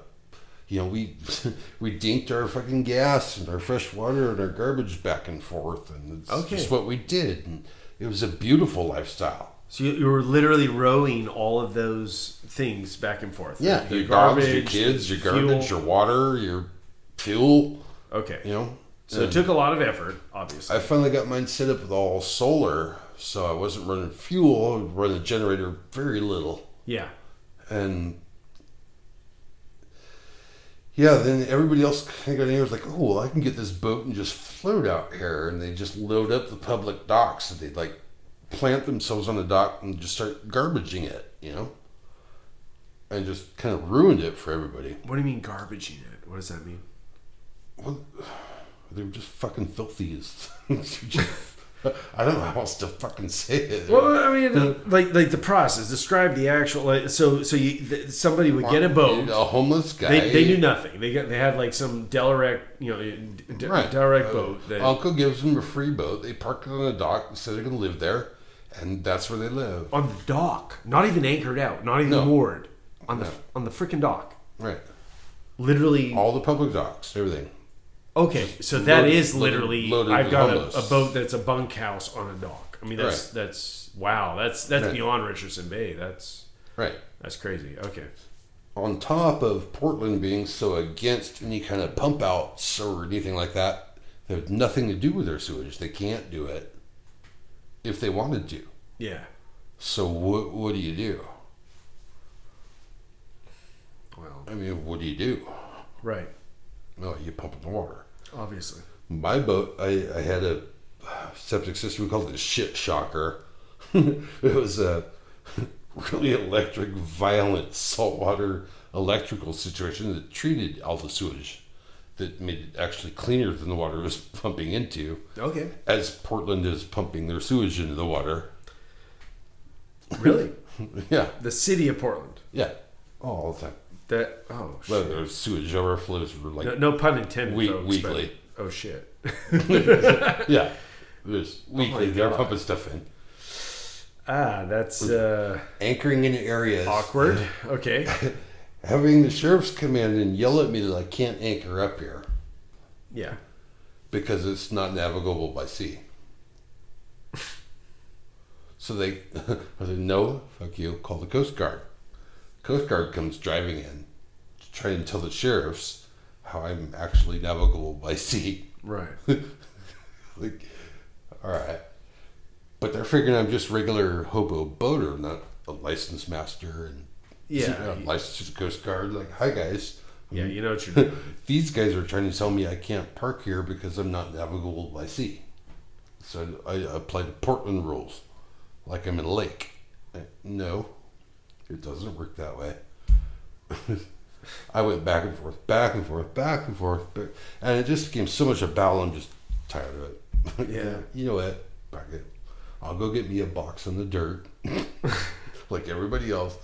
you know, we we dinked our fucking gas and our fresh water and our garbage back and forth, and it's Okay. just what we did. And it was a beautiful lifestyle. So you, you were literally rowing all of those things back and forth. Yeah, your dogs, your kids, your the garbage, your water, your fuel. Okay. You know. So it took a lot of effort, obviously. I finally got mine set up with all solar, so I wasn't running fuel. I would run a generator very little, yeah. and yeah. Then everybody else kind of got in here was like, "Oh, well, I can get this boat and just float out here," and they just load up the public docks and they'd like plant themselves on the dock and just start garbaging it, you know, and just kind of ruined it for everybody. What do you mean garbaging it? What does that mean? Well, they were just fucking filthy. as- I don't know how else to fucking say it. Well, I mean, like like the process. Describe the actual. Like, so so you th- somebody would get a boat. A homeless guy. They, they knew nothing. They got they had like some Delrec, you know, D- Right. Delrec Uh, boat. That, Uncle gives them a free boat. They park it on a dock and said they're going to live there, and that's where they live. on the dock, not even anchored out, not even No. moored, on the No. on the freaking dock. Right. Literally. All the public docks, everything. Okay, so that Loaded- is literally. loaded I've got a, a boat that's a bunkhouse on a dock. I mean, that's that's wow. That's that's Right. beyond Richardson Bay. That's Right. that's crazy. Okay. On top of Portland being so against any kind of pump outs or anything like that, they have nothing to do with their sewage. They can't do it if they wanted to. Yeah. So what, what do you do? Well, I mean, what do you do? right. Well, you pump in the water. Obviously. My boat, I, I had a septic system. We called it a shit shocker. it was a really electric, violent saltwater electrical situation that treated all the sewage, that made it actually cleaner than the water was pumping into, Okay. as Portland is pumping their sewage into the water. Really? yeah, the city of Portland. yeah, Oh, all the time. That oh Well, shit. their sewage overflows like, No, no pun intended. We- folks, weekly. but- oh shit. yeah, there's weekly they're God. pumping stuff in. ah, that's uh, Anchoring in areas. awkward. Okay. having the sheriffs come in and yell at me that I can't anchor up here. Yeah. because it's not navigable by sea. So they, I said, no, fuck you, call the Coast Guard. Coast Guard comes driving in to try and tell the sheriffs how I'm actually navigable by sea. Right. like, all right. But they're figuring I'm just regular hobo boater, not a licensed master and Yeah. licensed to the Coast Guard. Like, hi guys. Yeah, you know what you're doing. These guys are trying to tell me I can't park here because I'm not navigable by sea. So I applied the Portland rules, like I'm in a lake. Uh, No, it doesn't work that way. I went back and forth, back and forth, back and forth, back, and it just became so much a battle. I'm just tired of it. Yeah. you know what? Back it. I'll go get me a box in the dirt, like everybody else.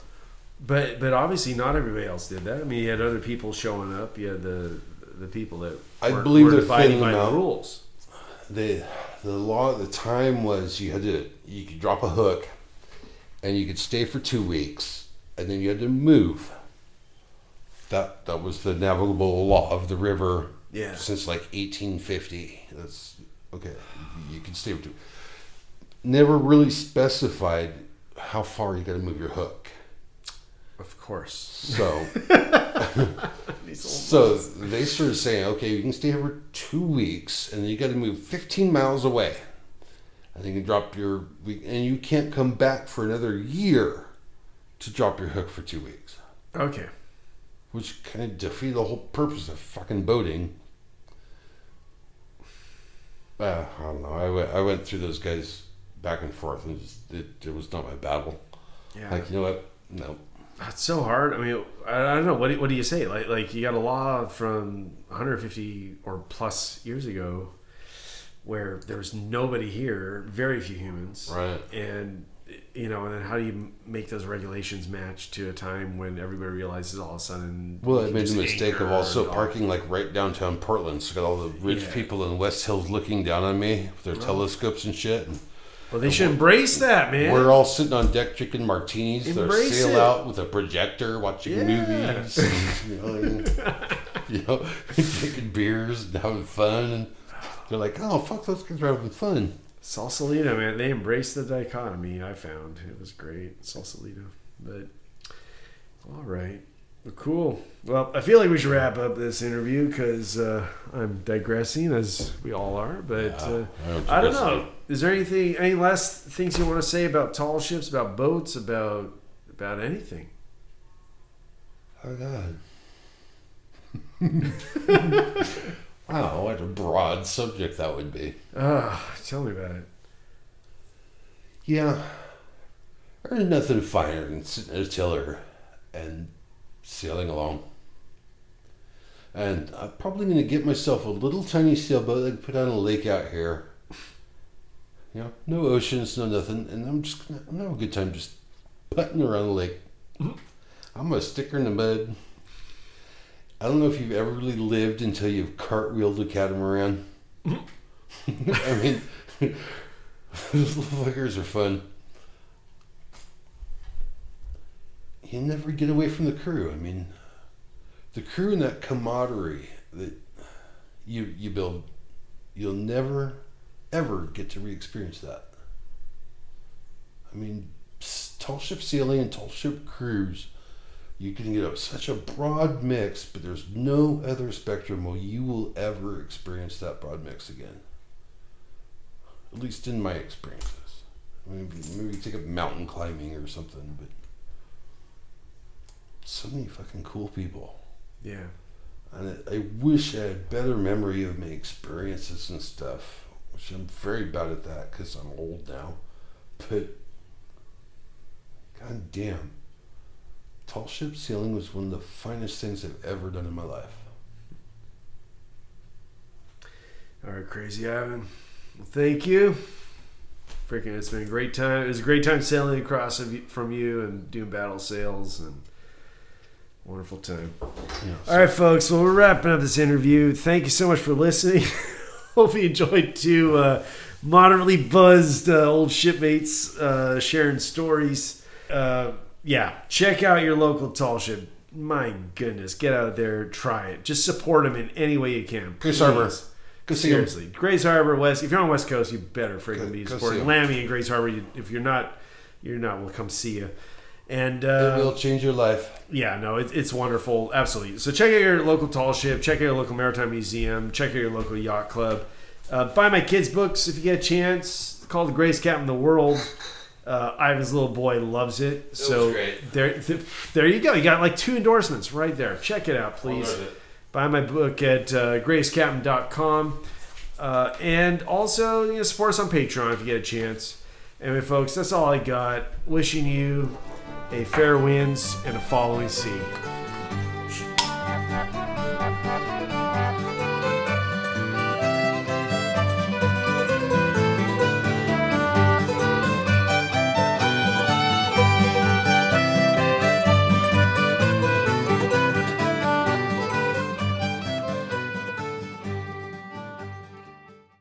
But but obviously not everybody else did that. I mean, you had other people showing up. You had the the people that I believe they're thinning by them the rules. the the law at the time was you had to you could drop a hook and you could stay for two weeks and then you had to move that that was the navigable law of the river Yeah. since like 1850 that's okay you can stay for two never really specified how far you got to move your hook Of course. so So they started saying, okay, you can stay here for two weeks, and then you got to move 15 miles away, and then you can drop your, and you can't come back for another year to drop your hook for two weeks, Okay. which kind of defeated the whole purpose of fucking boating. Uh, I don't know. I went, I went through those guys back and forth, and just, it, it was not my battle. Yeah. Like, you know what? No. That's so hard. I mean, I, I don't know. What do, what do you say? Like, like you got a law from 150 or plus years ago where there was nobody here, very few humans, Right. and you know, and then how do you make those regulations match to a time when everybody realizes all of a sudden? Well, I made the mistake of also parking like right downtown Portland. So got all the rich Yeah. people in West Hills looking down on me with their telescopes and shit. And Well, they should embrace that, man. we're all sitting on deck drinking martinis. They're sail it. out with a projector, watching Yeah. movies, and, you know, you know, drinking beers and having fun. And they're like, "Oh, fuck, those guys are having fun." Sausalito, man, they embraced the dichotomy. I found it was great, Sausalito. But all right, well, cool. Well, I feel like we should wrap up this interview because uh, I'm digressing, as we all are. But uh, I don't I don't know. Is there anything, any last things you want to say about tall ships, about boats, about about anything? Oh God. wow, what a broad subject that would be. Ah, tell me about it. Yeah. There's nothing finer than sitting at a tiller and sailing along. And I'm probably going to get myself a little tiny sailboat I can put on a lake out here. You know, no oceans, no nothing. And I'm just going to I'm gonna have a good time just putting around the lake. I'm going to stick her in the mud. I don't know if you've ever really lived until you've cartwheeled a catamaran. Mm-hmm. I mean, those little fuckers are fun. You never get away from the crew. I mean, the crew and that camaraderie that you you build, you'll never ever get to re-experience that. I mean, tall ship sailing and tall ship cruise, you can get such a broad mix, but there's no other spectrum where you will ever experience that broad mix again at least in my experiences. Maybe, maybe take up mountain climbing or something, but so many fucking cool people. Yeah. And I, I wish I had better memory of my experiences and stuff, which I'm very bad at that because I'm old now. But, god damn, tall ship sailing was one of the finest things I've ever done in my life. All right, crazy Ivan. Well, thank you. Freaking, it's been a great time. It was a great time sailing across of you, from you and doing battle sails and wonderful time. Yeah, All right, folks. Well, we're wrapping up this interview. Thank you so much for listening. Hope you enjoyed two uh, moderately buzzed uh, old shipmates uh, sharing stories. Yeah, check out your local tall ship. My goodness, get out of there, try it. Just support them in any way you can. Please. Harbor. Go. Seriously, Grays Harbor West. If you're on West Coast, you better freaking be supporting. Lammy and Grays Harbor. You, if you're not, you're not. We'll come see you. And uh, It will change your life. yeah, no, it, it's wonderful. Absolutely. So check out your local tall ship. Check out your local maritime museum. Check out your local yacht club. Uh, buy my kids' books if you get a chance. It's called The Greatest Captain in the World. Uh, Ivan's little boy loves it. so was great. there, th- there you go. You got like two endorsements right there. Check it out, please. it. Buy my book at uh, greatestcaptain.com. Uh, and also, you know, support us on Patreon if you get a chance. Anyway, folks, that's all I got. Wishing you a fair winds and a following sea.